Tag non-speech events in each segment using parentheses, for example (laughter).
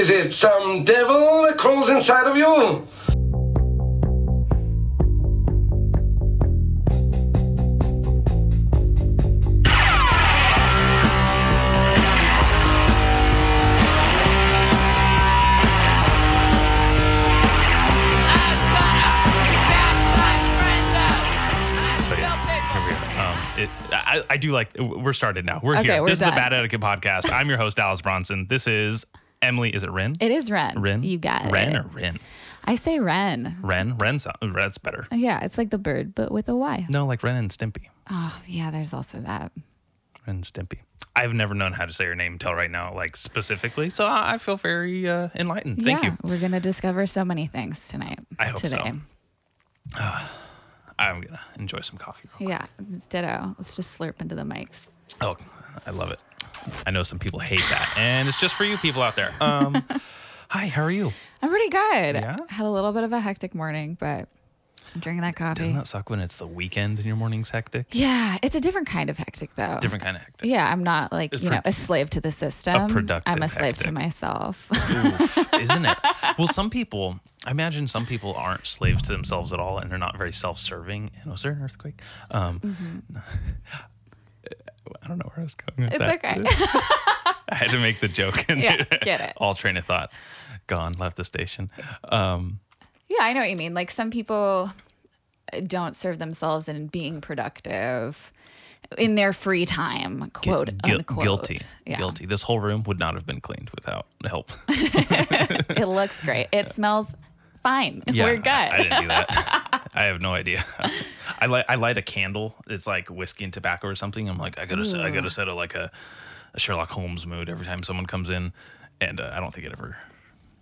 Is it some devil that crawls inside of you? So yeah, here we are. Um, it, I, I do like. We're started now. We're Okay, here. we're this is the Bad Etiquette podcast. I'm your host, Alice Bronson. This is Emily. Is it Ren? It is Ren. Ren. You got Ren it. Ren or Ren? I say Ren. Ren. Ren. sound- That's better. Yeah, it's like the bird, but with a Y. No, like Ren and Stimpy. Oh, yeah, there's also that. Ren and Stimpy. I've never known how to say your name until right now, like specifically. So I I feel very uh, enlightened. Thank yeah, you. We're going to discover so many things tonight. I hope so. today. (sighs) I'm gonna enjoy some coffee. Yeah, it's ditto. Let's just slurp into the mics. Oh, I love it. I know some people hate that, and it's just for you people out there. Um, (laughs) hi, how are you? I'm pretty good. Yeah? Had a little bit of a hectic morning, but I'm drinking that coffee. Doesn't that suck when it's the weekend and your morning's hectic? yeah, it's a different kind of hectic though. Different kind of hectic. Yeah, I'm not like, It's you know, a slave to the system. productive I'm a slave to myself. (laughs) Oof, isn't it? Well, some people, I imagine some people aren't slaves to themselves at all, and they're not very self-serving. And was there an earthquake? Um, (laughs) I don't know where I was going. With. It's that. okay. (laughs) (laughs) I had to make the joke, and Yeah, get it. all train of thought gone, left the station. Um, Yeah, I know what you mean. Like some people don't serve themselves in being productive in their free time, quote gu- unquote. guilty, Yeah. guilty. This whole room would not have been cleaned without help. (laughs) It looks great. It smells fine. We're good. I, I didn't do that. I have no idea. (laughs) I light I light a candle. It's like whiskey and tobacco or something. I'm like I gotta set, I gotta set a like a, a Sherlock Holmes mood every time someone comes in, and uh, I don't think it ever.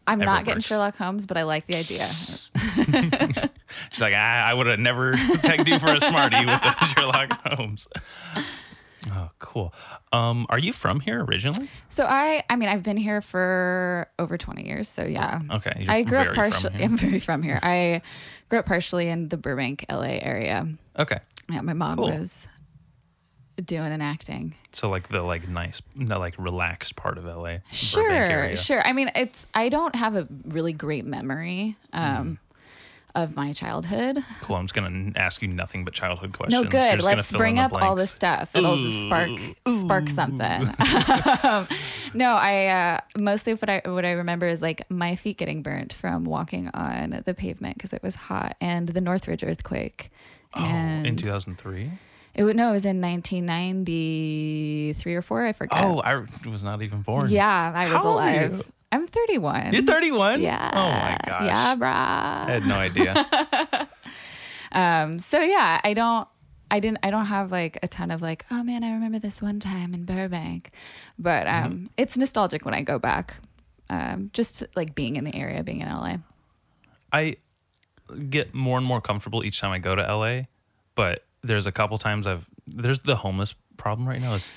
I'm ever not getting works. Sherlock Holmes, but I like the idea. (laughs) She's like I, I would have never (laughs) pegged you for a smarty with a Sherlock Holmes. Oh, cool. Um, are you from here originally? So I, I mean, I've been here for over 20 years. So yeah. Okay, I grew up partially. (laughs) I'm very from here. I grew up partially in the Burbank, LA area. Okay, Yeah, my mom Cool. was doing and acting. so like the like nice, no, like relaxed part of LA. Sure, sure. I mean, it's I don't have a really great memory um, of my childhood. Cool. I'm just gonna ask you nothing but childhood questions. No, good. Let's bring up all the stuff. It'll just spark spark something. (laughs) Um, no, I uh, mostly what I what I remember is like my feet getting burnt from walking on the pavement because it was hot, and the Northridge earthquake. Oh, and in 2003. it would no, it was in 1993 or four. I forget. Oh, I was not even born. yeah, I was How old are you? alive. I'm 31. You're 31? Yeah. Oh my gosh. Yeah, brah. I had no idea. (laughs) Um, so yeah, I don't I didn't I don't have like a ton of like, oh man, I remember this one time in Burbank. But um Mm-hmm. it's nostalgic when I go back. Um just like being in the area, being in LA. I get more and more comfortable each time I go to LA, but there's a couple times I've there's the homeless problem right now. It's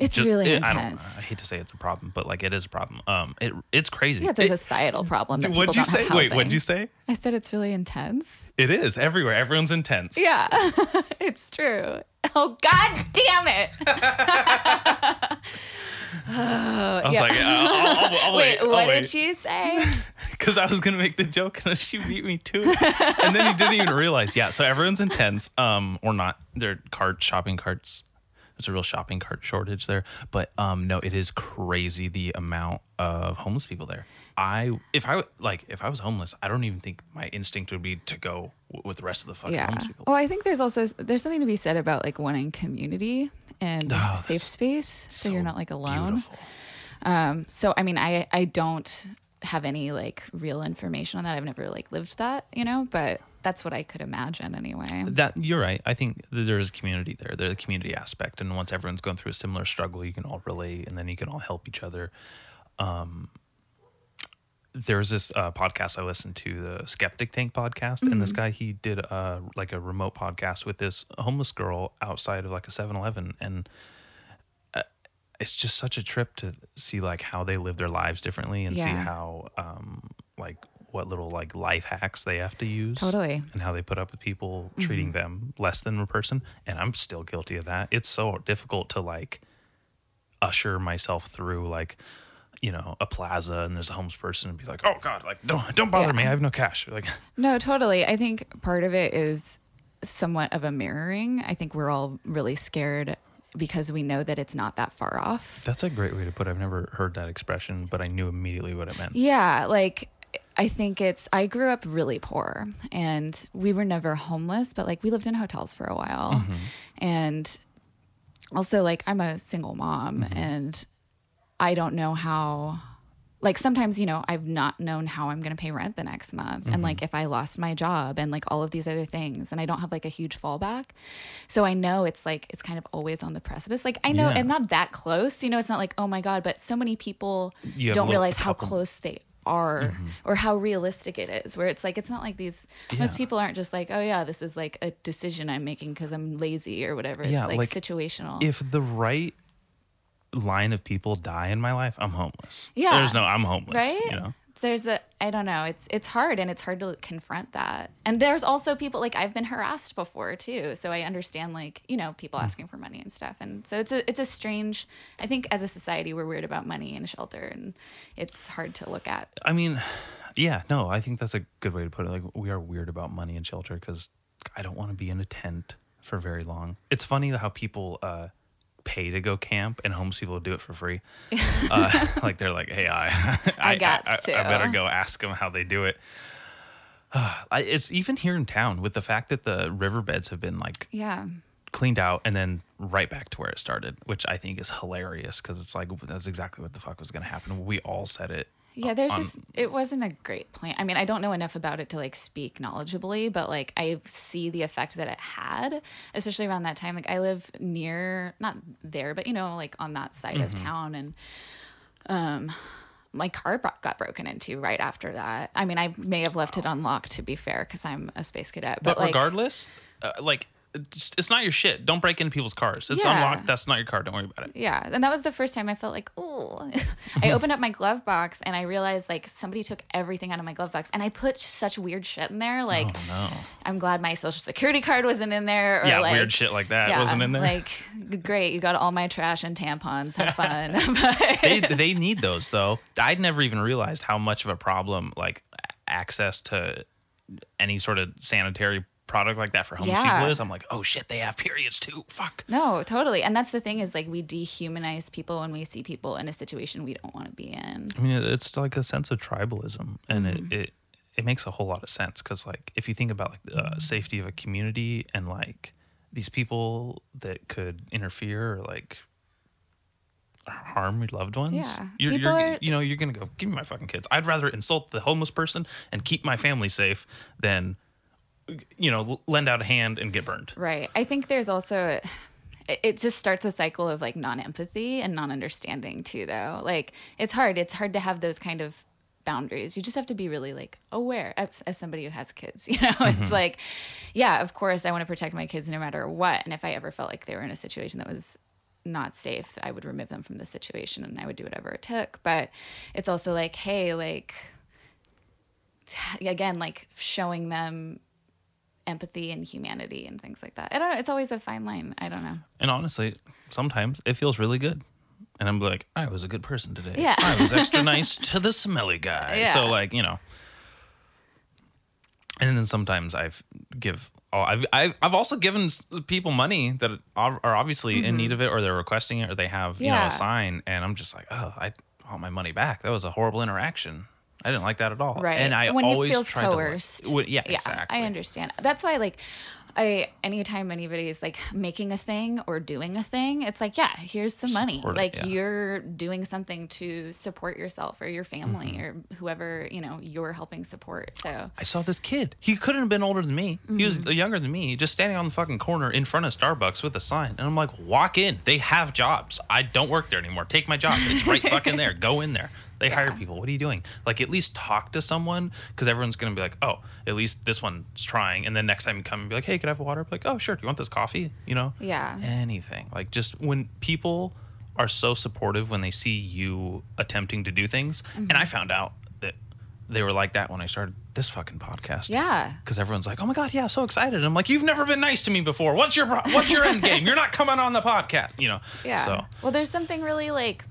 It's just- really it- I, don't, intense. I hate to say it's a problem, but like it is a problem. Um, it it's crazy. yeah, it's a It- societal problem. That what'd you say? Wait, what'd you say? I said it's really intense. It is everywhere. Everyone's intense. Yeah, (laughs) it's true. Oh god damn it! (laughs) I was Yeah. like, uh, I'll, I'll, I'll (laughs) Wait, wait. what did she say? because I was gonna make the joke and then she beat me to it, and then you didn't even realize. Yeah, so everyone's intense, um, or not. They're cart shopping carts. There's a real shopping cart shortage there, but um, no, it is crazy the amount of homeless people there. I if I like if I was homeless, I don't even think my instinct would be to go w- with the rest of the fucking yeah. homeless people. Well, I think there's also there's something to be said about like wanting community and Oh, safe space, so, you're not like alone. Um, so I mean, I I don't have any like real information on that. I've never like lived that, you know, but that's what I could imagine anyway. That you're right. I think there is a community there. There's a community aspect, and once everyone's going through a similar struggle, you can all relate, and then you can all help each other. Um, there's this uh, podcast I listened to, the Skeptic Tank podcast, and this guy he did a, like a remote podcast with this homeless girl outside of like a 7-Eleven, and uh, it's just such a trip to see like how they live their lives differently and see how um, like what little like life hacks they have to use Totally. and how they put up with people mm-hmm. treating them less than a person and i'm still guilty of that it's so difficult to like usher myself through like you know a plaza and there's a homeless person and be like, oh god, like don't don't bother Yeah. me, I have no cash. Like No, totally. I think part of it is somewhat of a mirroring. I think we're all really scared because we know that it's not that far off. that's a great way to put. it. I've never heard that expression, but I knew immediately what it meant. Yeah, like I think it's I grew up really poor and we were never homeless, but like we lived in hotels for a while. And also like I'm a single mom and I don't know how like sometimes you know I've not known how I'm going to pay rent the next month and like if I lost my job and like all of these other things and I don't have like a huge fallback. So I know it's like it's kind of always on the precipice. Like I know Yeah. I'm not that close, you know, it's not like oh my god, but so many people You don't realize how close they are mm-hmm. or how realistic it is where it's like it's not like these most people aren't just like oh yeah this is like a decision i'm making because i'm lazy or whatever it's Yeah, like, like, situational If the right line of people die in my life, I'm homeless. Yeah. there's no I'm homeless. right You know. There's a i don't know it's it's hard and it's hard to confront that. And there's also people like i've been harassed before too. So i understand like you know people asking for money and stuff. And so it's a it's a strange i think as a society we're weird about money and shelter and it's hard to look at. I mean, (sighs) yeah, no, I think that's a good way to put it. Like, we are weird about money and shelter because I don't want to be in a tent for very long. It's funny how people uh, pay to go camp and homeless people do it for free. (laughs) uh, (laughs) like, they're like, hey, I, I, gots I, to. I better go ask them how they do it. (sighs) I, it's even here in town with the fact that the riverbeds have been like yeah cleaned out and then right back to where it started, which I think is hilarious because it's like that's exactly what the fuck was going to happen. We all said it. Yeah, there's on- just it wasn't a great plan. I mean, I don't know enough about it to like speak knowledgeably, but like I see the effect that it had, especially around that time. Like I live near not there, but you know, like on that side of town and um my car bro- got broken into right after that. I mean, I may have left it unlocked to be fair cuz I'm a space cadet, but, But, like regardless, uh, like it's, it's not your shit. Don't break into people's cars. It's Yeah. unlocked. That's not your car. Don't worry about it. Yeah, and that was the first time I felt like, oh. (laughs) I (laughs) opened up my glove box and I realized like somebody took everything out of my glove box, and I put such weird shit in there. Oh, like, Oh no. I'm glad my social security card wasn't in there. Or Yeah, like, weird shit like that yeah, wasn't in there. Like, great, you got all my trash and tampons. Have (laughs) fun. but, they they need those though. I'd never even realized how much of a problem like access to any sort of sanitary product like that for homeless Yeah. people is. I'm like, oh shit, they have periods too. Fuck. no, totally. And that's the thing is like we dehumanize people when we see people in a situation we don't want to be in. I mean, it's like a sense of tribalism, and Mm-hmm. it, it it makes a whole lot of sense because like if you think about like the uh, safety of a community and like these people that could interfere or like harm your loved ones, Yeah. you're, People you're are- you know you're gonna go give me my fucking kids. I'd rather insult the homeless person and keep my family safe than you know lend out a hand and get burned. Right. I think there's also it just starts a cycle of like non-empathy and non-understanding too though. Like it's hard. It's hard to have those kind of boundaries. You just have to be really like aware as, as somebody who has kids, (laughs) you know. It's mm-hmm. like yeah, of course I want to protect my kids no matter what. And if I ever felt like they were in a situation that was not safe, I would remove them from the situation and I would do whatever it took. But it's also like, hey, like again, like showing them empathy and humanity and things like that. I don't know. It's always a fine line. I don't know. And honestly, sometimes it feels really good. And I'm like, I was a good person today. Yeah. I was extra (laughs) nice to the smelly guy. Yeah. So like, you know. And then sometimes I've give oh, I've I've I've also given people money that are obviously in need of it or they're requesting it or they have, you know, Mm-hmm. A sign and I'm just like, "Oh, I want my money back. That was a horrible interaction." I didn't like that at all. Right. And I when always feels to, like- coerced. Well, yeah, yeah, exactly. I understand. That's why like I anytime anybody is like making a thing or doing a thing, it's like, yeah, here's some money. Support it, Like yeah. you're doing something to support yourself or your family Mm-hmm. or whoever, you know, you're helping support. So I saw this kid. He couldn't have been older than me. He was Mm-hmm. younger than me, just standing on the fucking corner in front of Starbucks with a sign. And I'm like, walk in. They have jobs. I don't work there anymore. Take my job. It's right (laughs) fucking there. Go in there. They hire people. What are you doing? Like, at least talk to someone because everyone's going to be like, oh, at least this one's trying. And then next time you come and be like, hey, could I have water? Like, oh, sure. Do you want this coffee? You know? Yeah. Anything. Like, just when people are so supportive when they see you attempting to do things. And Mm-hmm. I found out that they were like that when I started this fucking podcast. Yeah. Because everyone's like, "Oh my god, yeah, so excited!" And I'm like, "You've never been nice to me before. What's your what's your (laughs) end game? You're not coming on the podcast, you know." Yeah. So Well, there's something really like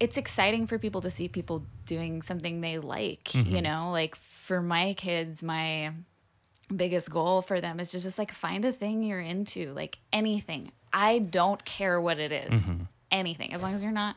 it's exciting for people to see people doing something they like, Mm-hmm. you know? Like for my kids, my biggest goal for them is just, just like find a thing you're into, like anything. I don't care what it is. Mm-hmm. Anything, as long as you're not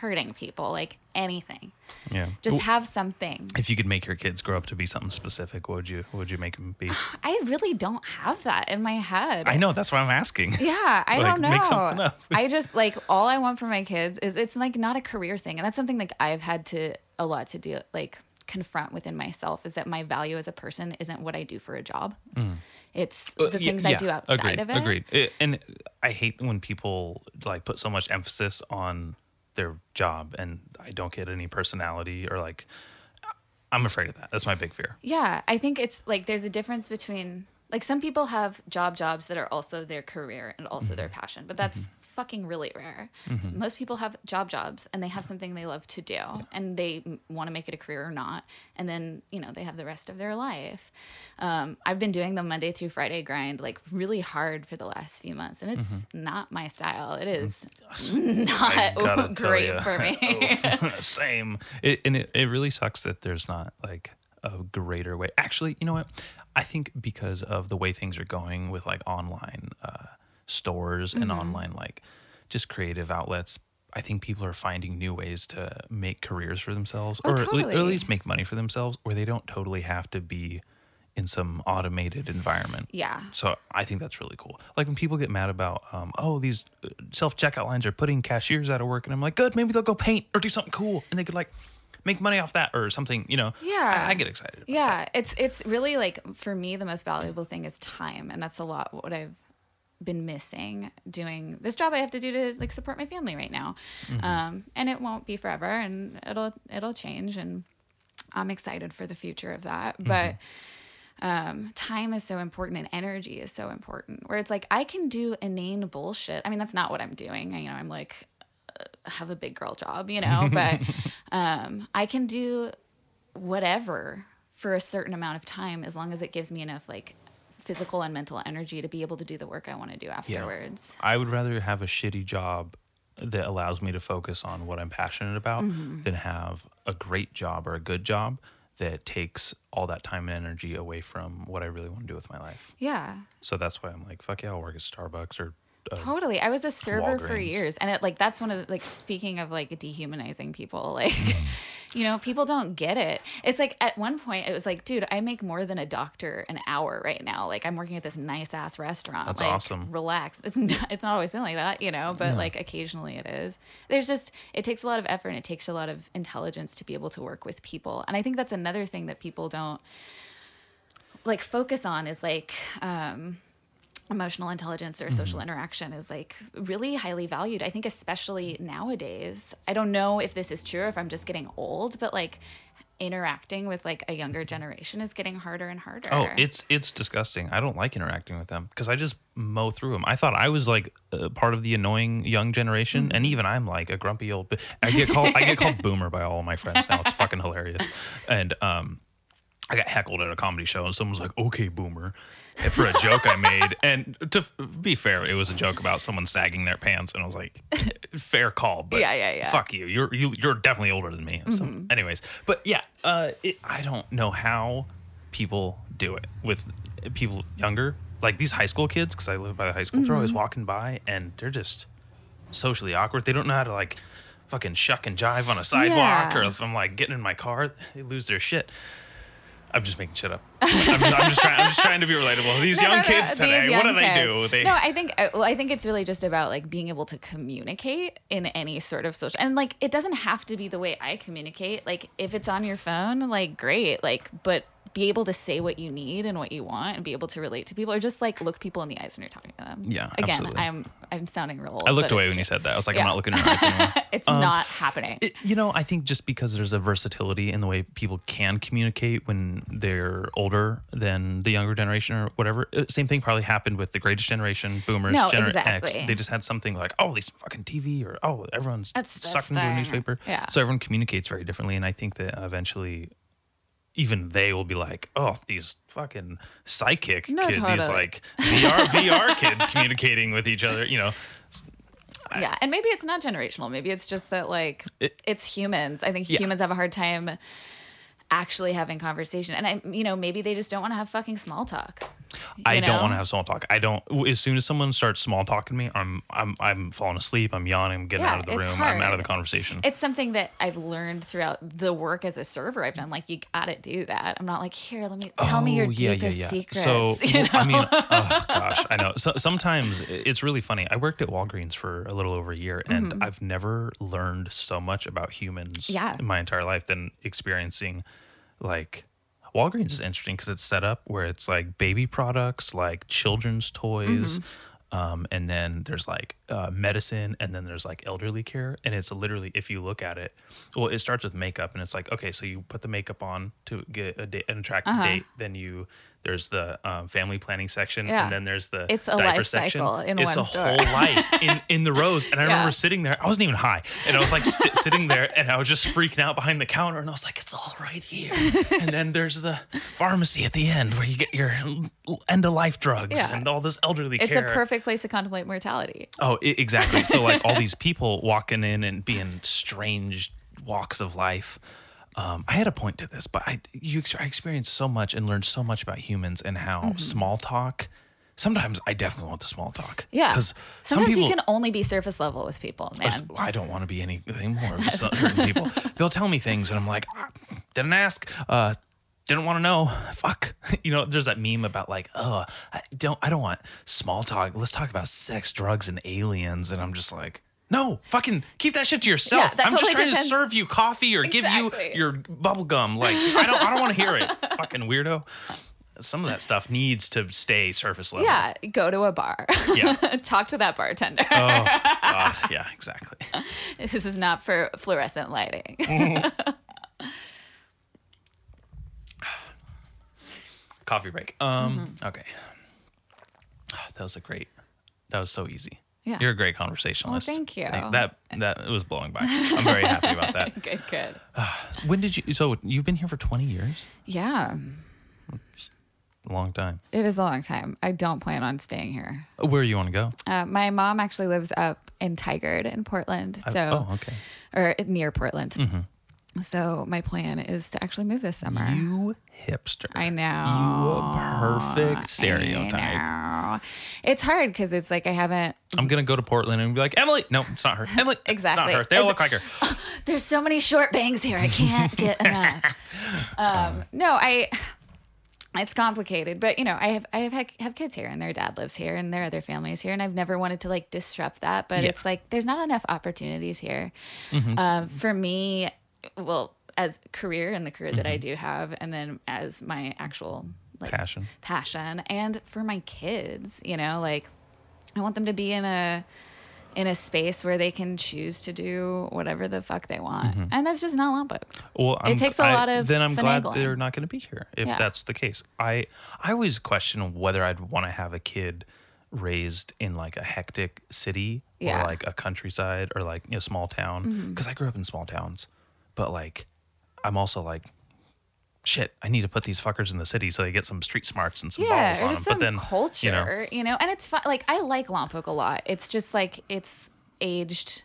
hurting people, like anything. Yeah. Just have something. if you could make your kids grow up to be something specific, what would you what would you make them be? I really don't have that in my head. I know that's why I'm asking. Yeah, I (laughs) Like, don't know. make something up. I (laughs) just like all I want for my kids is it's like not a career thing, and that's something like I've had to a lot to do like confront within myself is that my value as a person isn't what I do for a job. It's the Uh, yeah, things I do outside agreed, of it. Agreed. It- and I hate when people like put so much emphasis on their job, and I don't get any personality or like. I'm afraid of that. That's my big fear. Yeah, I think it's like there's a difference between like some people have job jobs that are also their career and also their Mm-hmm. passion, but that's fucking really rare. Most people have job jobs and they have something they love to do and they want to make it a career or not, and then you know they have the rest of their life. Um, I've been doing the Monday through Friday grind like really hard for the last few months, and it's Mm-hmm. not my style. It is I gotta not great for me. (laughs) (laughs) Same. It, and it, it really sucks that there's not like a greater way. Actually, you know what? I think because of the way things are going with like online uh, stores and Mm-hmm. online like just creative outlets. I think people are finding new ways to make careers for themselves, Oh, or, at le- or at least make money for themselves, where they don't totally have to be in some automated environment. Yeah. So I think that's really cool. Like when people get mad about, um, oh, these self checkout lines are putting cashiers out of work, and I'm like, good, maybe they'll go paint or do something cool, and they could like make money off that or something. You know? Yeah. I, I get excited. about Yeah, it's it's really like for me the most valuable thing is time, and that's a lot what I've been missing doing this job I have to do to like support my family right now, um, and it won't be forever, and it'll it'll change, and I'm excited for the future of that, but. Um, time is so important and energy is so important where it's like I can do inane bullshit. I mean, that's not what I'm doing. I, you know, I'm like, uh, have a big girl job, you know, (laughs) but um, I can do whatever for a certain amount of time as long as it gives me enough like physical and mental energy to be able to do the work I want to do afterwards. Yeah. I would rather have a shitty job that allows me to focus on what I'm passionate about Mm-hmm. than have a great job or a good job that takes all that time and energy away from what I really want to do with my life. Yeah. So that's why I'm like, fuck yeah, I'll work at Starbucks or. Uh, Totally. I was a server for years and it like that's one of the like speaking of like dehumanizing people (laughs) like Mm-hmm. You know, people don't get it. It's like at one point it was like, dude, I make more than a doctor an hour right now. Like I'm working at this nice ass restaurant. That's like, awesome. Relax. It's not (laughs) it's not always been like that, you know, but like occasionally it is. There's just it takes a lot of effort and it takes a lot of intelligence to be able to work with people. And I think that's another thing that people don't like focus on is like um emotional intelligence or social Mm-hmm. interaction is like really highly valued. I think especially nowadays. I don't know if this is true or if I'm just getting old, but like interacting with like a younger generation is getting harder and harder. Oh, it's it's disgusting. I don't like interacting with them because I just mow through them. I thought I was like uh, part of the annoying young generation, Mm-hmm. and even I'm like a grumpy old. I get called I get called (laughs) boomer by all my friends now. It's fucking hilarious, and um. I got heckled at a comedy show, and someone was like, "Okay, boomer," for a joke I made. (laughs) And to be fair, it was a joke about someone sagging their pants, and I was like, (laughs) "Fair call," but Yeah, yeah, yeah. fuck you. You're you, you're definitely older than me. So, Mm-hmm. anyways, but yeah, uh, it, I don't know how people do it with people younger, like these high school kids, because I live by the high school. They're Mm-hmm. always walking by, and they're just socially awkward. They don't know how to like fucking shuck and jive on a sidewalk, Yeah. or if I'm like getting in my car, they lose their shit. I'm just making shit up. (laughs) I'm just, I'm just trying. I'm just trying to be relatable. These No, young no, no, kids today, what do young they do? They no, I think uh, well, I think it's really just about like being able to communicate in any sort of social, and like it doesn't have to be the way I communicate. Like if it's on your phone, like great, like but be able to say what you need and what you want, and be able to relate to people, or just like look people in the eyes when you're talking to them. Yeah, Again, absolutely. I'm I'm sounding real. Old, I looked away when you said that. I was like, Yeah. I'm not looking in your eyes anymore. (laughs) It's not happening. It- you know, I think just because there's a versatility in the way people can communicate when they're older than the younger generation or whatever. uh, Same thing probably happened with the greatest generation, boomers, No, Gener exactly. X. They just had something like, oh, these fucking TV or oh, everyone's That's sucked into a newspaper. Yeah. So everyone communicates very differently. And I think that eventually even they will be like, oh, these fucking psychic No, kids, these like VR, VR kids communicating with each other, you know. Yeah, and maybe it's not generational. Maybe it's just that like It- it's humans. I think Yeah. humans have a hard time actually having conversation, and I, you know, maybe they just don't want to have fucking small talk. I you don't want to have small talk. I don't. As soon as someone starts small talking to me, I'm I'm I'm falling asleep. I'm yawning. I'm getting Yeah, out of the room. I'm out of the conversation. It's something that I've learned throughout the work as a server I've done. Like you gotta do that. I'm not like here. Let me tell me your Oh, yeah, deepest yeah. secrets. So (laughs) you know? I mean, oh gosh, I know. So, sometimes it's really funny. I worked at Walgreens for a little over a year, and I've never learned so much about humans Mm-hmm. Yeah. in my entire life than experiencing like. Walgreens is interesting because it's set up where it's like baby products, like children's toys, Mm-hmm. um, and then there's like uh, medicine, and then there's like elderly care. And it's literally, if you look at it, well, it starts with makeup, and it's like, okay, so you put the makeup on to get a date, an attractive Uh-huh. date. Then you there's the um, family planning section, Yeah. and then there's the It's a diaper life section. cycle in it's one a store. whole life (laughs) in in the rows. And I Yeah. remember sitting there. I wasn't even high, and I was like st- sitting there, and I was just freaking out behind the counter, and I was like, it's all right here. (laughs) and then there's the pharmacy at the end where you get your end of life drugs Yeah. and all this elderly it's care. It's a perfect place to contemplate mortality. Oh, i- exactly. So like all (laughs) these people walking in and being strange walks of life. Um, I had a point to this, but I you I experienced so much and learned so much about humans and how Mm-hmm. small talk. Sometimes I definitely want the small talk. Yeah. because some Sometimes people. you can only be surface level with people, man. I don't want to be anything more (laughs) some- people. They'll tell me things, and I'm like, "Ah, didn't ask. Uh, didn't want to know. Fuck. (laughs) You know, there's that meme about like, oh, I don't, I don't want small talk. Let's talk about sex, drugs, and aliens. And I'm just like, no, fucking keep that shit to yourself. Yeah, that I'm just trying depends- to serve you coffee or give you your bubble gum. Like, I don't, I don't want to hear it. (laughs) Fucking weirdo. Some of that stuff needs to stay surface level. yeah, go to a bar. Yeah. (laughs) Talk to that bartender. Oh, God. (laughs) Yeah, exactly. this is not for fluorescent lighting. coffee break. Um, Mm-hmm. okay. That was a great. That was so easy. Yeah. You're a great conversationalist. thank you. That that was blowing by. I'm very happy about that. (laughs) good, good. (sighs) When did you? So you've been here for 20 years. Yeah, A long time. it is a long time. I don't plan on staying here. Where you want to go? Uh, my mom actually lives up in Tigard in Portland, so oh, okay. or near Portland. So my plan is to actually move this summer. You hipster. I know. You perfect stereotype. It's hard because it's like I haven't. I'm gonna go to Portland and be like, Emily. No, it's not her. (laughs) Emily. Exactly. It's not her. They all look like her. (gasps) (gasps) There's so many short bangs here. I can't get (laughs) enough. Um, no, I. It's complicated, but you know, I have I have have kids here, and their dad lives here, and their other families here, and I've never wanted to like disrupt that. But Yeah. it's like there's not enough opportunities here. Mm-hmm. Um, for me, well, as career and the career that I Mm-hmm. do have, and then as my actual like Passion. passion, and for my kids, you know, like I want them to be in a in a space where they can choose to do whatever the fuck they want, Mm-hmm. and that's just not Lompoc. Well, I'm, takes a I- lot of Then I'm glad they're not going to be here if Yeah. that's the case. I I always question whether I'd want to have a kid raised in like a hectic city Yeah. Mm-hmm. or like a countryside or like you know small town because I grew up in small towns, but like I'm also like. Shit, I need to put these fuckers in the city so they get some street smarts and some Yeah, balls or on just them. some But then, culture, you know, and it's fun. Like I like Lompoc a lot. It's just like it's aged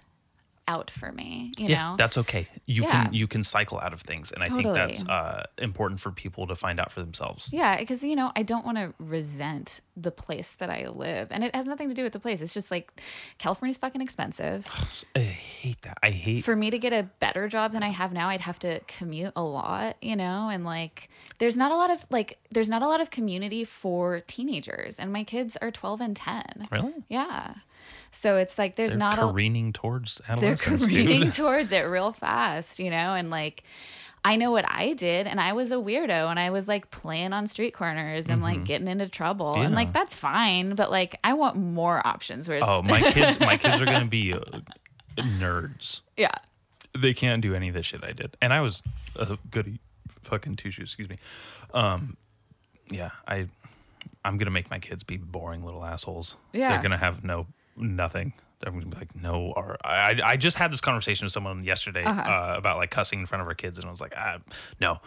out for me. You yeah, know, that's okay. You Yeah. can you can cycle out of things, and I think that's uh, important for people to find out for themselves. Yeah, because you know, I don't want to resent the place that I live, and it has nothing to do with the place. It's just like California's fucking expensive. (sighs) I hate that. I hate For me to get a better job than I have now, I'd have to commute a lot, you know, and like there's not a lot of like there's not a lot of community for teenagers, and my kids are 12 and 10. really. Yeah, so it's like there's They're not a careening towards they're careening dude. (laughs) towards it real fast, you know, and like I know what I did, and I was a weirdo, and I was like playing on street corners and like getting into trouble, and Mm-hmm. Like that's fine, but like I want more options. Whereas, Oh, my kids, my (laughs) kids are gonna be uh, nerds. yeah, They can't do any of the shit I did, and I was a goody fucking two shoes. Excuse me. Um, yeah, I, I'm gonna make my kids be boring little assholes. Yeah. they're gonna have no nothing. Be like no. Or I, I just had this conversation with someone yesterday Uh-huh. uh, about like cussing in front of our kids, and I was like, ah, no.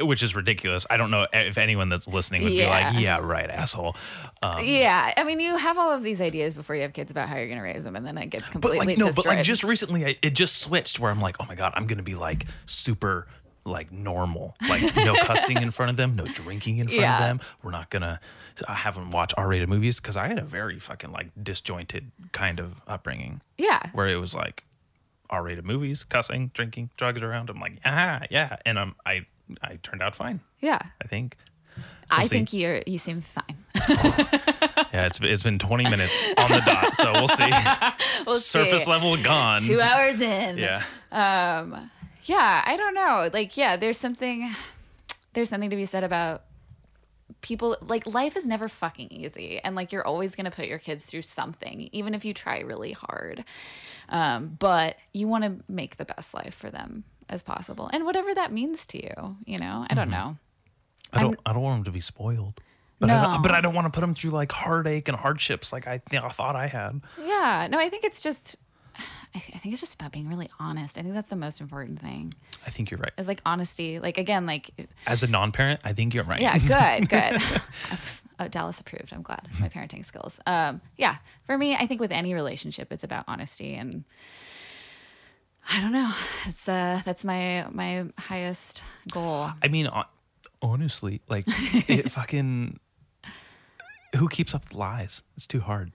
which is ridiculous. I don't know if anyone that's listening would Yeah. be like, "Yeah, right, asshole." Um, Yeah, I mean, you have all of these ideas before you have kids about how you're going to raise them, and then it gets but completely like no, destroyed. but like just recently, I, it just switched where I'm like, "Oh my god, I'm gonna be like super." Like normal, like no (laughs) cussing in front of them, no drinking in front Yeah. of them. We're not gonna I haven't watched R-rated movies because I had a very fucking like disjointed kind of upbringing. yeah, where it was like R-rated movies, cussing, drinking, drugs around. I'm like, ah, yeah, and I'm I I turned out fine. yeah. I think. I see. think you're you seem fine. (laughs) Yeah, it's it's been 20 minutes (laughs) on the dot, so we'll see. We'll Surface see. level gone. Two hours in. Yeah, yeah i don't know like yeah there's something (sighs) there's something to be said about people like life is never fucking easy and like you're always going to put your kids through something even if you try really hard um, but you want to make the best life for them as possible and whatever that means to you you know i don't know I don't I don't want them to be spoiled. But I No. don't, but I don't want to put them through like heartache and hardships like I, you know, I thought I had. yeah no i think it's just I th- I think it's just about being really honest. I think that's the most important thing. I think you're right. It's like honesty. Like again, like As a non-parent, I think you're right. Yeah, good, (laughs) good. (laughs) oh, Dallas approved. I'm glad. My parenting skills. Um, yeah, for me, I think with any relationship, it's about honesty, and I don't know. It's uh, that's my my highest goal. I mean, honestly, like it (laughs) fucking. Who keeps up the lies? It's too hard.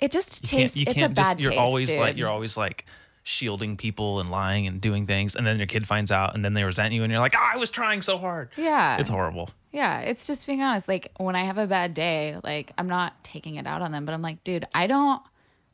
It just You can't. tastes. You it's can't a just. bad You're taste. always dude. like. You're always like shielding people and lying and doing things, and then your kid finds out, and then they resent you, and you're like, "Ah, I was trying so hard. Yeah. It's horrible. Yeah, it's just being honest. Like when I have a bad day, like I'm not taking it out on them, but I'm like, dude, I don't.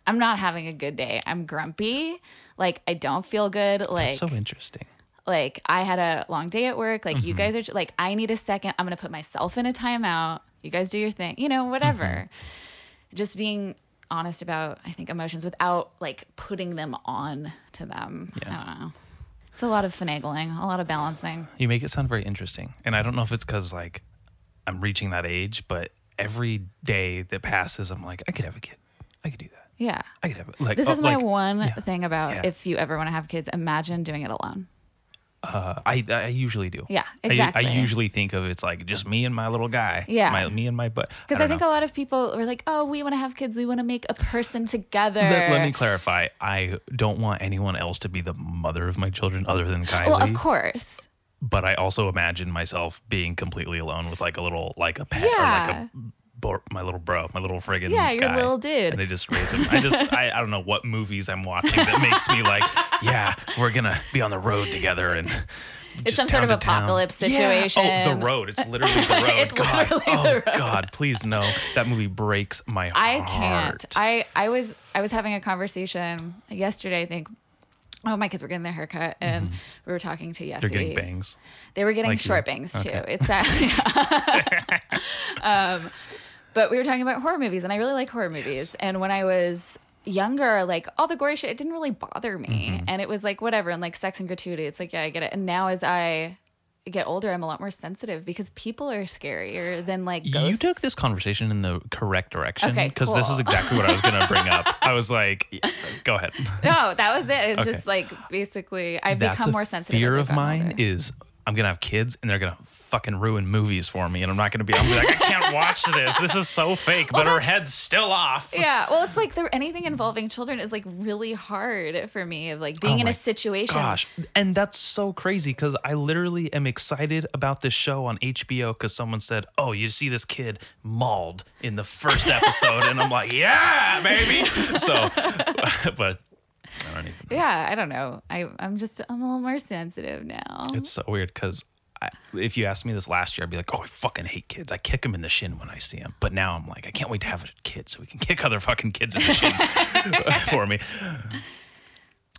I'm not having a good day. I'm grumpy. Like I don't feel good. Like It's so interesting. like I had a long day at work. Like Mm-hmm. you guys are like I need a second. I'm gonna put myself in a timeout. You guys do your thing. You know, whatever. Mm-hmm. Just being honest about I think emotions without like putting them on to them. Yeah. I don't know. It's a lot of finagling, a lot of balancing. You make it sound very interesting, and I don't know if it's because like I'm reaching that age, but every day that passes, I'm like, I could have a kid. I could do that. Yeah. I could have it. Like This oh, is my like, one yeah. thing about Yeah. if you ever want to have kids, imagine doing it alone. Uh, I I usually do. Yeah, I- exactly. I, usually think of it's like just me and my little guy. Yeah. My, me and my butt. Because I, don't think know. a lot of people are like, oh, we want to have kids. We want to make a person together. Let, let me clarify. I don't want anyone else to be the mother of my children other than Kylie. well, of course. But I also imagine myself being completely alone with like a little, like a pet or like Yeah. a bor- my little bro, my little friggin' Yeah, your guy. little dude. And they just raise him. I just, I, I don't know what movies I'm watching that makes me like, (laughs) yeah, we're gonna be on the road together and. It's some sort of to town. apocalypse Yeah. situation. Oh, the road. It's literally the (laughs) road. It's God. literally oh the road. God, please no. That movie breaks my heart. I can't. I I was I was having a conversation yesterday. I think. Oh, my kids were getting their haircut, and we were talking to Yessie. Mm-hmm. They're getting bangs. They were getting Like you. short bangs too. Okay. It's uh, (laughs) um, but we were talking about horror movies, and I really like horror movies. And when I was younger, like all the gory shit, it didn't really bother me, Mm-hmm. and it was like whatever. And like sex and gratuity, it's like yeah, I get it. And now as I get older, I'm a lot more sensitive because people are scarier than like You took this conversation in the correct direction Okay, because this is exactly what I was going (laughs) to bring up. I was like, yeah, go ahead. No, that was it. It's Okay. just like basically I've That's become more sensitive. Fear of mine older. is I'm gonna have kids and they're gonna fucking ruin movies for me, and I'm not gonna be. I'm gonna be like, I can't (laughs) watch this. This is so fake, but her head's still off. Yeah, well, it's like there anything involving children is like really hard for me of like being Oh in a situation. Gosh, and that's so crazy because I literally am excited about this show on HBO because someone said, "Oh, you see this kid mauled in the first episode," and I'm like, (laughs) "Yeah, baby." (laughs) So, but I. Yeah, I don't know. I I'm just I'm a little more sensitive now. It's so weird because if you asked me this last year, I'd be like, "Oh, I fucking hate kids. I kick them in the shin when I see them." But now I'm like, I can't wait to have a kid so we can (laughs) kick other fucking kids in the shin (laughs) for me.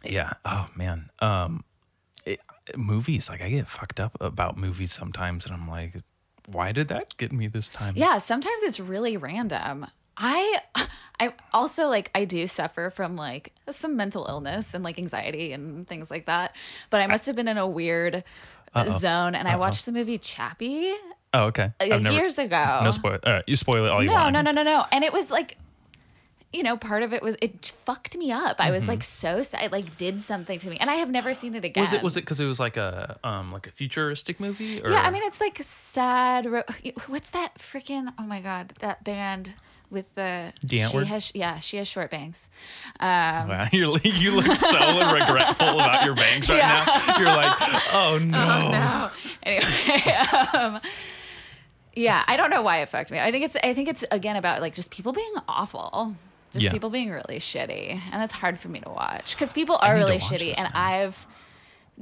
Yeah. Oh man. Um, it, movies like I get fucked up about movies sometimes, and I'm like, why did that get me this time? yeah, sometimes it's really random. I (laughs) I also like I do suffer from like some mental illness and like anxiety and things like that. But I must have been in a weird zone and I watched the movie Chappie Oh, okay. uh, I've never- years ago. No spoil. Uh, you spoil it all you no, want. no, no, no, no. No. And it was like, you know, part of it was it fucked me up. I was like so sad. It like did something to me, and I have never seen it again. Was it was it because it was like a um like a futuristic movie? Or? Yeah, I mean, it's like sad. Ro- What's that freaking? Oh my god, that band with the she has yeah she has short bangs. Um, Wow, you're, you look so (laughs) regretful about your bangs right Yeah. now. You're like, (laughs) oh no. no. Anyway, (laughs) um, yeah, I don't know why it fucked me. I think it's I think it's again about like just people being awful. Just Yeah. people being really shitty. And it's hard for me to watch cuz people are really shitty and now. I've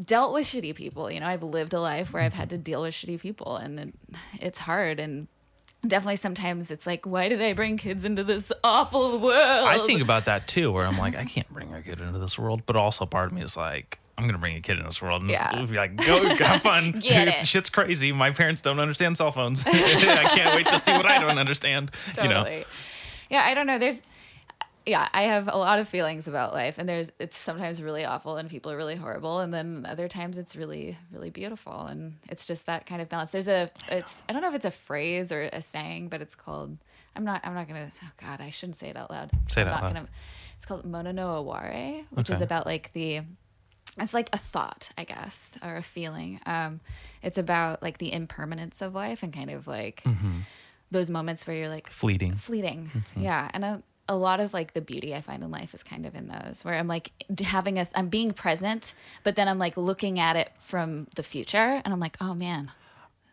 dealt with shitty people. You know, I've lived a life where I've had to deal with shitty people and it, it's hard and definitely sometimes it's like why did I bring kids into this awful world? I think about that too, where I'm like, I can't bring a kid into this world, but also part of me is like, I'm gonna bring a kid in this world and Yeah. be like, go have fun. (laughs) Get it. Shit's crazy. My parents don't understand cell phones. (laughs) I can't wait to see what I don't understand. You know, totally. Yeah, I don't know. There's, yeah, I have a lot of feelings about life, and there's it's sometimes really awful, and people are really horrible, and then other times it's really, really beautiful, and it's just that kind of balance. There's a, it's I don't know if it's a phrase or a saying, but it's called. I'm not. I'm not gonna. Oh God, I shouldn't say it out loud. Say it I'm out not loud. Gonna, it's called Mono no Aware, which is about like the it's like a thought, I guess, or a feeling. Um, it's about like the impermanence of life and kind of like mm-hmm. those moments where you're like fleeting. fleeting. Mm-hmm. Yeah, and a, a lot of like the beauty I find in life is kind of in those where I'm like having a I'm being present, but then I'm like looking at it from the future, and I'm like, oh man,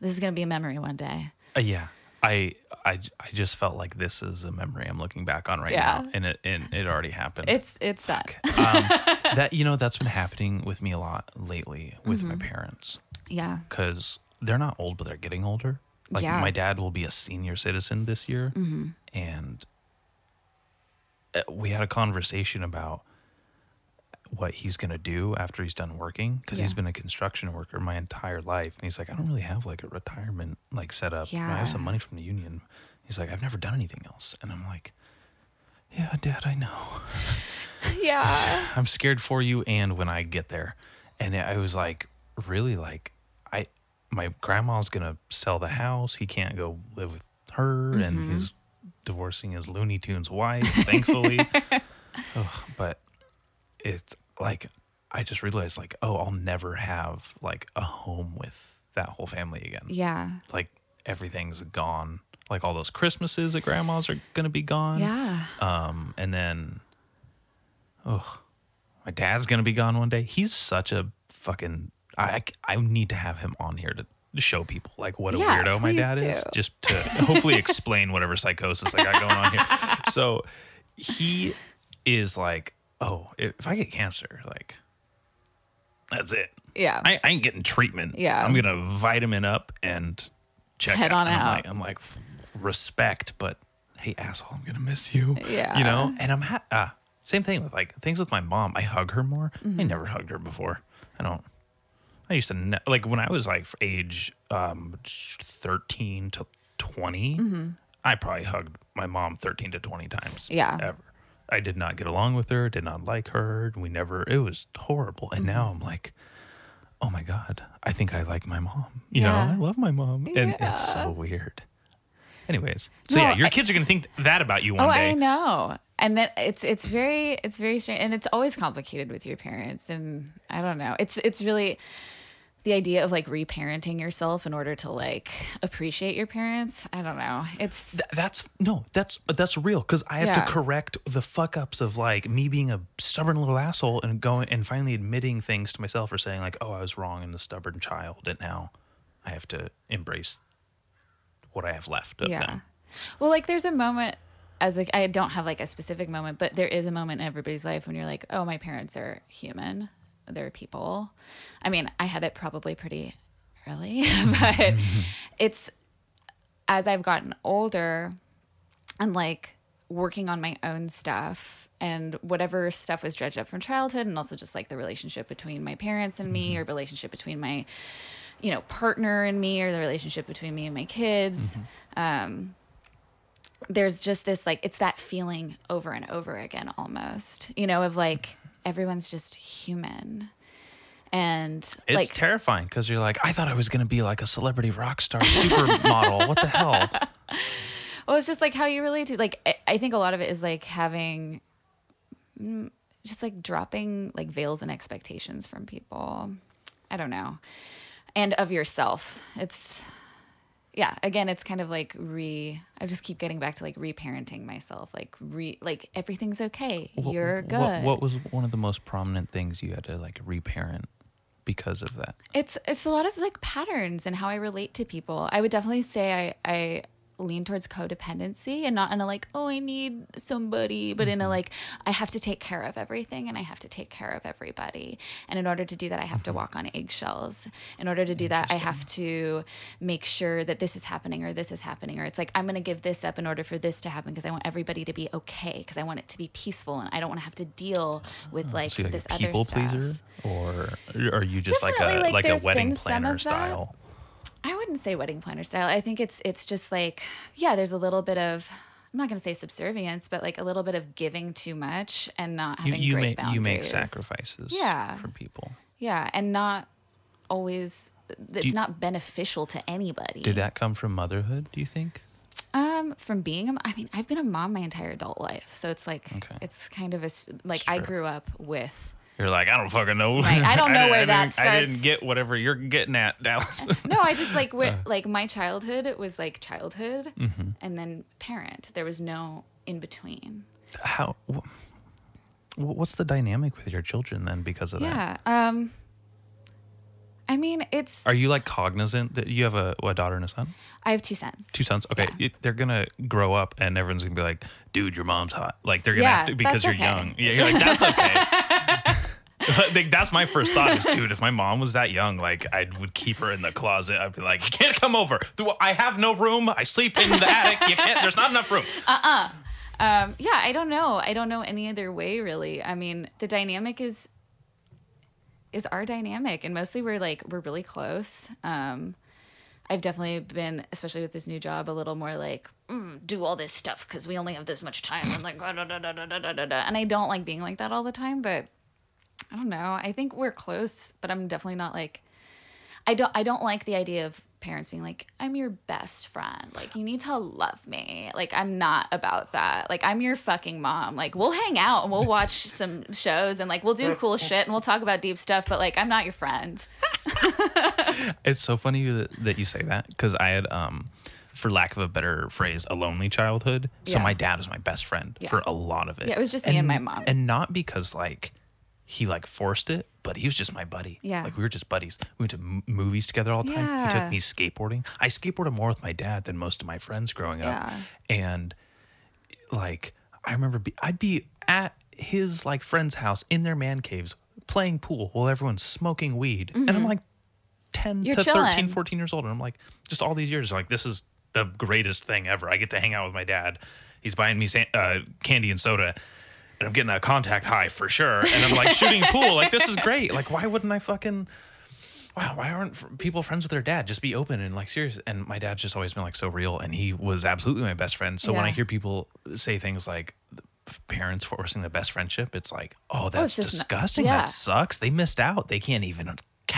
this is gonna be a memory one day. Uh, yeah. I, I I just felt like this is a memory I'm looking back on right Yeah. now, and it and it already happened. It's it's done. um, (laughs) that you know that's been happening with me a lot lately with Mm-hmm. my parents Yeah. because they're not old, but they're getting older. Like Yeah. Mm-hmm. my dad will be a senior citizen this year, and uh, we had a conversation about what he's gonna do after he's done working because he's been a construction worker my entire life, and he's like, I don't really have like a retirement like set up. Know, I have some money from the union. He's like, I've never done anything else, and I'm like, Yeah, Dad, I know. (laughs) Yeah. (laughs) I'm scared for you and when I get there. And I was like, really like I my grandma's gonna sell the house. He can't go live with her and mm-hmm. he's divorcing his Looney Tunes wife, thankfully. (laughs) Ugh, but it's like I just realized like, oh, I'll never have like a home with that whole family again. Yeah. Like everything's gone. Like all those Christmases at grandma's are gonna be gone. Yeah. Um, and then, oh, my dad's gonna be gone one day. He's such a fucking. I I need to have him on here to show people like what a Yeah, weirdo my dad is, just to hopefully explain whatever psychosis I got going on here. (laughs) So he is like, oh, if I get cancer, like that's it. Yeah. I, I ain't getting treatment. Yeah. I'm gonna vitamin up and check Head out. on And I'm like, I'm like, respect, but hey, asshole, I'm gonna miss you. Yeah. You know, and I'm ha- uh, same thing with like things with my mom. I hug her more. Mm-hmm. I never hugged her before. I don't. I used to ne- like when I was like age um 13 to 20. I probably hugged my mom 13 to 20 times. Mm-hmm. Yeah. Ever. I did not get along with her. Did not like her. We never. It was horrible. And now Mm-hmm. I'm like, oh my god, I think I like my mom. You Yeah. know, I love my mom, and Yeah. it's so weird. Anyways, so No, yeah, your I- kids are gonna think that about you one Oh, day. I know. And then it's it's very it's very strange and it's always complicated with your parents and I don't know. It's it's really the idea of like reparenting yourself in order to like appreciate your parents. I don't know. It's Th- that's no, that's that's real because I have Yeah. to correct the fuck ups of like me being a stubborn little asshole and going and finally admitting things to myself or saying like, oh, I was wrong and the stubborn child, and now I have to embrace what I have left of yeah. them. Well, like there's a moment as like I don't have like a specific moment, but there is a moment in everybody's life when you're like, oh, my parents are human. They're people. I mean, I had it probably pretty early, (laughs) but (laughs) it's as I've gotten older and like working on my own stuff and whatever stuff was dredged up from childhood and also just like the relationship between my parents and me or relationship between my you know partner and me or the relationship between me and my kids um there's just this like it's that feeling over and over again almost you know of like everyone's just human and It's like terrifying because you're like, I thought I was gonna be like a celebrity rock star supermodel. what the hell? (laughs) Well, it's just like how you relate to like I, I think a lot of it is like having mm, just like dropping like veils and expectations from people. I don't know. And of yourself. It's yeah, again, it's kind of like re I just keep getting back to like reparenting myself. Like re like everything's okay. Wh- You're good. What, what was one of the most prominent things you had to like reparent because of that? It's it's a lot of like patterns and how I relate to people. I would definitely say I I lean towards codependency and not in a like oh I need somebody, but in a mm-hmm. like I have to take care of everything and I have to take care of everybody. And in order to do that, I have to mm-hmm. walk on eggshells. In order to do that, I have to make sure that this is happening or this is happening or it's like I'm gonna give this up in order for this to happen because I want everybody to be okay because I want it to be peaceful and I don't want to have to deal with oh, like So like this a other people stuff. pleaser, or are you just like a like, like, a wedding planner style? I wouldn't say wedding planner style. I think it's it's just like yeah, there's a little bit of I'm not going to say subservience, but like a little bit of giving too much and not You having you great make boundaries. you make sacrifices, Yeah. for people. Yeah, and not always it's you- not beneficial to anybody. Did that come from motherhood? Do you think? Um, from being a, I mean, I've been a mom my entire adult life, so it's like Okay. it's kind of a like I grew up with. You're like, I don't fucking know. Right, I don't (laughs) know didn't- where I that didn't- I didn't get whatever you're getting at, (laughs) Dallas. (laughs) No, I just like Uh. like my childhood was like childhood, Mm-hmm. and then parent. There was no in between. How? wh- What's the dynamic with your children then because of that? Yeah. Um. I mean, it's. Are you like cognizant that you have a, a daughter and a son? I have two sons. Two sons. Okay, Yeah. they're gonna grow up and everyone's gonna be like, "Dude, your mom's hot." Like they're gonna Yeah, have to because you're okay. young. Yeah, you're like, "That's okay." (laughs) like, that's my first thought is, dude, if my mom was that young, like I would keep her in the closet. I'd be like, "You can't come over. I have no room. I sleep in the attic. You can't. There's not enough room." (laughs) Uh-uh. Um, yeah, I don't know. I don't know any other way really. I mean, the dynamic is is our dynamic, and mostly we're like we're really close. Um, I've definitely been, especially with this new job, a little more like mm, do all this stuff because we only have this much time, and like da, da, da. and I don't like being like that all the time. But I don't know. I think we're close, but I'm definitely not like. I don't. I don't like the idea of parents being like, "I'm your best friend. Like, you need to love me." Like, I'm not about that. Like, I'm your fucking mom. Like, we'll hang out and we'll watch (laughs) some shows and like we'll do cool (laughs) shit and we'll talk about deep stuff. But like, I'm not your friend. (laughs) It's so funny that, that you say that because I had, um, for lack of a better phrase, a lonely childhood. So Yeah. my dad was my best friend Yeah. for a lot of it. Yeah, it was just me and my mom. And not because like he like forced it, but he was just my buddy. Yeah. like we were just buddies. We went to m- movies together all the time. Yeah. He took me skateboarding. I skateboarded more with my dad than most of my friends growing up. Yeah. And like I remember be, I'd be at his like friend's house in their man caves playing pool while everyone's smoking weed. And I'm like 10 Mm-hmm. You're to chilling. 13, 14 years old. And I'm like, just all these years, like, this is the greatest thing ever. I get to hang out with my dad. He's buying me sa- uh, candy and soda. And I'm getting a contact high for sure. And I'm like shooting pool. Like, this is great. Like, why wouldn't I fucking wow, why aren't people friends with their dad? Just be open and like serious. And my dad's just always been like so real, and he was absolutely my best friend. So when I hear people say things like parents forcing the best friendship, it's like, oh, oh that's just not- disgusting. yeah. That sucks. They missed out. They can't even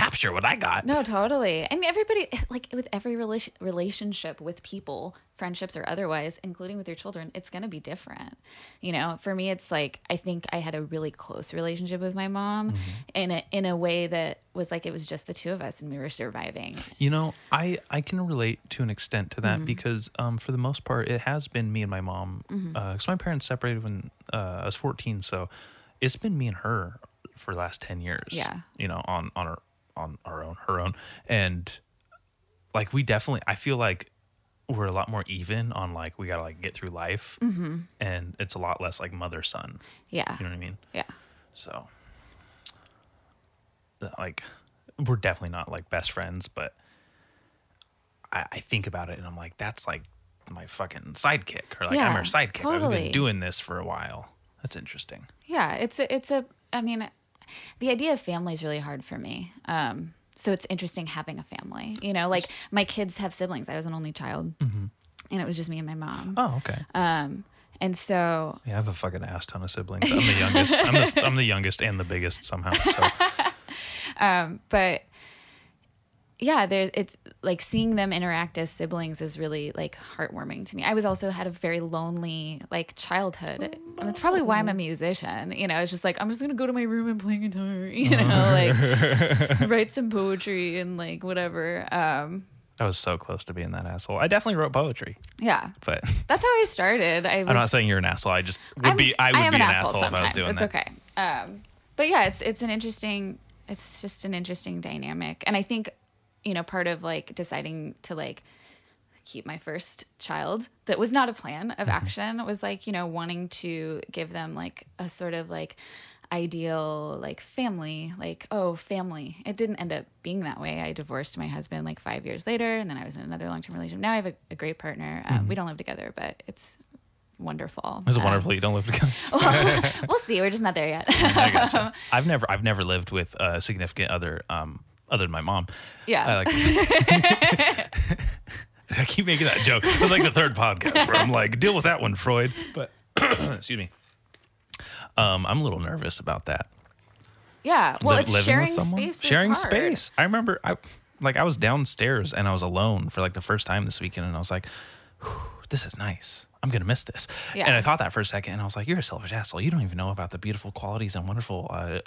capture what I got. No, totally. And everybody, like with every relation, relationship with people, friendships or otherwise, including with your children, it's going to be different. You know, for me, it's like I think I had a really close relationship with my mom in a in a way that was like it was just the two of us and we were surviving. You know, I I can relate to an extent to that Mm-hmm. because um, for the most part, it has been me and my mom. Mm-hmm. Uh, my parents separated when uh, I was 14, so it's been me and her for the last 10 years. Yeah. You know, on on our on our own, her own, and like we definitely, I feel like we're a lot more even on like we gotta like get through life, Mm-hmm. and it's a lot less like mother son. Yeah. You know what I mean? Yeah. So, like, we're definitely not like best friends, but I, I think about it and I'm like, that's like my fucking sidekick, or like I'm her sidekick. I've been doing this for a while. That's interesting. Yeah, it's a, it's a. I mean, the idea of family is really hard for me. Um, so it's interesting having a family. You know, like my kids have siblings. I was an only child, and it was just me and my mom. Oh, okay. Um, and so yeah, I have a fucking ass ton of siblings. I'm the youngest. I'm the, I'm the youngest and the biggest somehow. So, (laughs) but yeah, there it's like seeing them interact as siblings is really like heartwarming to me. I was also had a very lonely like childhood. And that's probably why I'm a musician. You know, it's just like I'm just gonna go to my room and play guitar, (laughs) you know, like (laughs) write some poetry and like whatever. Um I was so close to being that asshole. I definitely wrote poetry, yeah. but (laughs) That's how I started. I was I'm not saying you're an asshole. I just would I'm- be. I would am be an, an, asshole, asshole, if I was doing it's that. okay. Um, but yeah, it's it's an interesting. It's just an interesting dynamic, and I think, you know, part of like deciding to like keep my first child that was not a plan of Mm-hmm. action was like you know wanting to give them like a sort of like ideal like family like oh family it didn't end up being that way i divorced my husband like five years later and then i was in another long-term relationship now i have a, a great partner um, we don't live together but it's wonderful It's Um, wonderful you don't live together. (laughs) (laughs) we'll see. We're just not there yet. I. (laughs) I've never, I've never lived with a significant other, um, other than my mom. Yeah. I like. To say. (laughs) I keep making that joke. It's like the third podcast where I'm like, deal with that one, Freud. But (clears throat) excuse me. Um, I'm a little nervous about that. yeah. Well, Li- it's sharing space. Sharing hard. space. I remember, I like, I was downstairs and I was alone for like the first time this weekend, and I was like, "This is nice. I'm gonna miss this." Yeah. And I thought that for a second, and I was like, "You're a selfish asshole. You don't even know about the beautiful qualities and wonderful uh,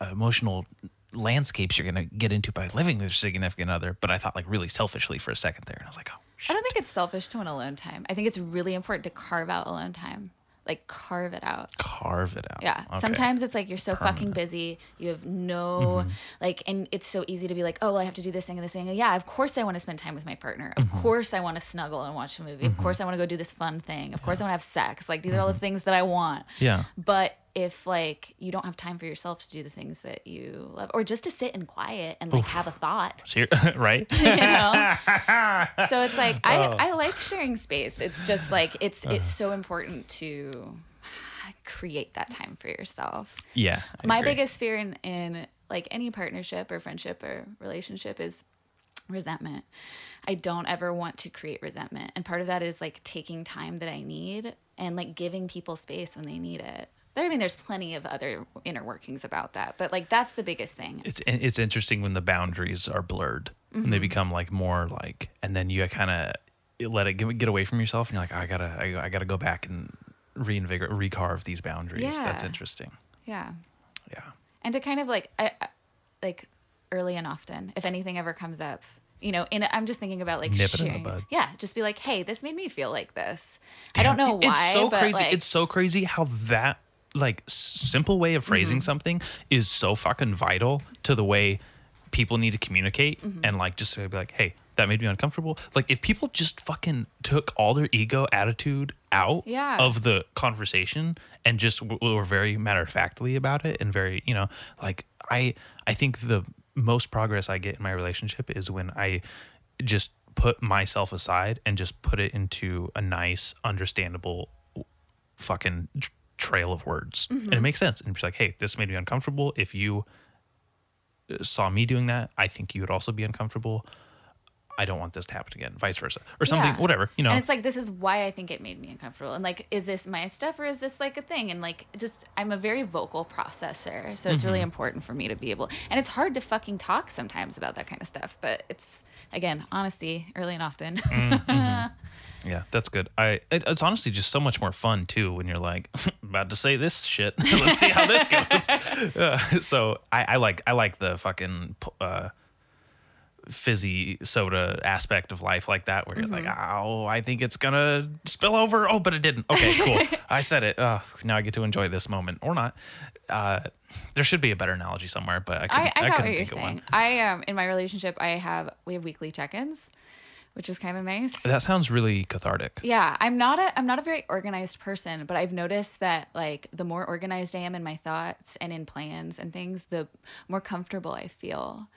uh, emotional." Landscapes you're gonna get into by living with your significant other but i thought like really selfishly for a second there and i was like oh I don't think it's selfish to want alone time. I think it's really important to carve out alone time. Like carve it out. carve it out Yeah. Okay. Sometimes it's like you're so fucking busy. You have no Mm-hmm. like, and it's so easy to be like, oh, well, I have to do this thing and this thing. And yeah, of course I want to spend time with my partner. Of Mm-hmm. course I want to snuggle and watch a movie. Of course I want to go do this fun thing. Of course I want to have sex. Like these are all the things that I want. Mm-hmm. yeah But if like you don't have time for yourself to do the things that you love, or just to sit in quiet and like have a thought, (laughs) Ser- (laughs) right (laughs) you know. so it's like I Oh. I like sharing space. It's just like it's uh-huh. it's so important to create that time for yourself. yeah I My agree. biggest fear in in like any partnership or friendship or relationship is resentment. I don't ever want to create resentment. And part of that is like taking time that I need and like giving people space when they need it. I mean, there's plenty of other inner workings about that, but like that's the biggest thing. it's it's interesting when the boundaries are blurred and they Mm-hmm. become like more like and then you kind of let it get, get away from yourself and you're like oh, I gotta I, I gotta go back and reinvigorate recarve these boundaries Yeah. that's interesting Yeah. yeah and to kind of like I, I- like early and often if anything ever comes up you know in i'm just thinking about like Nip it in the bud. yeah just be like hey this made me feel like this i don't know why it's so crazy like it's so crazy how that like simple way of phrasing Mm-hmm. something is so fucking vital to the way people need to communicate Mm-hmm. and like just to be like hey that made me uncomfortable It's like if people just fucking took all their ego attitude out Yeah. of the conversation and just w- were very matter of factly about it and very you know like i i think the most progress i get in my relationship is when i just put myself aside and just put it into a nice understandable fucking trail of words. And it makes sense. And it's like hey this made me uncomfortable. If you uh, saw me doing that i think you would also be uncomfortable i don't want this to happen again vice versa or something Yeah. whatever you know and it's like this is why i think it made me uncomfortable and like is this my stuff or is this like a thing and like just i'm a very vocal processor so it's really Mm-hmm. important for me to be able and it's hard to fucking talk sometimes about that kind of stuff but it's again honesty early and often (laughs) Yeah, that's good. I it, it's honestly just so much more fun too when you're like (laughs) about to say this shit. (laughs) Let's see how this goes. Uh, so I, I like I like the fucking uh, fizzy soda aspect of life like that, where you're like, oh, I think it's gonna spill over. Oh, but it didn't. Okay, cool. (laughs) I said it. Uh, now I get to enjoy this moment or not. Uh, there should be a better analogy somewhere, but I couldn't, I, I got couldn't what you're think of saying. one. I um in my relationship I have we have weekly check-ins, which is kind of nice. That sounds really cathartic. yeah, I'm not a I'm not a very organized person, but I've noticed that like the more organized I am in my thoughts and in plans and things, the more comfortable I feel.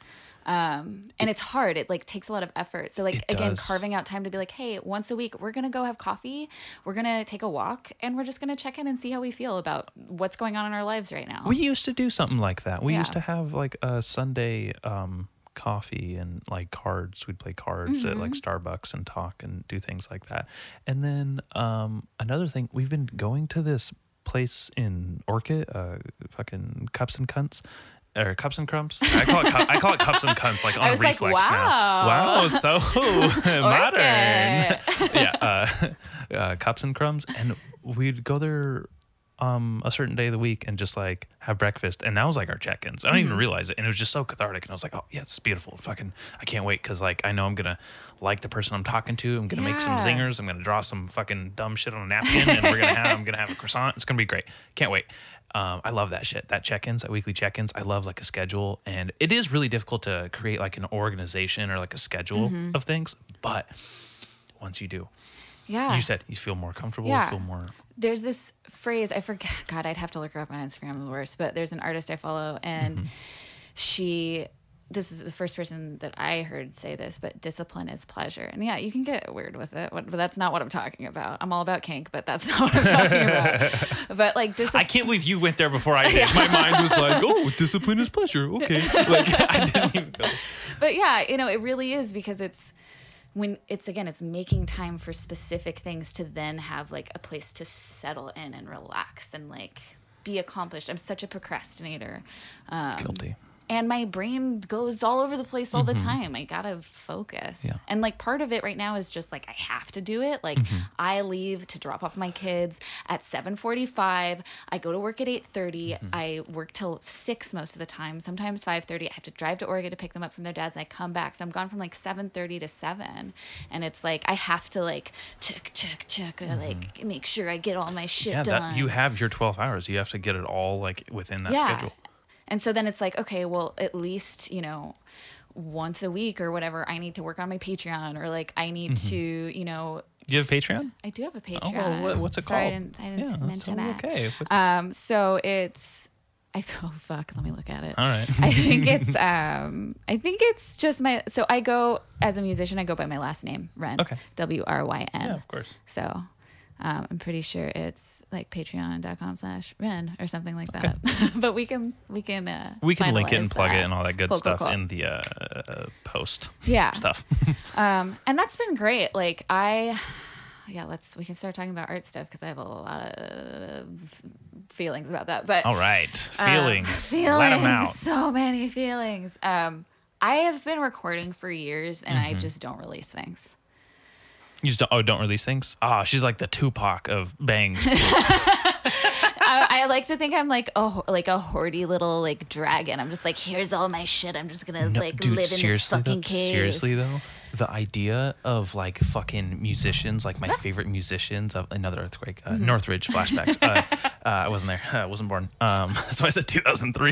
Um, and it's hard. It like takes a lot of effort. So like It again, does. carving out time to be like, hey, once a week we're gonna go have coffee, we're gonna take a walk, and we're just gonna check in and see how we feel about what's going on in our lives right now. We used to do something like that. We used to have like a Sunday um, coffee and like cards. We'd play cards at like Mm-hmm. Starbucks and talk and do things like that. And then um, another thing, we've been going to this place in Orcutt, uh, fucking Cups and Cunts. Or cups and crumbs. I call it cu- I call it cups and cunts like (laughs) on was like, reflex now. wow. Wow, so (laughs) (laughs) modern. yeah, uh, uh, cups and crumbs, and we'd go there um a certain day of the week and just like have breakfast and that was like our check-ins i don't Mm-hmm. even realize it and it was just so cathartic and i was like oh yeah it's beautiful fucking i can't wait because like i know i'm gonna like the person i'm talking to i'm gonna make some Yeah. zingers i'm gonna draw some fucking dumb shit on a napkin and we're gonna have i'm gonna have a croissant it's gonna be great can't wait um, I love that shit. That check-ins, that weekly check-ins. I love like a schedule, and it is really difficult to create like an organization or like a schedule Mm-hmm. of things. But once you do, Yeah. you said you feel more comfortable, Yeah. feel more. There's this phrase I forget. (laughs) God, I'd have to look her up on Instagram. I'm the worst, but there's an artist I follow, and Mm-hmm. she. This is the first person that I heard say this, but discipline is pleasure. And yeah, you can get weird with it, but that's not what I'm talking about. I'm all about kink, but that's (laughs) not what I'm talking about. (laughs) But like discipline. I can't believe you went there before I did. My mind was like, "Oh, discipline is pleasure." Okay, like I didn't even go. but yeah, you know, it really is because it's when it's again, it's making time for specific things to then have like a place to settle in and relax and like be accomplished. I'm such a procrastinator. Um, Guilty. And my brain goes all over the place all the time. I gotta focus. Mm-hmm. Yeah. And like part of it right now is just like I have to do it. Like Mm-hmm. I leave to drop off my kids at 7:45. I go to work at 8:30. Mm-hmm. I work till 6 most of the time, sometimes 5:30. I have to drive to Oregon to pick them up from their dads and I come back. So I'm gone from like 7:30 to 7. And it's like I have to like check check check uh, like make sure I get all my shit Mm-hmm. Yeah, done. that you have your twelve hours. You have to get it all like within that yeah. schedule. And so then it's like, okay, well, at least, you know, once a week or whatever, I need to work on my Patreon or like I need to, you know, Do you have a Patreon? I do have a Patreon. Oh, well, what, what's it Sorry, called? I didn't, I didn't yeah, mention it. okay. Um, so it's, I (laughs) oh fuck, let me look at it. all right. I think (laughs) it's um I think it's just my so I go as a musician I go by my last name Wryn Okay. W R Y N yeah, of course. so um, I'm pretty sure it's like patreon.com slash Wryn or something like that. (laughs) but we can we can uh, We can link it and plug it and all that good Cool, cool, stuff cool. in the uh, post Yeah. stuff. (laughs) Um, (laughs) and that's been great. Like I, yeah, let's we can start talking about art stuff because I have a lot of feelings about that. But all right, um, feelings. feelings, Let them out. so many feelings. Um, I have been recording for years and Mm-hmm. I just don't release things. You just don't, oh, don't release things. Ah, she's like the Tupac of bangs. (laughs) I, I like to think I'm like oh like a hoardy little like dragon. I'm just like here's all my shit. I'm just gonna No, like dude, live in this seriously fucking though, cave. seriously though, the idea of like fucking musicians, like my favorite musicians of another earthquake, uh, Mm-hmm. Northridge flashbacks. uh, (laughs) uh, I wasn't there. I wasn't born. Um, (laughs) that's why I said 2003.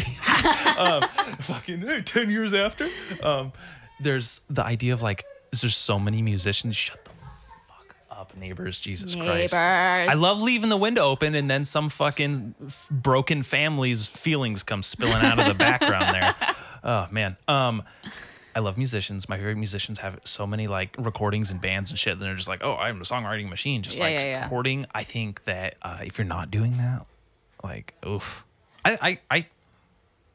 um, fucking hey, 10 years after. Um, there's the idea of like, there's so many musicians. Shut the up, neighbors. Jesus Christ. Neighbors. I love leaving the window open and then some fucking broken family's feelings come spilling out of the background there. (laughs) Oh man. Um I love musicians. My favorite musicians have so many like recordings and bands and shit. And they're just like, oh, I'm a songwriting machine. Just Yeah, like yeah, yeah. recording. I think that uh, if you're not doing that, like, oof. I, I, I,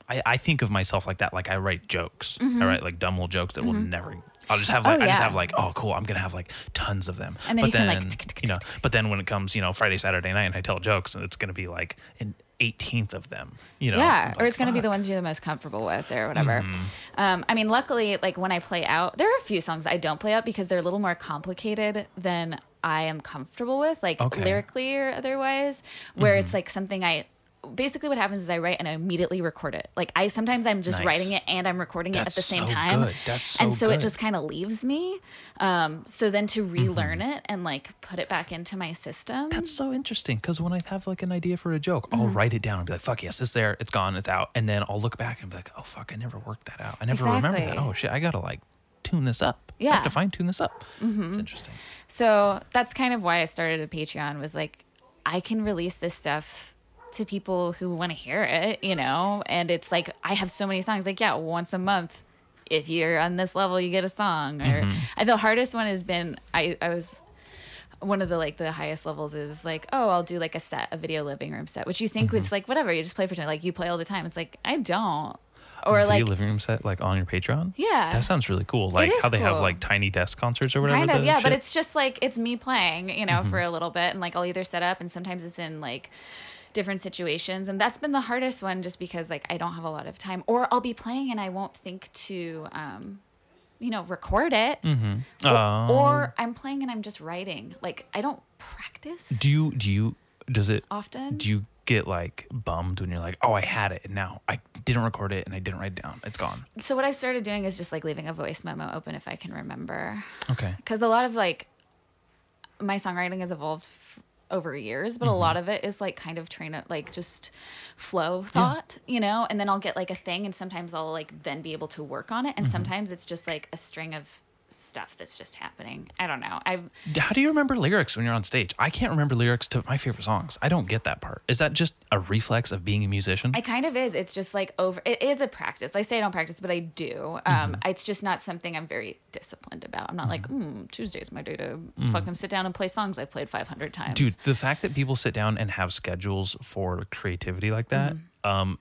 I, I think of myself like that. Like I write jokes. I write like dumb little jokes that will never. I'll just have Mm-hmm. Oh, like I just have like oh cool I'm gonna have like tons of them. And then but you can, then like, tick, tick, you know but then when it comes you know Friday Saturday night and I tell jokes and it's gonna be like an 18th of them. You know. yeah, I'm or like, it's going to be the ones you're the most comfortable with or whatever. Mm-hmm. Um, I mean, luckily, like when I play out, there are a few songs I don't play out because they're a little more complicated than I am comfortable with, like Okay. Mm-hmm. lyrically or otherwise, where it's like something I. Basically, what happens is I write and I immediately record it. Like I sometimes I'm just Nice. writing it and I'm recording it at the same so time, good. That's so and so good. it just kind of leaves me. Um, so then to relearn Mm-hmm. it and like put it back into my system, That's so interesting because when I have like an idea for a joke, Mm-hmm. I'll write it down and be like, "Fuck yes, it's there, it's gone, it's out," and then I'll look back and be like, "Oh fuck, I never worked that out. I never remember that. Oh shit, I gotta like tune this up. Yeah. I have to fine tune this up. It's interesting. So that's kind of why I started a Patreon was like I can release this stuff to people who want to hear it, you know? And it's like I have so many songs like yeah, once a month if you're on this level you get a song or mm-hmm. I, the hardest one has been I I was one of the like the highest levels is like oh I'll do like a set a video living room set which you think mm-hmm. was like whatever you just play for time like you play all the time it's like I don't or like living room set like on your Patreon. Yeah. that sounds really cool. Like how they have like tiny desk concerts or whatever. kind of yeah but it's just like it's me playing you know mm-hmm. for a little bit and like i'll either set up and sometimes it's in like different situations and that's been the hardest one just because like i don't have a lot of time or i'll be playing and i won't think to um you know record it or, Um, or i'm playing and i'm just writing like i don't practice do you do you does it often do you get like bummed when you're like, oh, I had it and now I didn't record it and I didn't write it down. It's gone. so what i've started doing is just like leaving a voice memo open if i can remember Okay. because a lot of like my songwriting has evolved f- over years but a Mm-hmm. lot of it is like kind of train it like just flow thought you know and then i'll get like a thing and sometimes i'll like then be able to work on it Mm-hmm. and sometimes it's just like a string of stuff that's just happening i don't know i've How do you remember lyrics when you're on stage? I can't remember lyrics to my favorite songs. I don't get that part. Is that just a reflex of being a musician? It kind of is. It's just like over. It is a practice. I say I don't practice, but I do. Um, Mm-hmm. It's just not something I'm very disciplined about. I'm not like, mm, Tuesday's my day to Mm. fucking sit down and play songs I've played 500 times. Dude, the fact that people sit down and have schedules for creativity like that, um,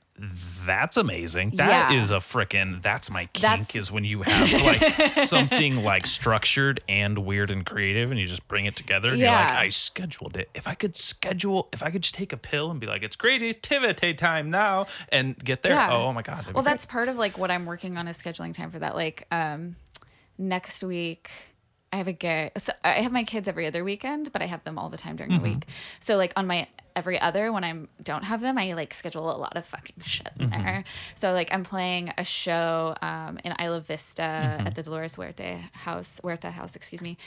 that's amazing. That is. Yeah. a frickin' that's my kink That's- is when you have like (laughs) something like structured and weird and creative and you just bring it together and you're like, Yeah. I scheduled it. If I could schedule if I could just take a pill and be like, it's creativity time now and get there. Yeah. Oh my god. Well, that's part of like what I'm working on is scheduling time for that. Like um, next week, I have a gay. So I have my kids every other weekend, but I have them all the time during Mm-hmm. the week. So like on my every other when I don't have them, I like schedule a lot of fucking shit in Mm-hmm. there. So like I'm playing a show um, in Isla Vista Mm-hmm. at the Dolores Huerta house, Huerta house, excuse me.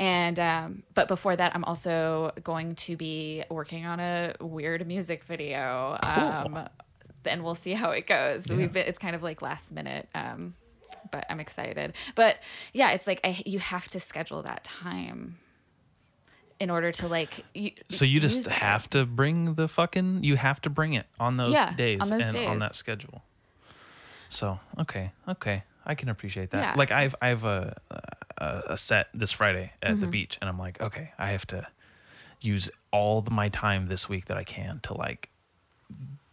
And um, but before that, I'm also going to be working on a weird music video. Um, and we'll see how it goes. We've been, it's kind of like last minute, um, but I'm excited. But yeah, it's like I, you have to schedule that time in order to like. You, So you just use it. have to bring the fucking you have to bring it on those Yeah, days on those and on that schedule. So okay, okay, I can appreciate that. Yeah. Like I've I've a a, a set this Friday at Mm-hmm. the beach, and I'm like, okay, I have to use all the, my time this week that I can to like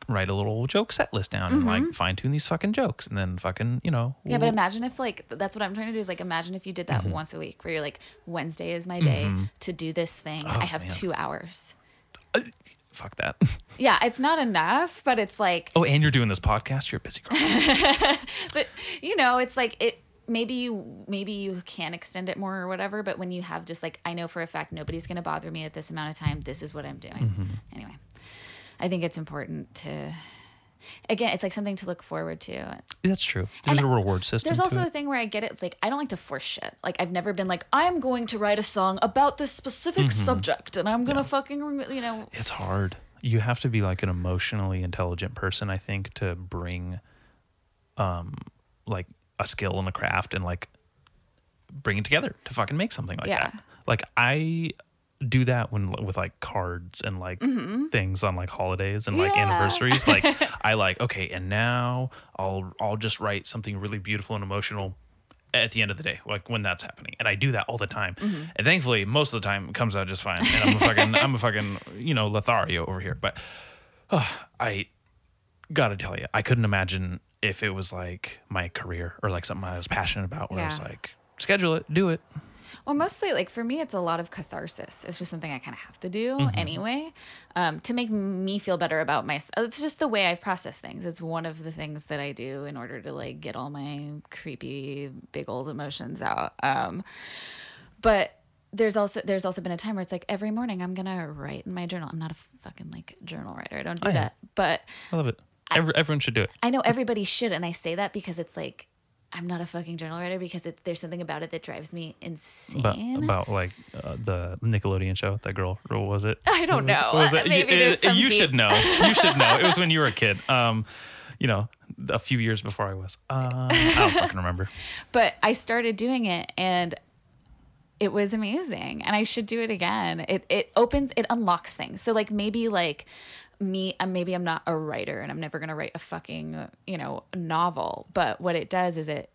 write a little joke set list down and like fine tune these fucking jokes, and then fucking you know Mm-hmm. Yeah, but imagine if like that's what I'm trying to do is like imagine if you did Mm-hmm. that once a week, where you're like Wednesday is my day to do this thing. I have Oh, man. two hours. fuck that. (laughs) Yeah, it's not enough, but it's like oh, and you're doing this podcast. You're a busy girl. (laughs) but you know it's like it maybe you maybe you can extend it more or whatever but when you have just like i know for a fact nobody's going to bother me at this amount of time this is what i'm doing Mm-hmm. anyway i think it's important to again it's like something to look forward to That's true. There's And a reward system. there's also a thing where i get it it's like i don't like to force shit like i've never been like i'm going to write a song about this specific Mm-hmm. subject and i'm gonna fucking you know it's hard. You have to be like an emotionally intelligent person, I think, to bring um like a skill in a craft and like bring it together to fucking make something like Yeah. that. Like I do that when with like cards and like things on like holidays and like Mm-hmm. Anniversaries. Like (laughs) I like, okay, and now I'll I'll just write something really beautiful and emotional at the end of the day, like when that's happening. And I do that all the time. Mm-hmm. And thankfully, most of the time it comes out just fine. And I'm a fucking I'm a fucking, you know, Lothario over here. But oh, I gotta tell you, I couldn't imagine if it was like my career or like something I was passionate about where I was like, schedule it, do it. Well, mostly like for me, it's a lot of catharsis. It's just something I kind of have to do Mm-hmm. anyway um, to make me feel better about myself. It's just the way I've processed things. It's one of the things that I do in order to like get all my creepy, big old emotions out. Um, but there's also there's also been a time where it's like every morning I'm gonna write in my journal. I'm not a fucking like journal writer. I don't do I am. that, but I love it. Every, everyone should do it. I know everybody should, and I say that because it's like. I'm not a fucking journal writer because it, there's something about it that drives me insane. About, about like uh, the Nickelodeon show, that girl, or was it? I don't know. What was (laughs) it? Maybe you, there's uh, some you deep- should know. You should know. It was when you were a (laughs) kid. Um, you know, a few years before I was. Uh, I don't fucking remember. (laughs) but I started doing it and it was amazing and I should do it again. It it opens it unlocks things. So like maybe like me maybe I'm not a writer and I'm never going to write a fucking, you know, novel, but what it does is it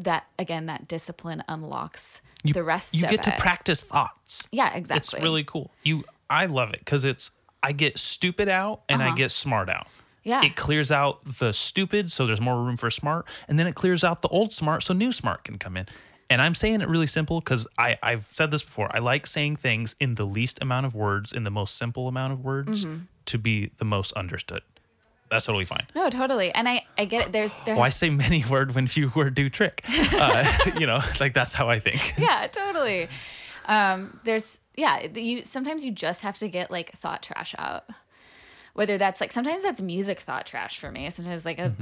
that again that discipline unlocks You, the rest you get it. to practice thoughts. yeah, exactly. It's really cool. You, I love it because it's I get stupid out and I get smart out. Uh-huh. Yeah. It clears out the stupid, so there's more room for smart, and then it clears out the old smart, so new smart can come in. And I'm saying it really simple because I I've said this before. I like saying things in the least amount of words, in the most simple amount of words, Mm-hmm. To be the most understood. That's totally fine. No, totally. And I, I get it. There's, there's, Why say many (laughs) word when few word do trick? (laughs) Uh, (laughs) you know, like that's how I think. yeah, totally. Um, there's, yeah, you, sometimes you just have to get like thought trash out. Whether that's like, sometimes that's music thought trash for me. Sometimes like, a,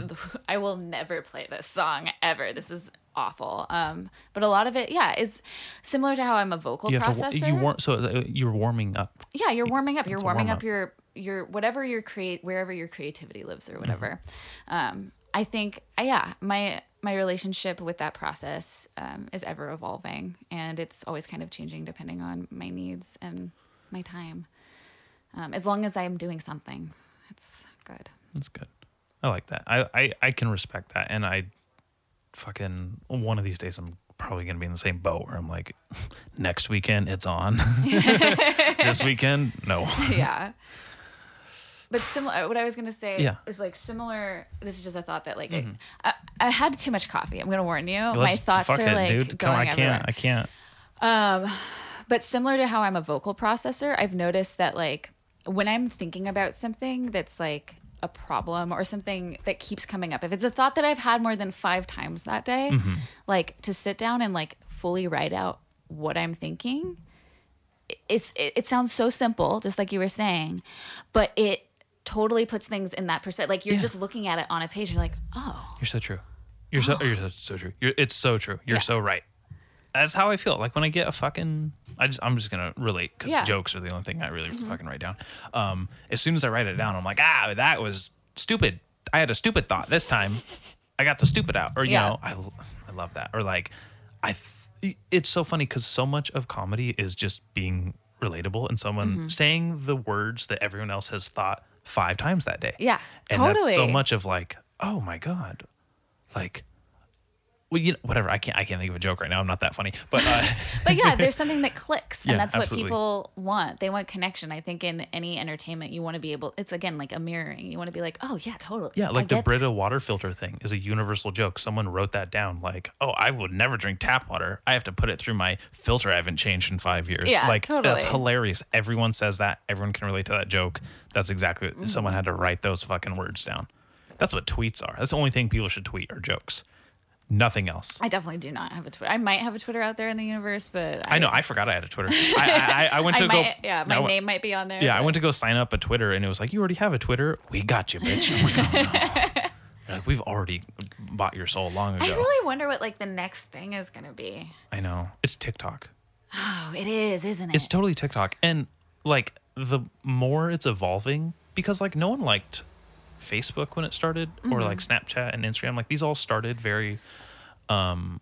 I will never play this song ever. This is awful. Um, but a lot of it, yeah, is similar to how I'm a vocal You processor. to you war- so uh, you're warming up. yeah you're warming up you're warming warm up up. your your whatever your create wherever your creativity lives or whatever um i think uh, yeah my my relationship with that process um, is ever evolving and it's always kind of changing depending on my needs and my time um, as long as i'm doing something it's good That's good. I like that. I, I, I can respect that. And I fucking, one of these days, I'm probably going to be in the same boat where I'm like, (laughs) next weekend, it's on. (laughs) (laughs) this weekend, no. yeah. But similar, uh, what I was gonna say Yeah. Mm-hmm. is like similar. This is just a thought that like I, mm-hmm. I, I had too much coffee. I'm gonna warn you. My Let's- thoughts are it, like dude. Going I can't. I can't. Um, but similar to how I'm a vocal processor, I've noticed that like when I'm thinking about something that's like a problem or something that keeps coming up, if it's a thought that I've had more than five times that day, mm-hmm. like to sit down and like fully write out what I'm thinking, it's it, it sounds so simple, just like you were saying, but it totally puts things in that perspective. Like you're Yeah. just looking at it on a page, you're like, oh, You're so true. You're so you're so, so true. You're, it's so true. You're Yeah. so right. That's how I feel. Like when I get a fucking, I just I'm just gonna relate because Yeah. jokes are the only thing I really fucking write down. Um, as soon as I write it down, I'm like, ah, that was stupid. I had a stupid thought this time. I got the stupid out, or you know, I I love that. Or like, I. It's so funny because so much of comedy is just being relatable and someone Mm-hmm. saying the words that everyone else has thought five times that day. Yeah, and that's so much of like, oh my god, like well, you know, whatever. I can't. I can't think of a joke right now. I'm not that funny. But uh, (laughs) but yeah, there's (laughs) something that clicks, and Yeah, that's what absolutely. people want. They want connection. I think in any entertainment, you want to be able. It's again like a mirroring. You want to be like, oh yeah, totally. yeah, I like the get Brita water filter thing is a universal joke. Someone wrote that down. Like, oh, I would never drink tap water. I have to put it through my filter I haven't changed in five years. Yeah, like totally. that's hilarious. Everyone says that. Everyone can relate to that joke. That's exactly what Mm-hmm. someone had to write those fucking words down. That's what tweets are. That's the only thing people should tweet are jokes. Nothing else. I definitely do not have a Twitter. I might have a Twitter out there in the universe, but I know. I forgot I had a Twitter. (laughs) I, I, I went I to go. might, yeah, my I name might be on there. Yeah, I went to go sign up a Twitter, and it was like, "You already have a Twitter. We got you, bitch." I'm like, "Oh no." (laughs) Like, We've already bought your soul long ago. I really wonder what like the next thing is gonna be. I know. It's TikTok. Oh, it is, isn't it? It's totally TikTok, and like the more it's evolving, because like no one liked Facebook when it started, Mm-hmm. or like Snapchat and Instagram. Like these all started very, um,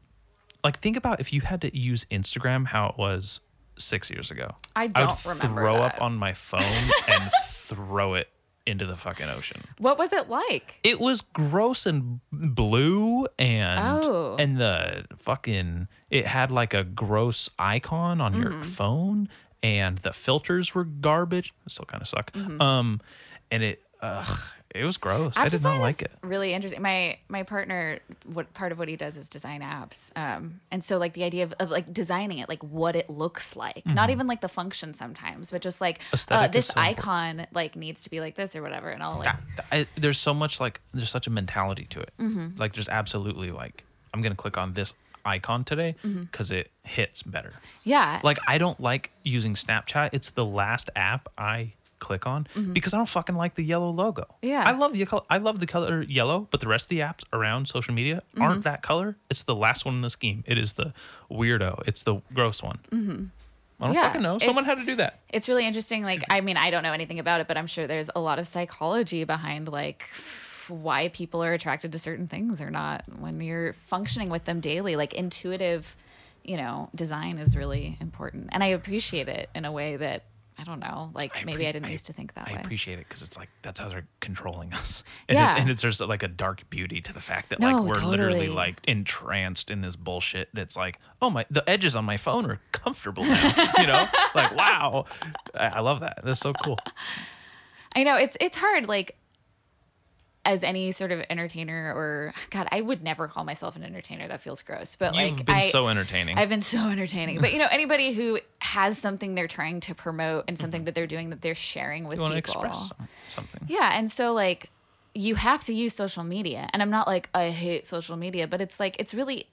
like think about if you had to use Instagram, how it was six years ago. I don't remember throw up on my phone (laughs) and throw it into the fucking ocean. what was it like? It was gross and blue and Oh. and the fucking it had like a gross icon on Mm-hmm. your phone and the filters were garbage. It still kind of suck. Mm-hmm. Um and it ugh, it was gross. I did not like it. Really interesting. My my partner, what part of what he does is design apps, um, and so like the idea of, of like designing it, like what it looks like, not even like the function sometimes, but just like uh, Mm-hmm. This so important. icon like needs to be like this or whatever, and I'll like That- I, there's so much like there's such a mentality to it. Mm-hmm. Like there's absolutely like I'm gonna click on this icon today Mm-hmm. because it hits better. yeah, Like I don't like using Snapchat. It's the last app I click on because I don't fucking like the yellow logo. Mm-hmm. Yeah. I love the color. I love the color yellow, but the rest of the apps around social media Mm-hmm. aren't that color. It's the last one in the scheme. It is the weirdo. It's the gross one. Mm-hmm. I don't Yeah, fucking know. Someone had to do that. it's really interesting. Like, I mean, I don't know anything about it, but I'm sure there's a lot of psychology behind like why people are attracted to certain things or not when you're functioning with them daily. Like, intuitive, you know, design is really important, and I appreciate it in a way that I don't know. Like, maybe I didn't used to think that way. I way. appreciate it because it's like that's how they're controlling (laughs) us. And Yeah. It, and it's there's like a dark beauty to the fact that No, like we're literally like entranced in this bullshit. That's like, oh my, the edges on my phone are comfortable now. you know, (laughs) like wow, I, I love that. That's so cool. I know it's it's hard. Like as any sort of entertainer or God, I would never call myself an entertainer. That feels gross. But like You've like been I, so entertaining. I've been so entertaining. But you know, anybody who has something they're trying to promote and something that they're doing that they're sharing with you want to people. express some- something. Yeah, and so like you have to use social media. And I'm not like I hate social media, but it's like it's really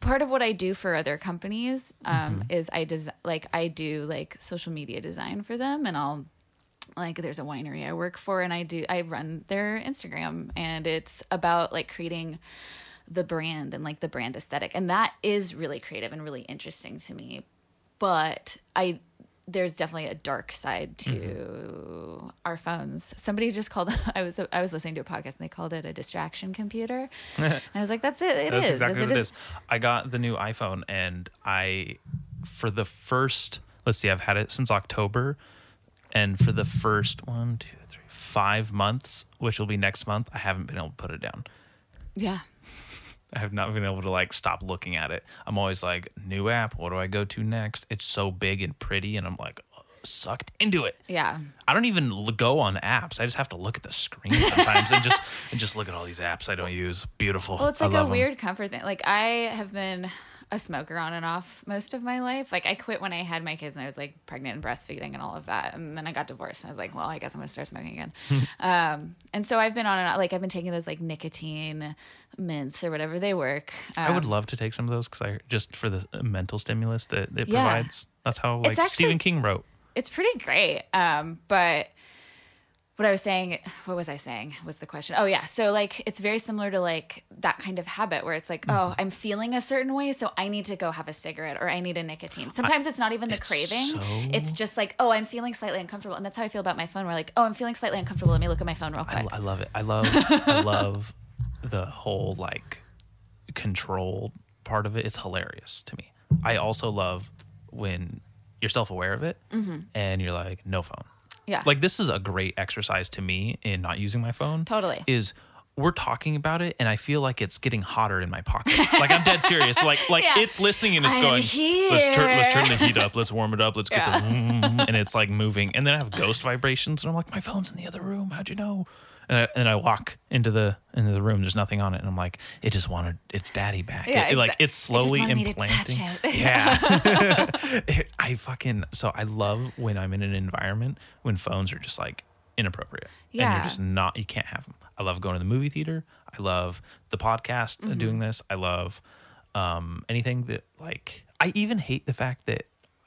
part of what I do for other companies um, is I des- like I do like social media design for them and I'll like there's a winery I work for and I do I run their Instagram and it's about like creating the brand and like the brand aesthetic and that is really creative and really interesting to me but I there's definitely a dark side to Mm-hmm. our phones. Somebody just called. (laughs) I was I was listening to a podcast and they called it a distraction computer, (laughs) and I was like, "That's it. It That's is. exactly It's what it dis- is. I got the new iPhone and I, for the first, let's see, I've had it since October. And for the first one, two, three, five months, which will be next month, I haven't been able to put it down. Yeah, (laughs) I have not been able to like stop looking at it. I'm always like, new app, what do I go to next? It's so big and pretty. And I'm like, sucked into it. yeah. I don't even go on apps. I just have to look at the screen sometimes and just (laughs) and just look at all these apps I don't use. Beautiful. Well, it's like a love 'em. weird comfort thing. Like I have been a smoker on and off most of my life. Like I quit when I had my kids and I was like pregnant and breastfeeding and all of that. And then I got divorced and I was like, well, I guess I'm gonna start smoking again. (laughs) um, and so I've been on and off. Like I've been taking those like nicotine mints or whatever they work. Um, I would love to take some of those because I just for the mental stimulus that it Yeah. provides. That's how like actually- Stephen King wrote. it's pretty great. Um, but what I was saying, what was I saying? Was the question? Oh yeah, so like it's very similar to like that kind of habit where it's like, Mm-hmm. oh, I'm feeling a certain way, so I need to go have a cigarette or I need a nicotine. Sometimes it's not even the it's craving; so- it's just like, oh, I'm feeling slightly uncomfortable, and that's how I feel about my phone. Where like, oh, I'm feeling slightly uncomfortable. Let me look at my phone real quick. I love it. I love I (laughs) love the whole like controlled part of it. It's hilarious to me. I also love when you're self aware of it and you're like, no phone. Yeah, Like this is a great exercise to me in not using my phone. Totally. Is we're talking about it and I feel like it's getting hotter in my pocket. Like I'm dead serious. Like (laughs) like Yeah. it's listening and it's I'm going let's turn let's turn the heat up, let's warm it up, let's get the (laughs) and it's like moving. And then I have ghost vibrations and I'm like, my phone's in the other room. How'd you know? And I, and I walk into the into the room. There's nothing on it, and I'm like, it just wanted its daddy back. Yeah, It- it, like it's it slowly wanted me to touch implanting. it. (laughs) Yeah, (laughs) I fucking so I love when I'm in an environment when phones are just like inappropriate. and Yeah. you're just not. You can't have them. I love going to the movie theater. I love the podcast uh Mm-hmm. doing this. I love um, anything that like. I even hate the fact that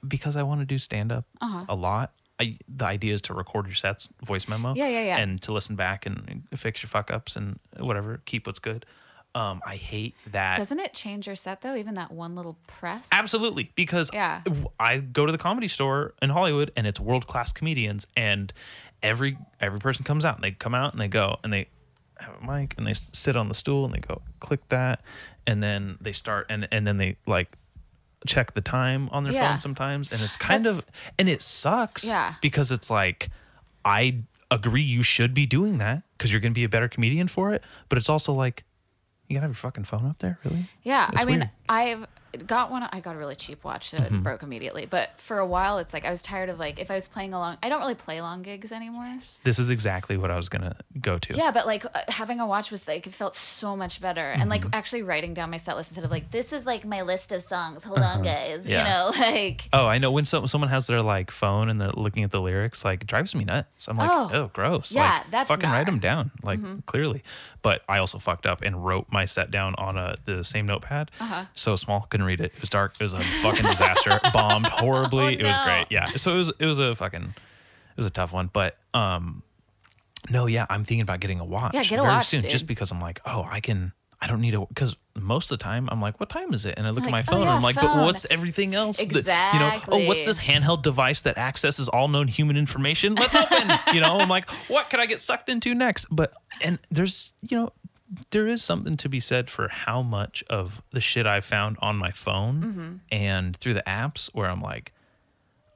because I want to do stand up Uh-huh. a lot. I, the idea is to record your sets, voice memo, Yeah, yeah, yeah. and to listen back and fix your fuck ups and whatever, keep what's good. Um, I hate that. Doesn't it change your set though? Even that one little press. Absolutely, because Yeah. I go to the comedy store in Hollywood and it's world class comedians, and every every person comes out and they come out and they go and they have a mic and they sit on the stool and they go click that, and then they start and and then they like check the time on their Yeah. phone sometimes, and it's kind That's- of and it sucks, Yeah. because it's like I agree you should be doing that because you're gonna be a better comedian for it, but it's also like you gotta have your fucking phone up there, really? Yeah, I mean, weird. I've got one. I got a really cheap watch, so Mm-hmm. it broke immediately. But for a while, it's like I was tired of like if I was playing along. I don't really play long gigs anymore. This is exactly what I was gonna go to. Yeah, but like uh, having a watch was like it felt so much better, and like Mm-hmm. actually writing down my set list instead of like this is like my list of songs. Hold on, guys. Uh-huh. Yeah. You know, (laughs) like Oh, I know when some, someone has their like phone and they're looking at the lyrics, like it drives me nuts. I'm like, Oh. oh, gross. Yeah, like, that's fucking write them down, like clearly. But I also fucked up and wrote my set down on a the same notepad. Uh-huh. So small, couldn't read it. It was dark. It was a fucking disaster. Bombed horribly. Oh, It was great. Yeah. So it was it was a fucking it was a tough one, but um, no, yeah, I'm thinking about getting a watch. Yeah, get a very watch, soon, dude. just because I'm like, oh, I can. I don't need a because most of the time I'm like, what time is it? And I look at my Like, oh, phone and I'm like, but what's everything else? that- you know, oh, what's this handheld device that accesses all known human information? Let's open. you know, I'm like, what could I get sucked into next? But and there's you know, there is something to be said for how much of the shit I found on my phone Mm-hmm. and through the apps where I'm like.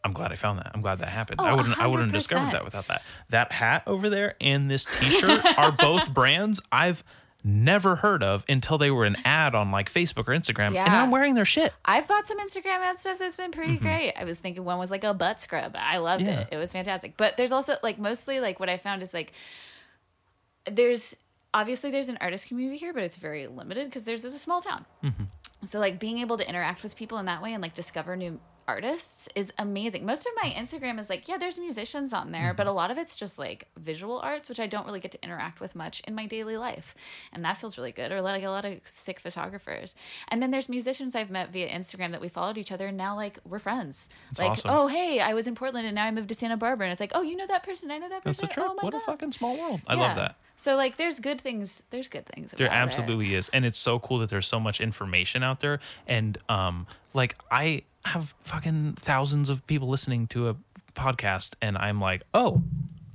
I'm glad I found that. I'm glad that happened. Oh, I wouldn't I wouldn't have discovered that without that. That hat over there and this (laughs) t-shirt are both brands I've never heard of until they were an ad on like Facebook or Instagram. Yeah. And I'm wearing their shit. I've bought some Instagram ad stuff that's been pretty great. I was thinking one was like a butt scrub. I loved Mm-hmm. Yeah. it. It was fantastic. But there's also like mostly like what I found is like there's obviously there's an artist community here, but it's very limited because there's a small town. Mm-hmm. So like being able to interact with people in that way and like discover new artists is amazing. Most of my Instagram is like, yeah, there's musicians on there, Mm-hmm. but a lot of it's just like visual arts, which I don't really get to interact with much in my daily life. And that feels really good. Or like a lot of sick photographers. And then there's musicians I've met via Instagram that we followed each other and now like we're friends. like, awesome. oh hey, I was in Portland and now I moved to Santa Barbara. And it's like, oh, you know that person, I know that That's person. a trip. Oh my what God. a fucking small world. I love that. So like there's good things there's good things There about it. absolutely is, and it's so cool that there's so much information out there. And um, like I have fucking thousands of people listening to a podcast, and I'm like, oh,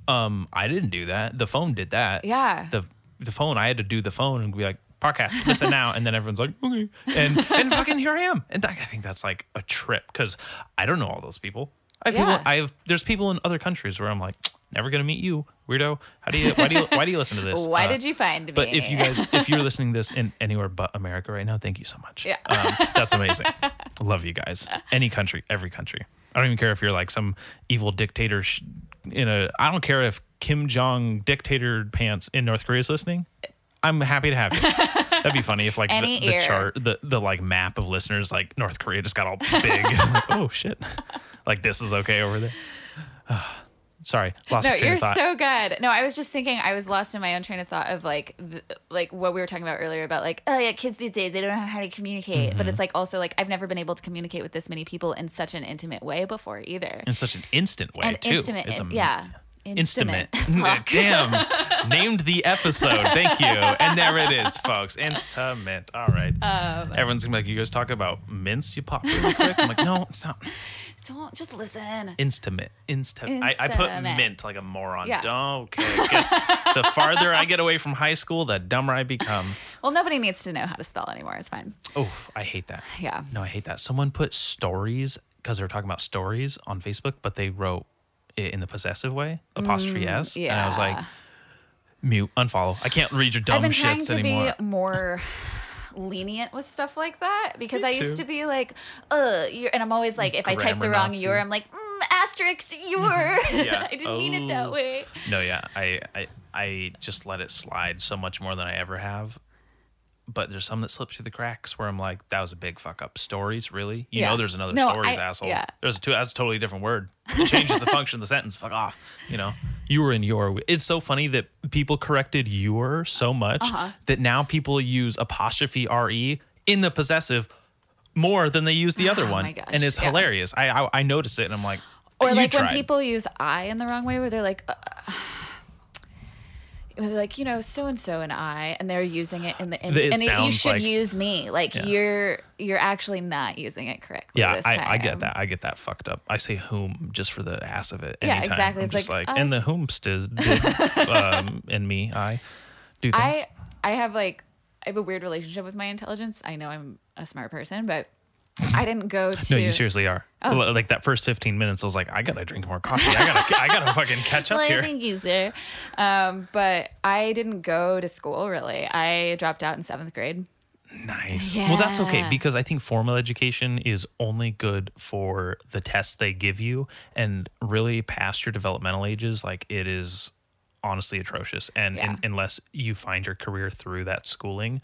um, I didn't do that. The phone did that. Yeah. The the phone, I had to do the phone and be like, podcast, listen now, and then everyone's like, okay, and and fucking here I am, and I think that's like a trip because I don't know all those people. I have Yeah. people, I have there's people in other countries where I'm like, never gonna meet you, weirdo. How do you why do you why do you listen to this? (laughs) Why Uh, did you find me? but if you guys, if you're listening to this in anywhere but America right now, thank you so much. Yeah. Um, that's amazing. (laughs) Love you guys. Any country, every country. I don't even care if you're like some evil dictator sh- in a. I don't care if Kim Jong dictator pants in North Korea is listening. I'm happy to have you. (laughs) That'd be funny if like the, the chart, the the like map of listeners, like North Korea just got all big. like, oh shit, like this is okay over there. (sighs) (sighs) Sorry, lost no, train you're of thought. so good. No, I was just thinking. I was lost in my own train of thought of like, th- like what we were talking about earlier about like, oh yeah, kids these days they don't know how to communicate. But Mm-hmm. it's like also like I've never been able to communicate with this many people in such an intimate way before either. in such an instant way And too. intimate, It's it- yeah, Instimate. (laughs) Fuck. Damn. (laughs) Named the episode. Thank you. And there it is, folks. Instamint. All right. Um, Everyone's gonna be like, you guys talk about mints you pop really quick. I'm like, no, it's not. (laughs) Don't just listen. Instamint. Insta. I, I put mint like a moron. Yeah. Okay. Guess the farther I get away from high school, the dumber I become. Well, nobody needs to know how to spell anymore. It's fine. Oh, I hate that. Yeah. No, I hate that. Someone put stories because they were talking about stories on Facebook, but they wrote it in the possessive way, apostrophe S. Yeah. And I was like, Mm, mute, unfollow. I can't read your dumb I've been trying shits to anymore. be more lenient with stuff like that (laughs) because Me I used too. to be like, uh, you're, and I'm always like, if I type the wrong. "your," I'm like, mm, asterisk "your." (laughs) Yeah. I didn't mean it that Oh. way. No, yeah, I, I, I just let it slide so much more than I ever have. But there's some that slip through the cracks where I'm like, that was a big fuck up. Stories, really? You Yeah. know, there's another No, stories, I- asshole. yeah. There's a two. That's a totally different word. (laughs) It changes the function of the sentence. Fuck off. You know, you were in your. It's so funny that people corrected your so much Uh-huh. that now people use apostrophe re in the possessive more than they use the other Oh one, and it's yeah. hilarious. I, I I notice it, and I'm like, Or "You like when people use "I" in the wrong way, where they're like. Uh, like, you know, so and so and I, and they're using it in the image, It and it, you should like- use me. Like Yeah. you're you're actually not using it correctly. Yeah, I, I get that. I get that fucked up. I say whom just for the ass of it. Yeah, exactly. I'm It's just like, like, and the whomst did, (laughs) did um, and me, I do things. I I have like I have a weird relationship with my intelligence. I know I'm a smart person, but I didn't go to. (laughs) no, you seriously are. Oh. Like that first 15 minutes, I was like, I gotta drink more coffee. I gotta, I gotta fucking catch up (laughs) Well, here. thank you, sir. Um, but I didn't go to school really. I dropped out in seventh grade. Nice. Yeah. Well, that's okay because I think formal education is only good for the tests they give you, and really past your developmental ages, like it is honestly atrocious. And Yeah. un- unless you find your career through that schooling,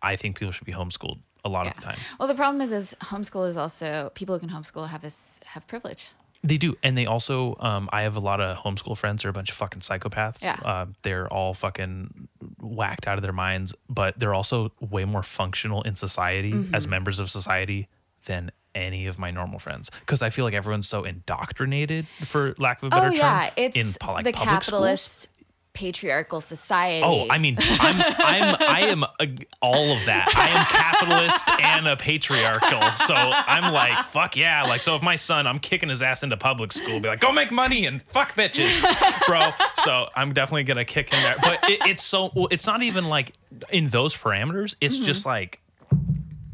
I think people should be homeschooled a lot of the time. Well, the problem is, is homeschool is also people who can homeschool have this have privilege. They do, and they also. Um, I have a lot of homeschool friends. They're a bunch of fucking psychopaths. Yeah. Uh, they're all fucking whacked out of their minds, but they're also way more functional in society Mm-hmm. as members of society than any of my normal friends. Because I feel like everyone's so indoctrinated, for lack of a better oh term, yeah, it's in like the public schools. Patriarchal society. Oh, I mean, I'm I'm I am a, all of that. I am capitalist and a patriarchal. So I'm like, fuck yeah. Like, so if my son, I'm kicking his ass into public school, be like, go make money and fuck bitches, bro. So I'm definitely gonna kick him there. But it, it's so well, it's not even like in those parameters. It's Mm-hmm. just like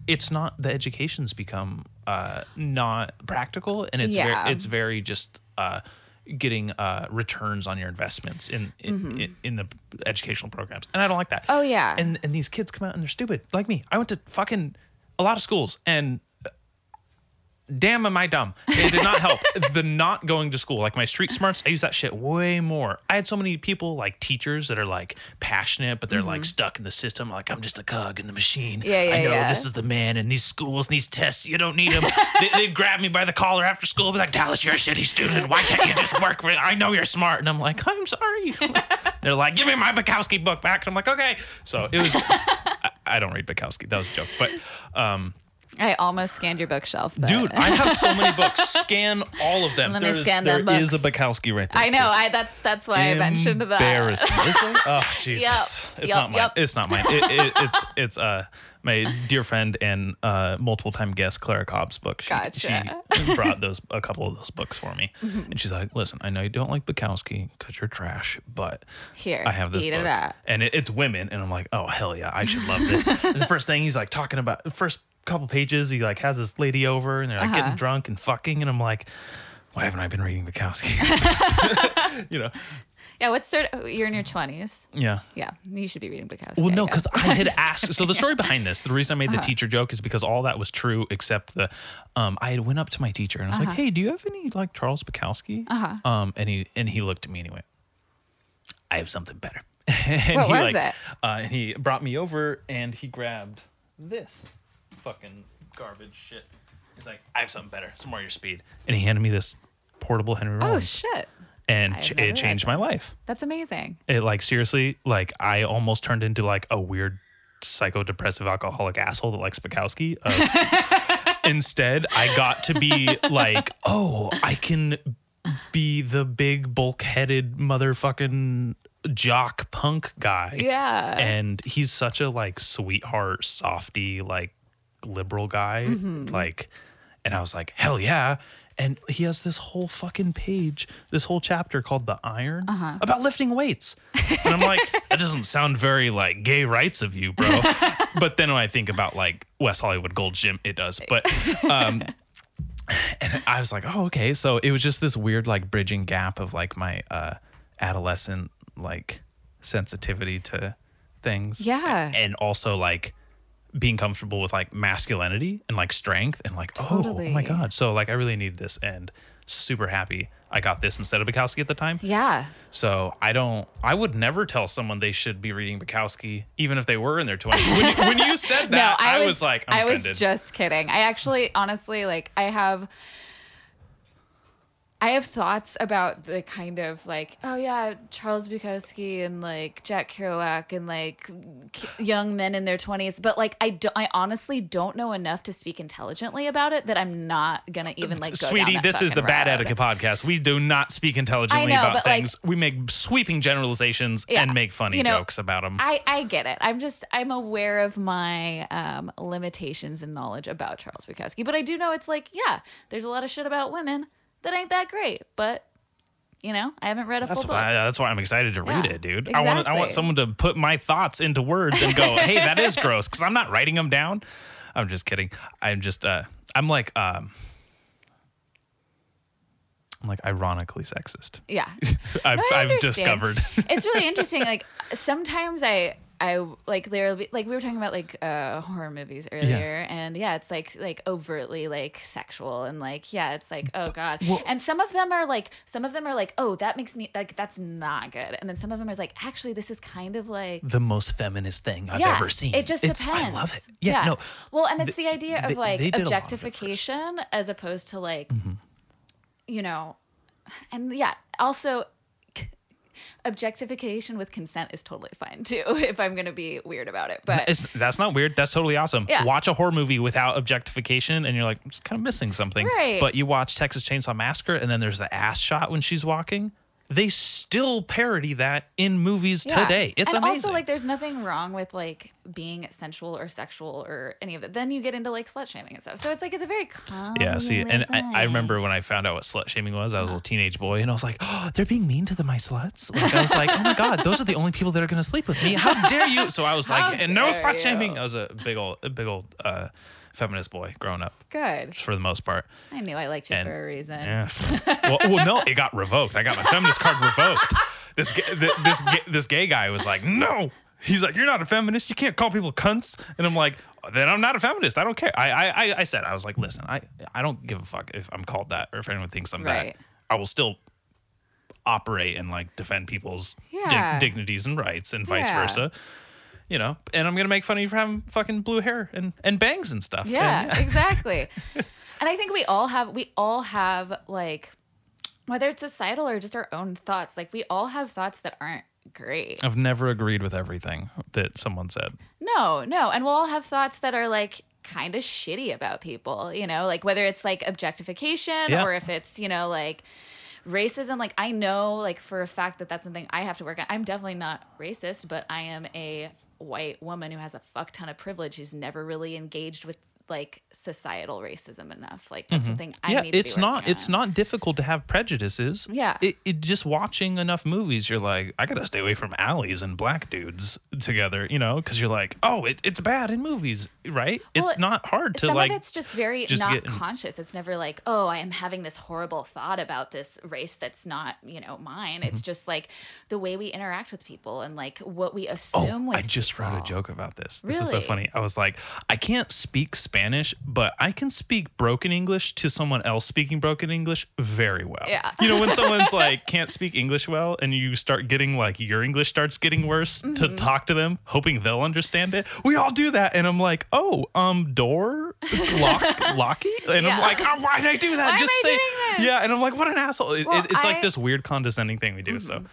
it's not the education's become uh not practical and it's Yeah. very it's very just uh getting uh returns on your investments in in, in in the educational programs and i don't like that Mm-hmm. Oh, yeah. and and these kids come out and they're stupid like me i went to fucking a lot of schools and damn, am I dumb? It did not help. (laughs) the not going to school, like my street smarts, I use that shit way more. I had so many people, like teachers, that are like passionate, but they're like stuck in the system. Like I'm just a cog in the machine. Mm-hmm. Yeah, yeah, I know yeah. this is the man, and these schools, and these tests, you don't need them. they, they'd grab me by the collar after school, be like, Dallas, you're a shitty student. Why can't you just work for it? I know you're smart, and I'm like, I'm sorry. (laughs) they're like, give me my Bukowski book back, and I'm like, okay. So it was. I, I don't read Bukowski. That was a joke, but. um I almost scanned your bookshelf, but Dude, I have so many books. (laughs) Scan all of them. Let me There is- scan there them is a books. Bukowski right there. I know. I that's that's why I mentioned that. Embarrassing. (laughs) Oh Jesus! It's Yep, not mine. yep. It's not mine. It, it, it's it's uh my dear friend and uh multiple time guest Clara Cobb's book. She, Gotcha. she (laughs) brought those a couple of those books for me, and she's like, "Listen, I know you don't like Bukowski because you're trash, but Here, I have this book, it and it, it's women, and I'm like, oh hell yeah, I should love this. and the first thing he's like talking about, the first couple pages, he like has this lady over, and they're like Uh-huh. getting drunk and fucking, and I'm like, why haven't I been reading Bukowski? (laughs) (laughs) you know, Yeah, what's sort of, you're in your twenties. yeah. Yeah, you should be reading Bukowski. Well, no, because I had (laughs) asked. So the story behind this, the reason I Uh-huh. made the teacher joke is because all that was true except the. Um, I had went up to my teacher and I was Uh-huh. like, "Hey, do you have any like Charles Bukowski?" Uh-huh. Um, and he and he looked at me and he went, "I have something better." and What he, was like, it? Uh, and he brought me over and he grabbed this fucking garbage shit. He's like, "I have something better. Some more of your speed." And he handed me this portable Henry Oh shit, and ch- it changed my life that's amazing. it like seriously like i almost turned into like a weird psychodepressive alcoholic asshole that likes Bukowski. Uh, (laughs) instead i got to be like oh i can be the big bulk-headed motherfucking jock punk guy Yeah. and he's such a like sweetheart softy like liberal guy Mm-hmm. like and i was like hell yeah and he has this whole fucking page this whole chapter called the iron Uh-huh. about lifting weights and i'm like that doesn't sound very like gay rights of you bro (laughs) but then when i think about like west hollywood gold gym it does but um and I was like, oh, okay. So it was just this weird, like, bridging gap of like my uh, adolescent, like, sensitivity to things. Yeah. And also, like, being comfortable with like masculinity and like strength and like, oh, oh my God. So, like, I really need this and super happy I got this instead of Bukowski at the time. yeah. So I don't, I would never tell someone they should be reading Bukowski, even if they were in their 20s. When you, when you said (laughs) that, no, I, I, was, was, like, I'm I offended. was just kidding. I actually, honestly, like, I have, I have thoughts about the kind of like, oh yeah, Charles Bukowski and like Jack Kerouac and like k- young men in their twenties, but like, I do, I honestly don't know enough to speak intelligently about it that I'm not gonna even like go down Sweetie, this is the fucking Bad. Etiquette podcast. We do not speak intelligently know, about but, like- things. we make sweeping generalizations Yeah, and make funny you know, jokes about them. I, I get it. I'm just I'm aware of my um, limitations and knowledge about Charles Bukowski, but I do know it's like yeah, there's a lot of shit about women that ain't that great, but you know I haven't read a that's full book. That's why I'm excited to read Yeah, it, dude. I want. I want someone to put my thoughts into words and go, "Hey, that is gross," because I'm not writing them down. I'm just kidding. I'm just. uh I'm like. um I'm like ironically sexist. Yeah, (laughs) I've No, I've discovered. it's really (laughs) interesting. Like sometimes I I like there'll be like we were talking about like uh horror movies earlier, and yeah, it's like like overtly like sexual and like yeah, it's like oh god, and some of them are like some of them are like oh that makes me like that's not good, and then some of them are like actually this is kind of like the most feminist thing I've yeah, ever seen. It just It's- depends. I love it. Yeah, no. Well, and it's the idea they- of like they did of objectification as opposed to like, Mm-hmm. you know, and yeah, also objectification with consent is totally fine too (laughs) if I'm gonna be weird about it. But It's, that's not weird. That's totally awesome. Yeah. Watch a horror movie without objectification, and you're like, I'm just kind of missing something. Right. But you watch Texas Chainsaw Massacre, and then there's the ass shot when she's walking. They still parody that in movies yeah. today. It's and amazing. also like there's nothing wrong with like being sensual or sexual or any of that. Then you get into like slut shaming and stuff. So it's like it's a very yeah, see, and I, I remember when I found out what slut shaming was, I was a Uh-huh. little teenage boy, and I was like, oh, they're being mean to the my sluts. Like, I was like, oh my God, those are the only people that are going to sleep with me. How dare you? So I was like, and no slut shaming. I was a big old, a big old uh, feminist boy growing up good. for the most part. I knew I liked you And- for a reason. Yeah. well, well, no, it got revoked. I got my feminist card revoked. This this this gay guy was like, no, He's like, "You're not a feminist. You can't call people cunts." And I'm like, "Then I'm not a feminist. I don't care." I I I- said I was like, "Listen, I I don't give a fuck if I'm called that or if anyone thinks I'm Right. that. I will still operate and like defend people's dig- Yeah. dignities and rights and vice Yeah. versa." You know, and I'm gonna make fun of you for having fucking blue hair and, and bangs and stuff. Yeah, And (laughs) exactly. and I think we all have we all have like whether it's societal or just our own thoughts, like we all have thoughts that aren't great. I've never agreed with everything that someone said. No, no. And we'll all have thoughts that are like kind of shitty about people, you know, like whether it's like objectification Yeah. or if it's, you know, like racism. Like I know, like for a fact that that's something I have to work on. I'm definitely not racist, but I am a white woman who has a fuck ton of privilege who's never really engaged with like societal racism enough. Like that's something I Mm-hmm. yeah, need to it's not it's on. not difficult to have prejudices. Yeah. It, it just watching enough movies, you're like, I gotta stay away from alleys and black dudes together, you know, because you're like, oh, it, it's bad in movies, right? it's not hard to Some like of it's just very just not get in- conscious. It's never like, oh, I am having this horrible thought about this race that's not, you know, mine. Mm-hmm. It's just like the way we interact with people and like what we Oh, assume with I just wrote a joke about this. This is so funny. I was like, I can't speak Spanish, but I can speak broken English to someone else speaking broken English very well. Yeah. You know, when someone's (laughs) like can't speak English well and you start getting like your English starts getting worse Mm-hmm. to talk to them, hoping they'll understand it. We all do that. And I'm like, oh, um, door, lock, (laughs) locky? And Yeah. I'm like, oh, why did I do that? Why Just say, yeah. And I'm like, what an asshole. It, Well, it- it's like I- Mm-hmm. this weird condescending thing we do. So,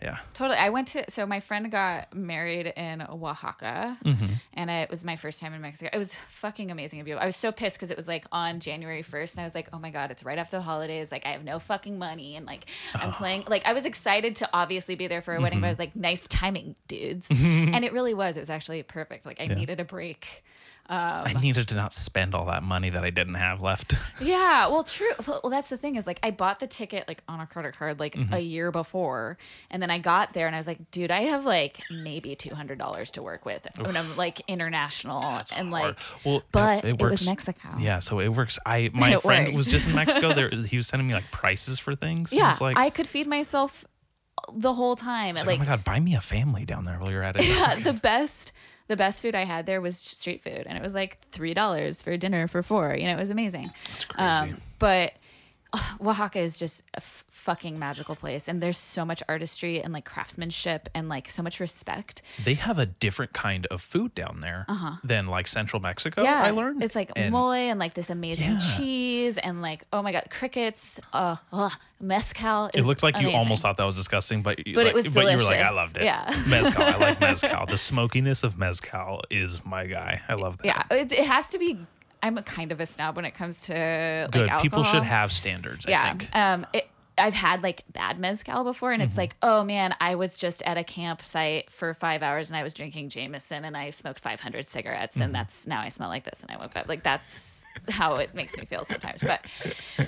yeah. Totally. I went to so my friend got married in Oaxaca, Mm-hmm. and it was my first time in Mexico. It was fucking amazing of you. I was so pissed because it was like on January first, and I was like, oh my god, it's right after the holidays. Like I have no fucking money, and like I'm playing. Like I was excited to obviously be there for a wedding, but I was like, nice timing, dudes. (laughs) and it really was. It was actually perfect. Like I needed a break. I needed to not spend all that money that I didn't have left. (laughs) Yeah, well, true. Well, that's the thing is like I bought the ticket like on a credit card like Mm-hmm. a year before, and then I got there and I was like, dude, I have like maybe two hundred dollars to work with when I'm like international and like. Well, but it, it was works. Mexico. Yeah, so it works. I (laughs) my It friend worked. was just in Mexico. (laughs) There, he was sending me like prices for things. Yeah, it's like, I could feed myself the whole time. like, like, oh my god, buy me a family down there while you're at it. yeah, the best. The best food I had there was street food, and it was like three dollars for dinner for four. You know, it was amazing. It's crazy. Um, but ugh, (sighs) Oaxaca is just a f- fucking magical place, and there's so much artistry and like craftsmanship and like so much respect. they have a different kind of food down there than like Central Mexico. Uh-huh. yeah, I learned it's like And mole and like this amazing Yeah. cheese and like oh my god, crickets. Uh, ugh, mezcal. It is looked like you almost thought that was disgusting, but you, But it like, was but you were like, I loved it. Yeah. (laughs) mezcal. I like (laughs) mezcal. The smokiness of mezcal is my guy. I love that. Yeah, it, it has to be. I'm a kind of a snob when it comes to like good. alcohol. People should have standards. I yeah. think. Um, it, I've had like bad mezcal before, and it's Mm-hmm. like, oh man, I was just at a campsite for five hours and I was drinking Jameson and I smoked 500 cigarettes, Mm-hmm. and that's now I smell like this, and I woke up like that's how it makes me feel sometimes. But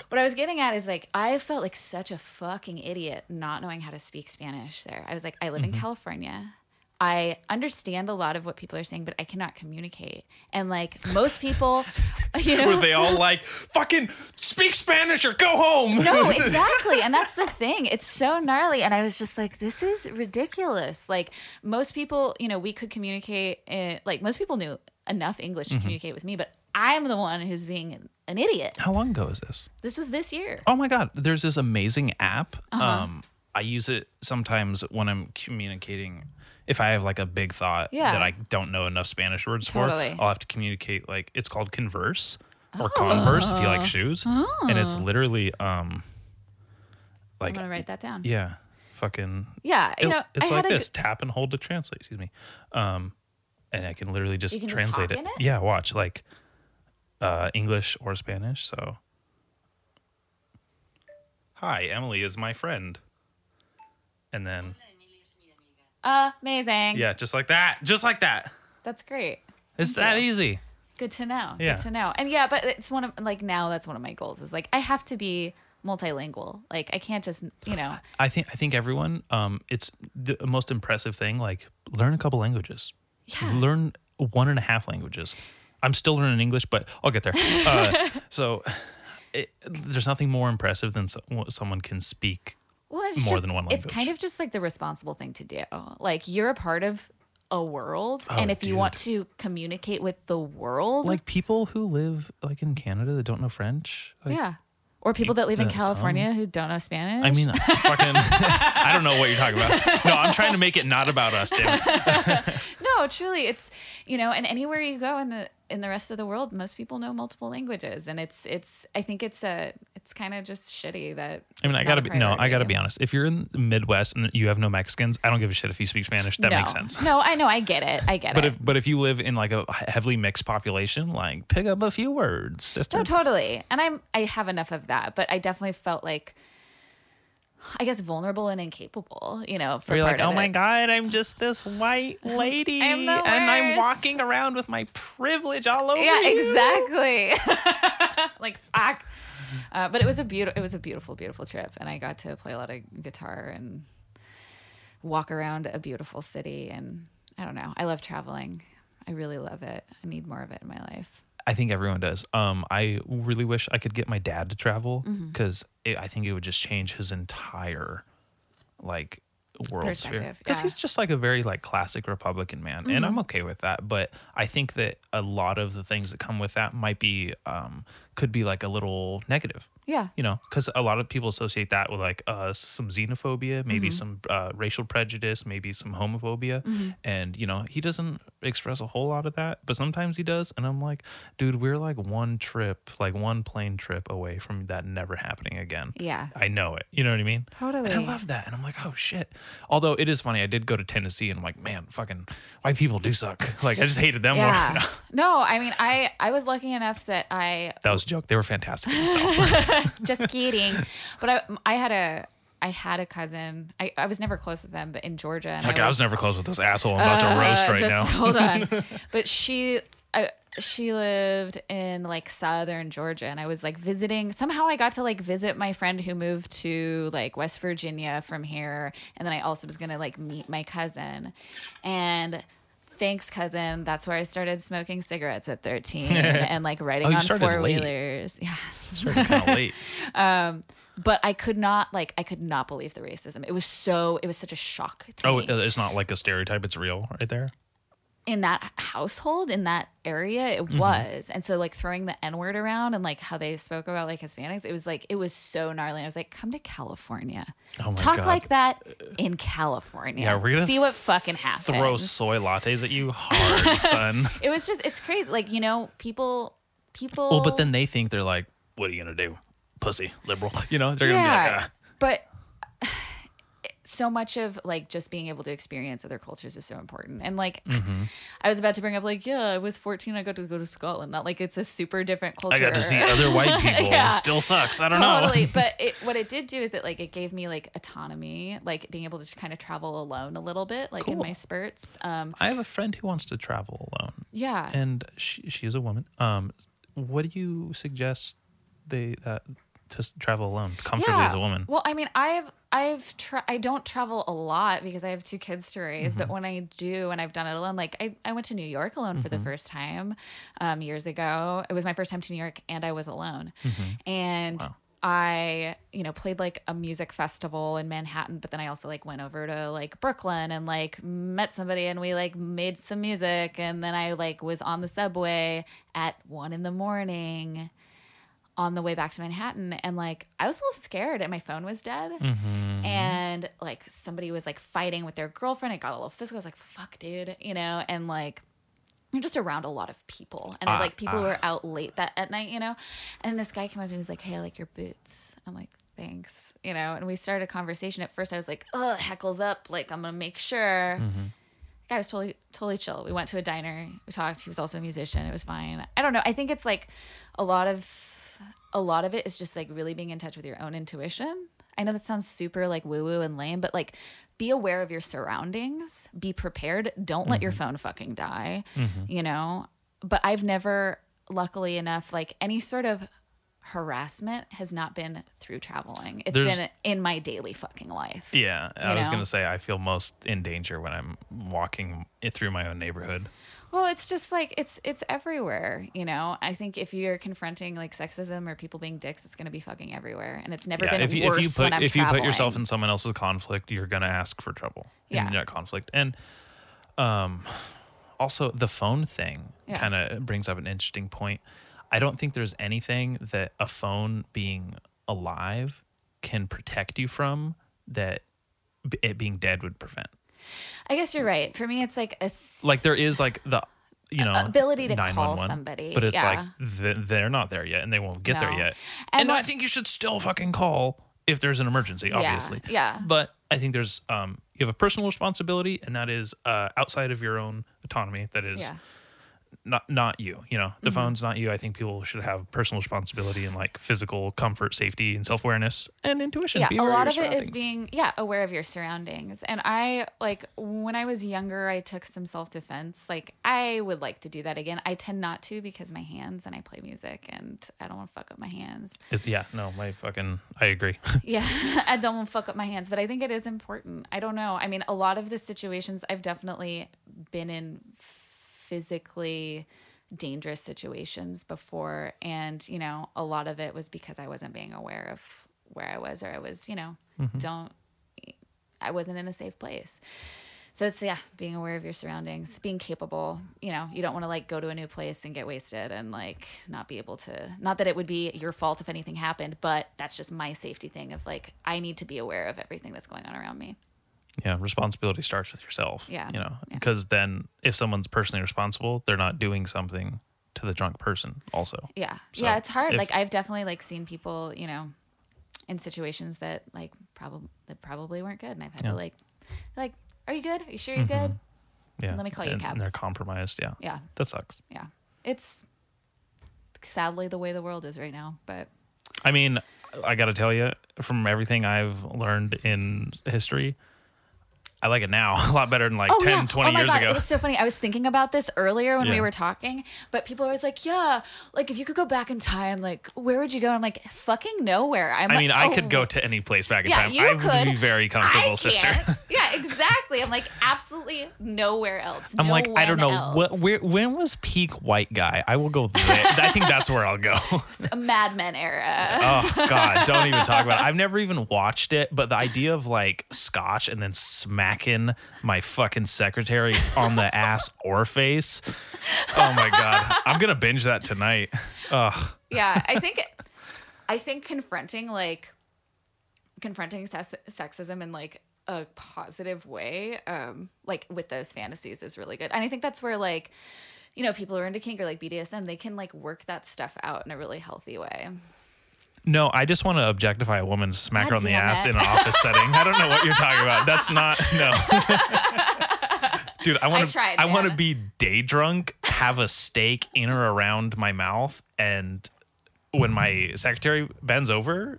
what I was getting at is like I felt like such a fucking idiot not knowing how to speak Spanish there. I was like, I live Mm-hmm. in California. I understand a lot of what people are saying, but I cannot communicate. And like most people, (laughs) you know, Were they all like, fucking speak Spanish or go home? no, (laughs) exactly. And that's the thing. It's so gnarly. And I was just like, this is ridiculous. Like, most people, you know, we could communicate, in, like, most people knew enough English Mm-hmm. to communicate with me, but I'm the one who's being an, an idiot. How long ago is this? This was this year. Oh my god, there's this amazing app. Uh-huh. Um, I use it sometimes when I'm communicating. If I have like a big thought Yeah. that I don't know enough Spanish words Totally. for, I'll have to communicate. Like it's called Converse or Converse if you like shoes, and it's literally um, like I'm going to write that down. yeah, fucking. Yeah. You it- know, it's I like had a, this: tap and hold to translate. Excuse me. Um, and I can literally just You can just translate talk it. in it? Yeah, watch like uh, English or Spanish. So, hi, Emily is my friend. And then amazing. yeah, just like that, just like that. That's great. It's that easy. Good to know. Yeah. Good to know. And yeah, but it's one of, like, now that's one of my goals is like, I have to be multilingual. Like, I can't just, you know, I think I think everyone. Um, it's the most impressive thing. Like learn a couple languages. Yeah. Learn one and a half languages. I'm still learning English, but I'll get there. Uh, (laughs) so. It, there's nothing more impressive than so, someone can speak Well, it's more just, than one It's kind of just like the responsible thing to do. Like you're a part of a world. Oh, and if you want to communicate with the world, Like people who live like in Canada that don't know French. Like, yeah. Or people that live in uh, some- California who don't know Spanish. I mean, (laughs) fucking, (laughs) I don't know what you're talking about. No, I'm trying to make it not about us, damn (laughs) it. no, truly, it's you know, and anywhere you go in the in the rest of the world, most people know multiple languages, and it's it's. I think it's a it's kind of just shitty that. I mean, I gotta be no, I gotta be honest. If you're in the Midwest and you have no Mexicans, I don't give a shit if you speak Spanish. That no. makes sense. No, I know, I get it, I get But it. if but if you live in like a heavily mixed population, like pick up a few words, sister. No, totally. And I'm I have enough of that, but I definitely felt like I guess vulnerable and incapable, you know, for you're part like, oh my it. god, I'm just this white (laughs) lady, I'm and I'm walking around with my privilege all over. Yeah, you." exactly. (laughs) (laughs) like fuck. Uh, but it was a beautiful it was a beautiful beautiful trip and I got to play a lot of guitar and walk around a beautiful city and I don't know. I love traveling. I really love it. I need more of it in my life. I think everyone does. Um, I really wish I could get my dad to travel Mm-hmm. because I think it would just change his entire like world sphere. Because yeah. Mm-hmm. he's just like a very like classic Republican man, and I'm okay with that. But I think that a lot of the things that come with that might be um, could be like a little negative. Yeah. You know, because a lot of people associate that with like uh, some xenophobia, maybe Mm-hmm. some uh, racial prejudice, maybe some homophobia. Mm-hmm. And, you know, he doesn't express a whole lot of that, but sometimes he does. And I'm like, dude, we're like one trip, like one plane trip away from that never happening again. Yeah. I know it. You know what I mean? Totally. And I love that. And I'm like, oh shit. Although it is funny, I did go to Tennessee and I'm like, man, fucking white people do suck. (laughs) Like, I just hated them more. Yeah. no, I mean I I was lucky enough that I that was a joke. They were fantastic. (laughs) (laughs) just kidding. But I I had a I had a cousin. I, I was never close with them, but in Georgia. And like, I was never close with this asshole I'm about to Uh, roast right just now. hold on. (laughs) But she, I, she lived in like southern Georgia, and I was like visiting. Somehow I got to like visit my friend who moved to like West Virginia from here, and then I also was gonna like meet my cousin, and. Thanks, cousin. That's where I started smoking cigarettes at 13 (laughs) and like riding Oh, on four wheelers. Yeah. Started kind of late. (laughs) Um, but I could not, like, I could not believe the racism. It was so, it was such a shock to Oh, me. it's not like a stereotype. It's real right there. In that household in that area it Mm-hmm. was and so like throwing the n-word around and like how they spoke about like hispanics it was like it was so gnarly i was like come to california Oh my talk God. like that in california Yeah, we're gonna see what fucking happens Throw soy lattes at you hard, (laughs) son. it was just it's crazy like you know people people Well, but then they think they're like, what are you gonna do, pussy, liberal? (laughs) You know, they're gonna be like, ah. but so much of like just being able to experience other cultures is so important and like Mm-hmm. i was about to bring up like yeah i was 14 i got to go to scotland not like it's a super different culture I got to see other white (laughs) people. Yeah. Still sucks. I don't totally know. (laughs) but it, what it did do is it like it gave me like autonomy like being able to kind of travel alone a little bit like in my spurts um I have a friend who wants to travel alone, yeah and she she is a woman. Um, what do you suggest they that to travel alone comfortably as a woman? Well, I mean, I've I've tra- I don't travel a lot because I have two kids to raise, Mm-hmm. but when I do and I've done it alone, like I, I went to New York alone for the Mm-hmm. first time um, years ago. It was my first time to New York and I was alone. Mm-hmm. And I, you know, played like a music festival in Manhattan, but then I also like went over to like Brooklyn and like met somebody and we like made some music and then I like was on the subway at one in the morning on the way back to Manhattan and like I was a little scared and my phone was dead Mm-hmm. and like somebody was like fighting with their girlfriend. It got a little physical. I was like, fuck, dude, you know, and like you're just around a lot of people and Ah, like people who were out late that at night, you know. And this guy came up to me and was like, Hey, I like your boots. I'm like, thanks, you know, and we started a conversation. At first I was like, Oh, heckles up, like I'm gonna make sure. Mm-hmm. Guy was totally totally chill. We went to a diner. We talked. He was also a musician. It was fine. I don't know. I think it's like a lot of a lot of it is just like really being in touch with your own intuition. I know that sounds super like woo woo and lame, but like be aware of your surroundings. Be prepared. Don't let your mm-hmm. phone fucking die. Mm-hmm. You know. But I've never, luckily enough, like any sort of harassment has not been through traveling. It's There's- been in my daily fucking life. Yeah, I You was gonna say I feel most in danger when I'm walking it through my own neighborhood. Well, it's just like it's it's everywhere, you know. I think if you're confronting like sexism or people being dicks, it's gonna be fucking everywhere, and it's never Yeah, been if you, worse if you when put I'm if you put yourself in someone else's conflict, you're gonna ask for trouble Yeah. in that conflict. And um, also the phone thing Yeah. kind of brings up an interesting point. I don't think there's anything that a phone being alive can protect you from that it being dead would prevent. I guess you're right. For me, it's like a Like there is like the you know ability to call somebody, but it's yeah. like they're not there yet and they won't get there yet. And And, I think you should still fucking call if there's an emergency, obviously. yeah. But I think there's um you have a personal responsibility and that is uh outside of your own autonomy that is yeah. Not not you you know Mm-hmm. the phone's not you. I think people should have personal responsibility and like physical comfort safety and self-awareness and intuition. Yeah a lot of of it is being yeah aware of your surroundings. And i like when i was younger i took some self-defense. Like i would like to do that again. I tend not to because my hands and i play music and i don't want to fuck up my hands. It's- yeah no my fucking i agree. (laughs) Yeah (laughs) i don't want to fuck up my hands but i think it is important. I don't know. I mean a lot of the situations i've definitely been in physically dangerous situations before. And you know a lot of it was because i wasn't being aware of where i was or i was you know mm-hmm. don't i wasn't in a safe place. So it's yeah being aware of your surroundings being capable you know you don't want to like go to a new place and get wasted and like not be able to not that it would be your fault if anything happened but that's just my safety thing of like i need to be aware of everything that's going on around me yeah responsibility starts with yourself Yeah, you know yeah. because then if someone's personally responsible they're not doing something to the drunk person also Yeah. So, yeah, it's hard. if- like I've definitely like seen people, you know, in situations that like probably that probably weren't good and I've had Yeah. to like like, are you good? Are you sure you're mm-hmm. good? yeah Let me call you a and, cab. and they're compromised yeah Yeah. that sucks Yeah. It's sadly the way the world is right now, but I mean, I got to tell you, from everything I've learned in history, I like it now (laughs) a lot better than like 10, 20 oh my years God. ago. It was so funny. I was thinking about this earlier when we were talking, but people are always like, yeah, like if you could go back in time, like where would you go? And I'm like, fucking nowhere. I'm I like, mean, I oh, could go to any place back in Yeah, time. you I would could. be very comfortable, sister. (laughs) Yeah, (laughs) exactly. I'm like absolutely nowhere else. I'm no like, I don't know. What, where, when was peak white guy? I will go there. I think that's where I'll go. a Mad Men era. Oh God, don't even talk about it. I've never even watched it, but the idea of like scotch and then smacking my fucking secretary on the ass or face. Oh my God. I'm gonna binge that tonight. Ugh. yeah, I think I think confronting like confronting sex- sexism in like a positive way, um, like with those fantasies is really good. And I think that's where like you know people who are into kink or like BDSM, they can like work that stuff out in a really healthy way. No, I just want to objectify a woman, smack her on the ass it. in an office (laughs) setting. I don't know what you're talking about. That's not no. (laughs) Dude, I want to tried, I want to be day drunk, have a steak in or around my mouth and when my secretary bends over,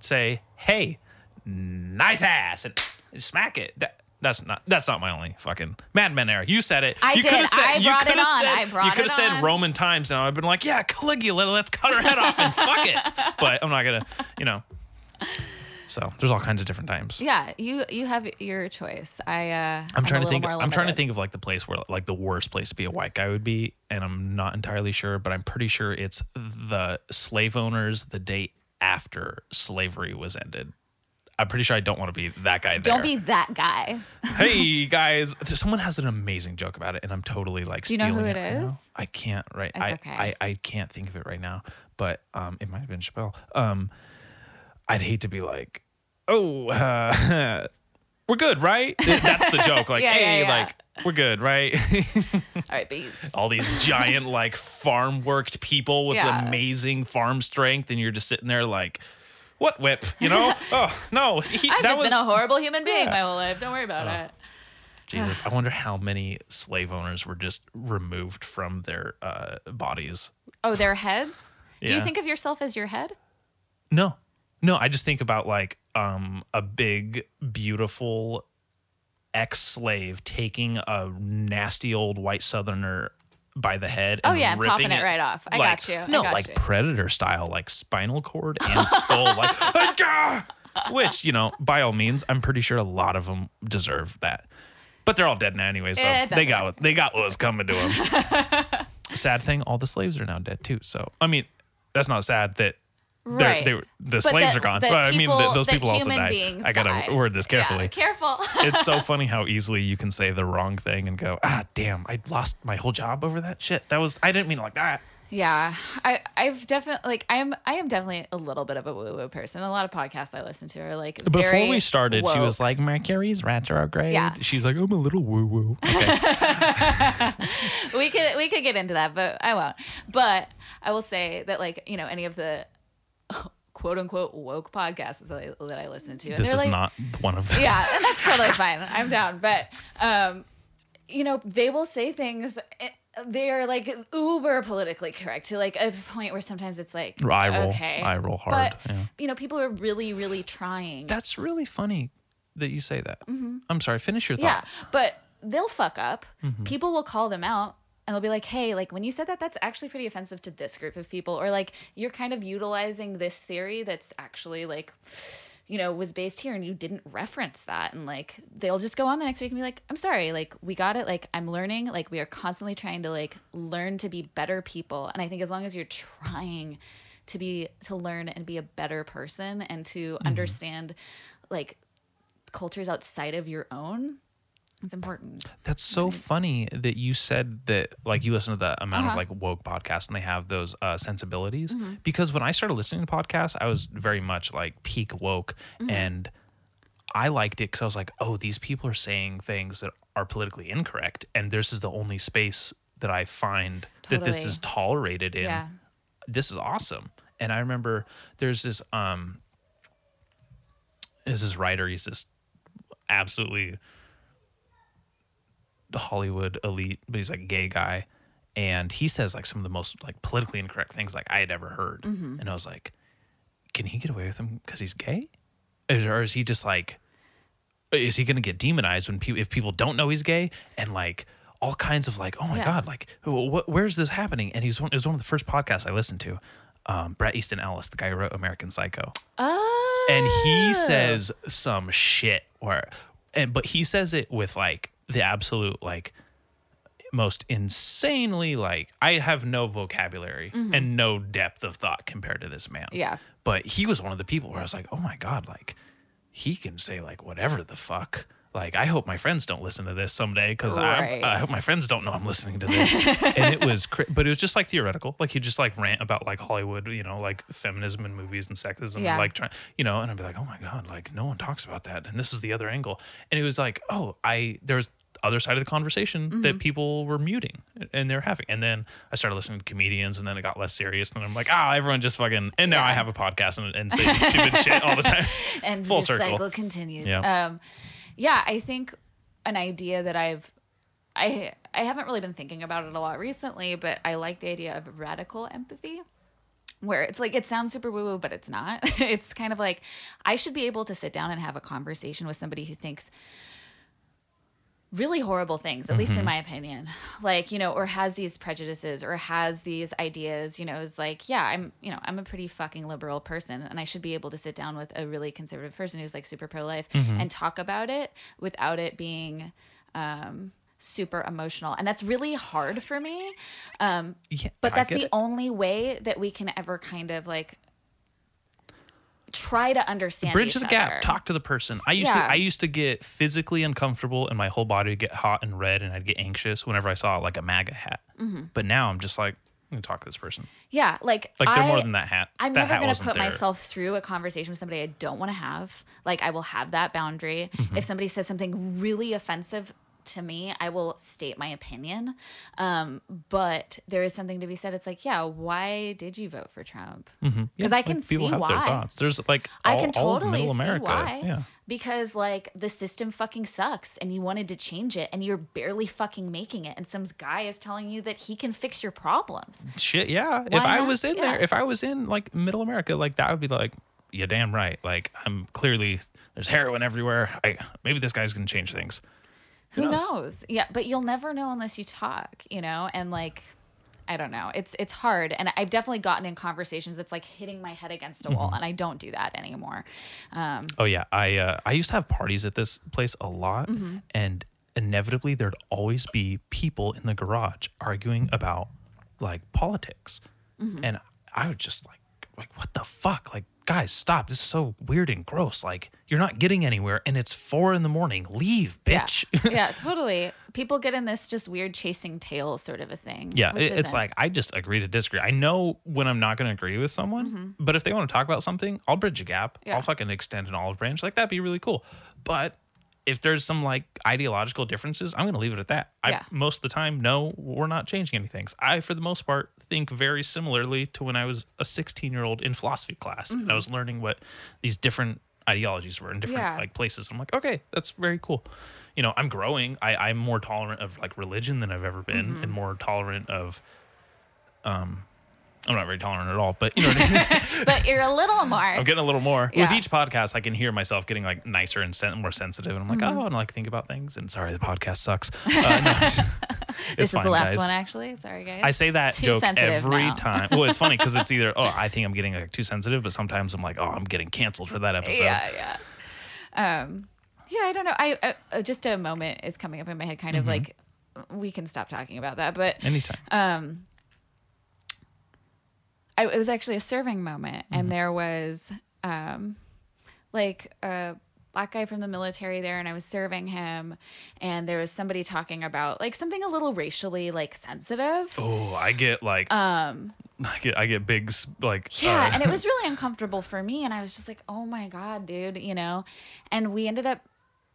say, "Hey, nice ass." and smack it. That, that's not that's not my only fucking Mad Men era. You said it. I you did. Said, I brought it on. Said, I brought you could have said on. Roman times now. I've been like, yeah, Caligula, let's cut her head off and fuck it. (laughs) But I'm not gonna, you know. So there's all kinds of different times. Yeah, you you have your choice. I uh, I'm trying to think. I'm trying to think of like the place where like the worst place to be a white guy would be, and I'm not entirely sure, but I'm pretty sure it's the slave owners the day after slavery was ended. I'm pretty sure I don't want to be that guy. There. Don't be that guy. (laughs) hey guys, someone has an amazing joke about it, and I'm totally like Do you know who it. it right I can't right. It's I, okay. I I can't think of it right now, but um, it might have been Chappelle. Um, I'd hate to be like, oh, uh, (laughs) we're good, right? That's the (laughs) joke. Like, Yeah, yeah, hey, yeah. like we're good, right? All right, bees. All these giant like farm worked people with Yeah. amazing farm strength, and you're just sitting there like. What whip? You know? (laughs) Oh no! He, I've that just was, been a horrible human being Yeah. my whole life. Don't worry about it. Jesus, (sighs) I wonder how many slave owners were just removed from their uh, bodies. Oh, their heads? Do you think of yourself as your head? No, no, I just think about like um, a big, beautiful ex-slave taking a nasty old white southerner by the head. Oh, and yeah, ripping popping it right off. I like- got you. I No, got like you. predator style, like spinal cord (laughs) and skull, like. "Ah!" Which you know, by all means, I'm pretty sure a lot of them deserve that. But they're all dead now anyway, so Eh, it they got what they got what was coming to them. (laughs) sad thing, all the slaves are now dead too. So I mean, that's not sad that Right. they were- the But slaves that- are gone. that Well, I mean, people- th- those people also died. I gotta died. word this Yeah, carefully. careful. (laughs) it's so funny how (laughs) easily you can say the wrong thing and go, ah, damn, I lost my whole job over that shit. That was I didn't mean it like that. Yeah, I I've definitely like I'm I am definitely a little bit of a woo woo person. A lot of podcasts I listen to are like Before we started, she was woke. like, Mercury's retrograde. Yeah. She's like, I'm a little woo woo. Okay. (laughs) we could we could get into that, but I won't. But I will say that like you know any of the (laughs) quote unquote woke podcasts that I, that I listen to, and this they're is like, not one of them. yeah, and that's totally (laughs) fine. I'm down. But um, you know, they will say things. eh, They are like uber politically correct to like a point where sometimes it's like I roll. okay, I roll hard. But yeah. you know, people are really, really trying. That's really funny that you say that. I'm sorry. Finish your Mm-hmm. yeah, but they'll fuck up. Mm-hmm. People will call them out. And they'll be like, hey, like when you said that, that's actually pretty offensive to this group of people. Or like you're kind of utilizing this theory that's actually like, you know, was based here and you didn't reference that. And like they'll just go on the next week and be like, I'm sorry, like we got it. Like I'm learning. Like we are constantly trying to like learn to be better people. And I think as long as you're trying to be to learn and be a better person and to Mm-hmm. understand like cultures outside of your own, it's important. That's so funny that you said that like you listen to the amount Uh-huh. of like woke podcasts and they have those uh, sensibilities. Mm-hmm. Because when I started listening to podcasts, I was very much like peak woke Mm-hmm. and I liked it because I was like, oh, these people are saying things that are politically incorrect, and this is the only space that I find that this is tolerated in. Yeah. This is awesome. And I remember there's this um, is this writer. He's this absolutely Hollywood elite, but he's like a gay guy. And he says like some of the most like politically incorrect things like I had ever heard. Mm-hmm. And I was like, can he get away with them because he's gay? Is- Or is he just like, is he going to get demonized when people, if people don't know he's gay and like all kinds of like, oh my Yeah. God, like wh- wh- where's this happening? And he's one, it was one of the first podcasts I listened to. Um, Bret Easton Ellis, the guy who wrote American Psycho Oh. and he says some shit where and but he says it with like the absolute like most insanely like I have no vocabulary and no depth of thought compared to this man. Mm-hmm. Yeah. But he was one of the people where I was like, "Oh my god, like he can say like whatever the fuck." Like I hope my friends don't listen to this someday because Right. I I hope my friends don't know I'm listening to this. and it was, cra- but it was just like theoretical. Like he just like rant about like Hollywood, you know, like feminism and movies and sexism, Yeah. and like trying, you know. And I'd be like, oh my god, like no one talks about that, and this is the other angle. And it was like, oh, I there's other side of the conversation Mm-hmm. that people were muting and they're having. And then I started listening to comedians, and then it got less serious. And I'm like, ah, everyone just fucking. And now I have a podcast and, and say (laughs) stupid shit all the time. (laughs) and Full the circle. cycle continues. Yeah. Um, yeah, I think an idea that I've I I haven't really been thinking about it a lot recently, but I like the idea of radical empathy. Where it's like it sounds super woo woo, but it's not. (laughs) it's kind of like I should be able to sit down and have a conversation with somebody who thinks really horrible things, at least Mm-hmm. in my opinion. Like, you know, or has these prejudices or has these ideas, you know, is like, yeah, I'm, you know, I'm a pretty fucking liberal person and I should be able to sit down with a really conservative person who's like super pro life Mm-hmm. and talk about it without it being um super emotional. And that's really hard for me. Um Yeah, but that's the it. only way that we can ever kind of like try to understand bridge the gap other. talk to the person i used Yeah. to i used to get physically uncomfortable and my whole body would get hot and red and i'd get anxious whenever i saw like a maga hat Mm-hmm. but now i'm just like i'm gonna talk to this person yeah, like like they're I, more than that hat I'm that never hat going to put there. myself through a conversation with somebody I don't want to have. Like, I will have that boundary. Mm-hmm. If somebody says something really offensive to me, I will state my opinion. Um, but there is something to be said. It's like, yeah, why did you vote for Trump? Because Mm-hmm. Yeah, I can like, people see have their why. thoughts. there's like I all, can all of totally see america why. yeah Because like the system fucking sucks and you wanted to change it and you're barely fucking making it and some guy is telling you that he can fix your problems. shit yeah if Why i was in there if i was in like middle america like that would be like yeah damn right like i'm clearly there's heroin everywhere i maybe this guy's gonna change things Who knows? knows? Yeah, but you'll never know unless you talk, you know? And like I don't know. It's it's hard. And I've definitely gotten in conversations that's like hitting my head against a Mm-hmm. wall and I don't do that anymore. Um Oh yeah, I uh, I used to have parties at this place a lot, Mm-hmm. and inevitably there'd always be people in the garage arguing about like politics, Mm-hmm. and I would just like like what the fuck? Like guys, stop. This is so weird and gross. Like you're not getting anywhere and it's four in the morning. Leave, bitch. Yeah, (laughs) yeah, totally. People get in this just weird chasing tail sort of a thing. Yeah, it, it's like I just agree to disagree. I know when I'm not going to agree with someone, but if they want to talk about something, I'll bridge a gap. Mm-hmm. Yeah. I'll fucking extend an olive branch. Like that'd be really cool. But if there's some like ideological differences, I'm going to leave it at that. I Yeah. most of the time, no, we're not changing anything. I, for the most part, think very similarly to when I was a 16 year old in philosophy class. And I was learning what these different ideologies were in different Mm-hmm. Yeah. like places. I'm like, okay, that's very cool. You know, I'm growing. I, I'm more tolerant of like religion than I've ever been, Mm-hmm. and more tolerant of. Um, I'm not very tolerant at all, but you know, what I mean? (laughs) but you're a little more. I'm getting a little more with each podcast. I can hear myself getting like nicer and sen- more sensitive, and I'm like, Mm-hmm. oh, and I like think about things. And sorry, the podcast sucks. (laughs) Uh, no, (laughs) it's, this it's is the last guys. one, actually. Sorry, guys. I say that Too joke every now. time. Well, it's funny because it's either oh, I think I'm getting like too sensitive, but sometimes I'm like, oh, I'm getting canceled for that episode. yeah, yeah. Um, yeah, I don't know. I uh, uh, just a moment is coming up in my head, kind of Mm-hmm. like we can stop talking about that, but Anytime. um, I, it was actually a serving moment, Mm-hmm. and there was um, like a black guy from the military there, and I was serving him, and there was somebody talking about like something a little racially like sensitive. oh, I get like um, I get I get big like Yeah, uh, and it was (laughs) really uncomfortable for me, and I was just like, "Oh my god, dude," you know. And we ended up,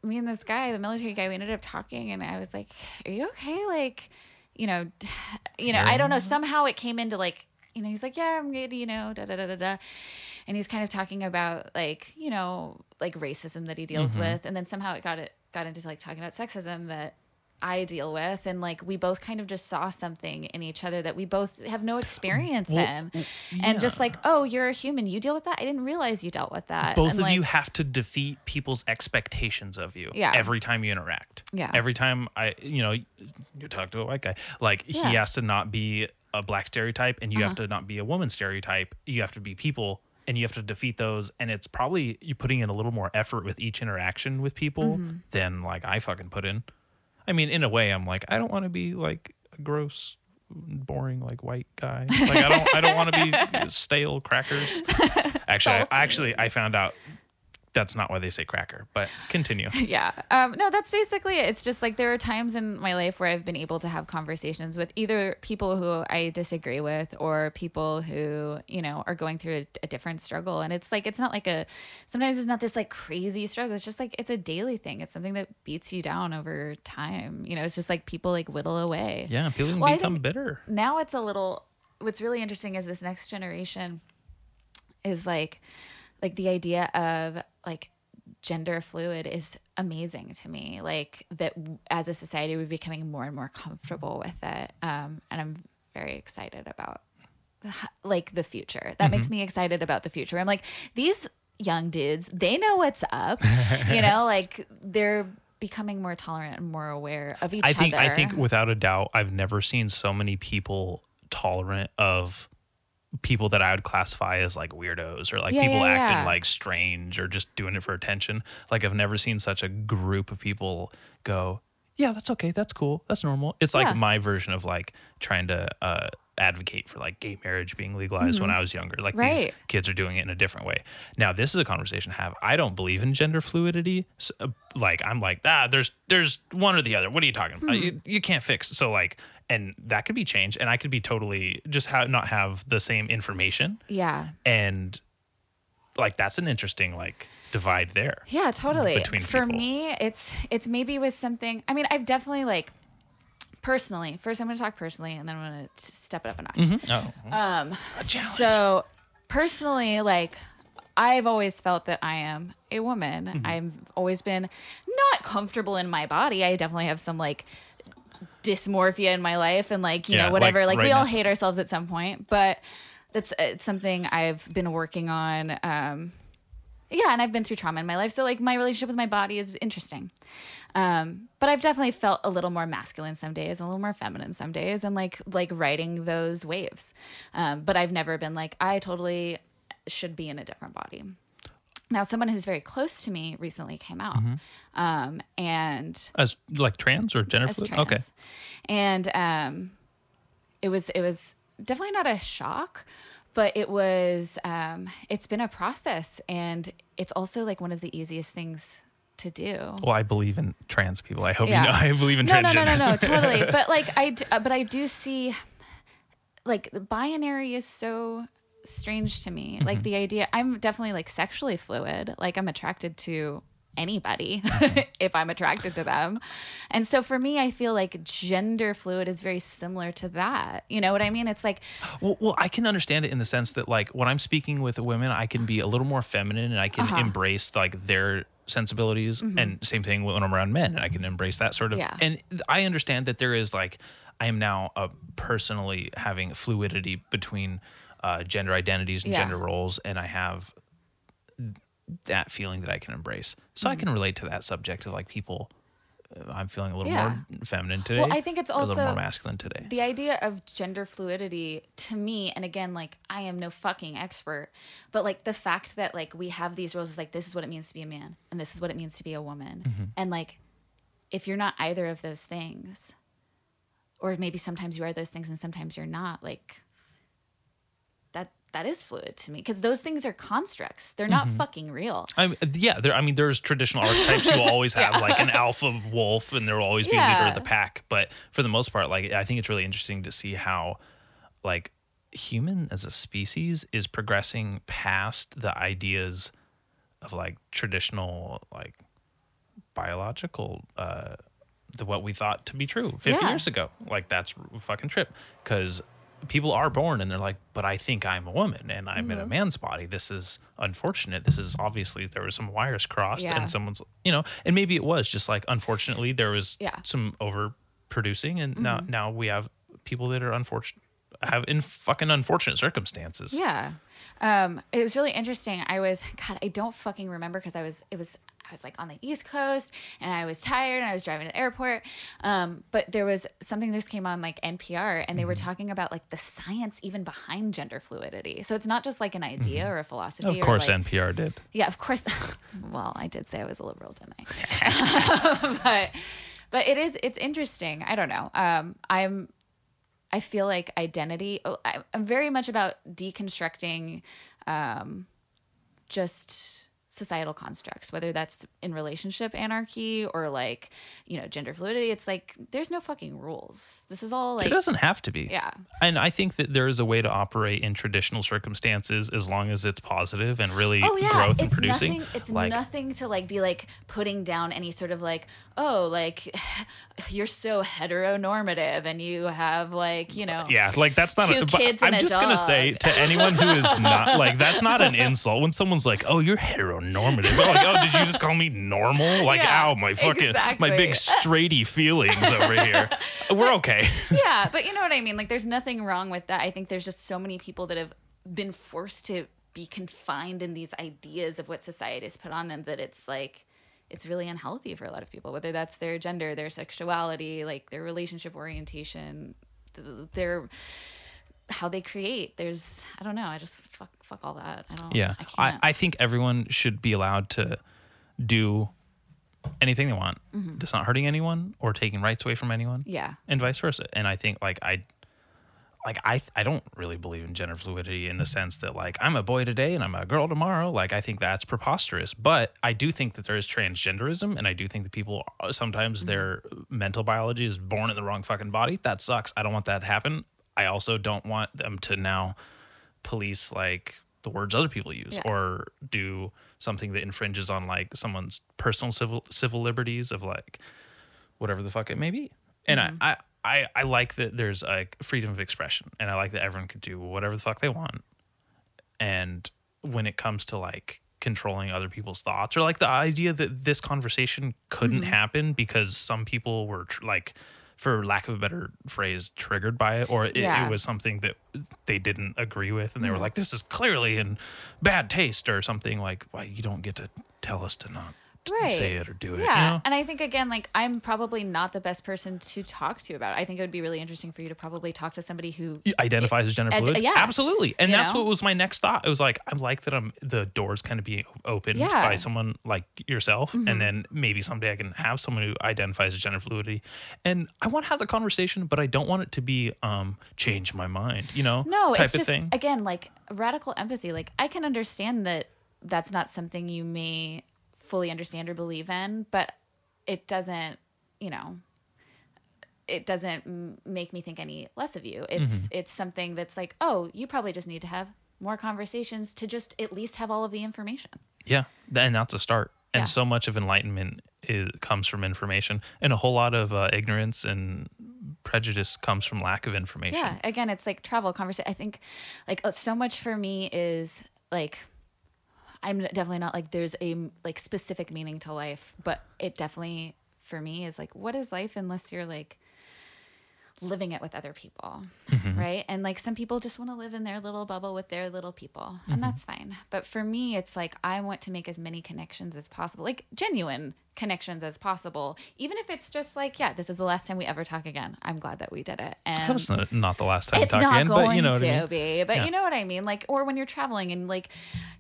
me and this guy, the military guy, we ended up talking, and I was like, "Are you okay?" Like, you know, (sighs) you know, I don't know. Somehow it came into like, you know, he's like, "Yeah, I'm good," you know, da da da da da, and he's kind of talking about like, you know, like racism that he deals Mm-hmm. with, and then somehow it got it got into like talking about sexism that. I deal with, and like we both kind of just saw something in each other that we both have no experience Well, in, and just like, oh, you're a human, you deal with that. I didn't realize you dealt with that. both And, of like, you have to defeat people's expectations of you Yeah. every time you interact. Yeah. Every time I, you know, you talk to a white guy, like Yeah. He has to not be a black stereotype and you have to not be a woman stereotype. You have to be people and you have to defeat those. And it's probably you putting in a little more effort with each interaction with people Mm-hmm. than like I fucking put in. I mean, in a way, I'm like, I don't want to be like a gross, boring like white guy. Like I don't, I don't want to be (laughs) stale crackers. (laughs) Actually, I, actually, I found out that's not why they say cracker. But continue. (laughs) yeah. Um, no, that's basically it. It's just like there are times in my life where I've been able to have conversations with either people who I disagree with or people who, you know, are going through a, a different struggle. And it's like, it's not like a, sometimes it's not this like crazy struggle. It's just like, it's a daily thing. It's something that beats you down over time. You know, it's just like people like whittle away. Yeah, people can Well, become bitter. now it's a little what's really interesting is this next generation is like like the idea of like gender fluid is amazing to me like that as a society we're becoming more and more comfortable with it um and i'm very excited about like the future. That makes me excited about the future. I'm like these young dudes they know what's up you know? (laughs) Like they're becoming more tolerant and more aware of each I think other. I think without a doubt, I've never seen so many people tolerant of people that I would classify as like weirdos or like Yeah, people yeah, acting yeah. like strange or just doing it for attention. Like I've never seen such a group of people go, yeah, that's okay, that's cool, that's normal. It's like my version of like trying to uh, advocate for like gay marriage being legalized when I was younger. Like these Mm-hmm. Kids are doing it in a different way. Now, this is a conversation to have. I don't believe in gender fluidity. So, uh, like, I'm like, ah, there's there's one or the other. What are you talking about? Hmm. You, you can't fix. So like, and that could be changed, and I could be totally just ha- not have the same information, yeah and like that's an interesting like divide there. Yeah, totally. between For people. me, it's it's maybe with something. I mean, I've definitely like personally. First, I'm going to talk personally, and then I'm going to step it up a notch. Oh, Um, so personally, like I've always felt that I am a woman. Mm-hmm. I've always been not comfortable in my body. I definitely have some like dysmorphia in my life and like you Yeah, know whatever. Like like, we all now. hate ourselves at some point but that's it's something i've been working on um yeah and i've been through trauma in my life. So like my relationship with my body is interesting. Um but i've definitely felt a little more masculine some days a little more feminine some days and like like riding those waves. Um but i've never been like i totally should be in a different body now someone who's very close to me recently came out Mm-hmm. um and as like trans or gender trans. Okay, And um, it was it was definitely not a shock, but it was um, it's been a process and it's also like one of the easiest things to do Well, I believe in trans people. I hope Yeah. you know. (laughs) I believe in no, no, transgenders. no, no, no, totally. (laughs) But like I, d- but I do see, like the binary is so strange to me. Mm-hmm. Like the idea, I'm definitely like sexually fluid. Like I'm attracted to anybody (laughs) Mm-hmm. if I'm attracted to them. And so for me, I feel like gender fluid is very similar to that. You know what I mean? It's like, Well, well, I can understand it in the sense that like when I'm speaking with women, I can be a little more feminine and I can Uh-huh. embrace like their sensibilities. And same thing when I'm around men, I can embrace that sort of. Mm-hmm. Yeah. And I understand that there is like I am now uh, personally having fluidity between uh, gender identities and Yeah. gender roles, and I have that feeling that I can embrace. So I can relate to that subject of like people. uh, I'm feeling a little Mm-hmm. Yeah. more feminine today. Well, I think it's or a little also- more masculine today. the idea of gender fluidity to me and again like i am no fucking expert but like the fact that like we have these roles is like this is what it means to be a man and this is what it means to be a woman Mm-hmm. and like if you're not either of those things or maybe sometimes you are those things and sometimes you're not like that is fluid to me because those things are constructs they're not Mm-hmm. fucking real I mean, yeah, there. I mean, there's traditional archetypes you always (laughs) have, like an alpha wolf, and there will always be a leader of the pack. But for the most part, like I think it's really interesting to see how, like, human as a species is progressing past the ideas of like traditional like biological uh the what we thought to be true 50 Yeah. years ago like that's fucking trip because people are born and they're like but i think i'm a woman and i'm Mm-hmm. in a man's body this is unfortunate this is obviously there were some wires crossed Yeah. and someone's you know and maybe it was just like unfortunately there was Yeah. Mm-hmm. some overproducing and now now we have people that are unfortunate have in fucking unfortunate circumstances Yeah. Um, it was really interesting. I was God, I don't fucking remember because I was it was was like on the East Coast and I was tired and I was driving to the airport. Um, but there was something that just came on like NPR and they were Mm-hmm. talking about like the science even behind gender fluidity. So it's not just like an idea or a philosophy. Mm-hmm. of course like, npr did yeah, of course. (laughs) well, I did say I was a liberal, didn't I? (laughs) (laughs) but but it is it's interesting. I don't know. Um, I'm I feel like identity. oh, I, I'm very much about deconstructing, um, just societal constructs, whether that's in relationship anarchy or like you know gender fluidity. It's like there's no fucking rules. This is all like. it doesn't have to be yeah. And I think that there is a way to operate in traditional circumstances as long as it's positive and really Oh yeah, growth and producing. nothing. It's like, nothing to like be like putting down any sort of like oh like (laughs) you're so heteronormative and you have like you know Yeah, like that's not. Two a, kids I'm just gonna say to anyone who is not like that's not an (laughs) insult when someone's like, "Oh, you're heteronormative." Like, oh, oh, did you just call me normal? (laughs) Like, Yeah, ow, my fucking my big straighty feelings over here. (laughs) We're okay. (laughs) yeah, but you know what I mean. Like, there's nothing wrong with that. I think there's just so many people that have been forced to be confined in these ideas of what society has put on them that it's like it's really unhealthy for a lot of people. Whether that's their gender, their sexuality, like their relationship orientation, th- their how they create. There's I don't know. I just fuck fuck all that. I don't. Yeah, I I. I, think everyone should be allowed to do anything they want Mm-hmm. that's not hurting anyone or taking rights away from anyone. yeah. and vice versa. And I think like I like I I don't really believe in gender fluidity in the sense that like I'm a boy today and I'm a girl tomorrow. Like I think that's preposterous. But I do think that there is transgenderism and I do think that people uh, sometimes their mental biology is born in the wrong fucking body. That sucks. I don't want that to happen. I also don't want them to now police like the words other people use Yeah. or do something that infringes on like someone's personal civil civil liberties of like whatever the fuck it may be. And Mm-hmm. I, I, I like that there's like freedom of expression and I like that everyone could do whatever the fuck they want. And when it comes to like controlling other people's thoughts or like the idea that this conversation couldn't Mm-hmm. happen because some people were tr- like for lack of a better phrase triggered by it or it, Yeah. It was something that they didn't agree with and they were mm. like this is clearly in bad taste or something like why you don't get to tell us to not right. say it or do it. Yeah. You know? And I think again, like I'm probably not the best person to talk to about it. I think it would be really interesting for you to probably talk to somebody who You identify as gender Ad- fluid. yeah. absolutely. And You that's know? what was my next thought. It was like I'm like that I'm the doors kind of being opened Yeah. Mm-hmm. by someone like yourself, and then maybe someday I can have someone who identifies as gender fluidity, and I want to have the conversation, but I don't want it to be um change my mind, you know? No, type it's of just thing. again like radical empathy. Like I can understand that that's not something you may fully understand or believe in, but it doesn't, you know, it doesn't make me think any less of you. It's Mm-hmm. it's something that's like, oh, you probably just need to have more conversations to just at least have all of the information. Yeah, and that's a start. And Yeah. so much of enlightenment is, comes from information, and a whole lot of uh, ignorance and prejudice comes from lack of information. Yeah, again, it's like travel conversation. I think like uh, so much for me is like I'm definitely not like there's a like specific meaning to life, but it definitely for me is like what is life unless you're like living it with other people, mm-hmm. right? And like some people just want to live in their little bubble with their little people, and mm-hmm. that's fine. But for me, it's like I want to make as many connections as possible, like genuine connections as possible, even if it's just like, yeah, this is the last time we ever talk again. I'm glad that we did it, and was not, not the last time it's not going but you know what to I mean. be but Yeah. you know what i mean like or when you're traveling and like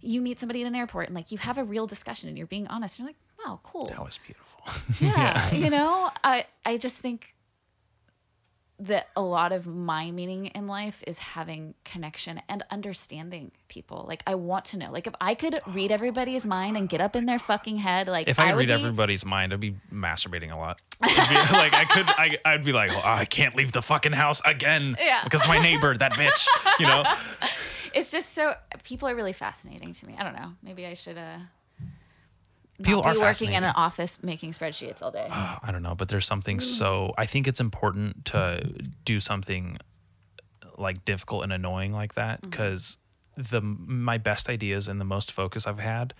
you meet somebody at an airport and like you have a real discussion and you're being honest and you're like wow cool That was beautiful. (laughs) yeah, you know i i just think that a lot of my meaning in life is having connection and understanding people like i want to know like if i could read everybody's mind and get up in their fucking head like If I could read be- everybody's mind, I'd be masturbating a lot. (laughs) Be like I could, I, I'd be like, well, I can't leave the fucking house again Yeah. because my neighbor, that bitch, you know. (laughs) it's just so people are really fascinating to me i don't know maybe i should uh not People are working in an office making spreadsheets all day (sighs) I don't know, but there's something so I think it's important to do something like difficult and annoying like that Mm-hmm. because the my best ideas and the most focus I've had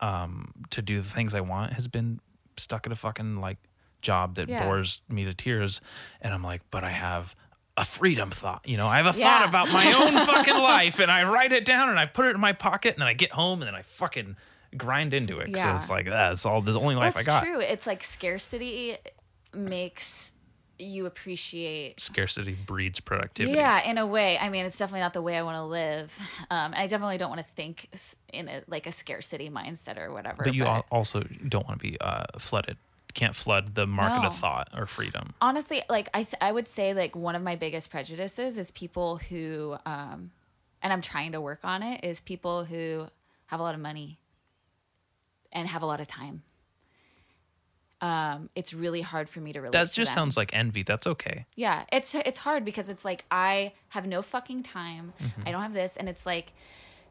um, to do the things I want has been stuck at a fucking like job that Yeah. bores me to tears, and I'm like, but I have. A freedom thought, you know. I have a Yeah. thought about my own (laughs) fucking life, and I write it down, and I put it in my pocket, and then I get home, and then I fucking grind into it. So it's like that's all the only life That's I got. true. It's like scarcity makes you appreciate. scarcity breeds productivity. Yeah, in a way. I mean, it's definitely not the way I want to live. Um, I definitely don't want to think in a, like a scarcity mindset or whatever. But you al- also don't want to be uh, flooded. Can't flood the market No. of thought or freedom. honestly, like I, th- I would say like one of my biggest prejudices is people who, um, and I'm trying to work on it, is people who have a lot of money and have a lot of time. Um, it's really hard for me to relate. That just sounds like envy. That's okay. Yeah, it's it's hard because it's like I have no fucking time. Mm-hmm. I don't have this, and it's like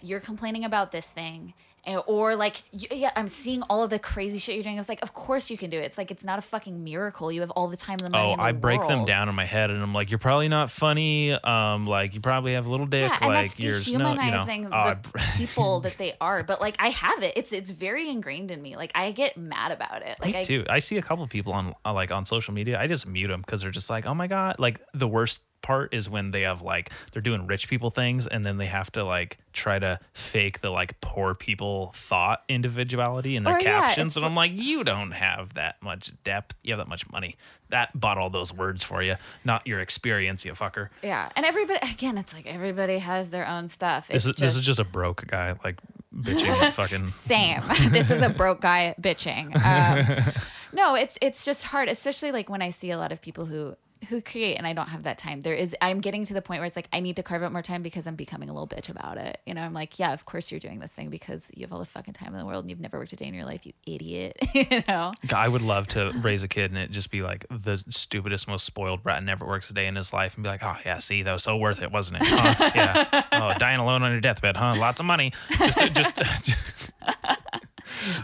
you're complaining about this thing, or like yeah, I'm seeing all of the crazy shit you're doing. It's like, of course you can do it. It's like it's not a fucking miracle. You have all the time and the money. Oh, in the I break them down in my head, and I'm like, you're probably not funny. Um, like you probably have a little dick. Yeah, and like that's you're just no, you know. dehumanizing Oh, the (laughs) people that they are. But like I have it. It's it's very ingrained in me. Like I get mad about it. Like Me I too. I see a couple of people on uh, like on social media. I just mute them because they're just like, oh my god. Like the worst part is when they have like they're doing rich people things and then they have to like try to fake the like poor people thought individuality in their Or, captions it's and I'm like you don't have that much depth you have that much money that bought all those words for you not your experience you fucker yeah, and everybody again, it's like everybody has their own stuff. this It's is this is just a broke guy like bitching fucking (laughs) same. (laughs) this is a broke guy bitching. Um, (laughs) no, it's it's just hard, especially like when I see a lot of people who who create and I don't have that time. There is I'm getting to the point where it's like I need to carve out more time because I'm becoming a little bitch about it. You know, I'm like, yeah, of course you're doing this thing because you have all the fucking time in the world and you've never worked a day in your life, you idiot. (laughs) you know. I would love to raise a kid and it just be like the stupidest, most spoiled brat and never works a day in his life and be like, oh, yeah, see, that was so worth it, wasn't it? Huh? yeah. (laughs) Oh, dying alone on your deathbed, huh? Lots of money. Just, just, (laughs)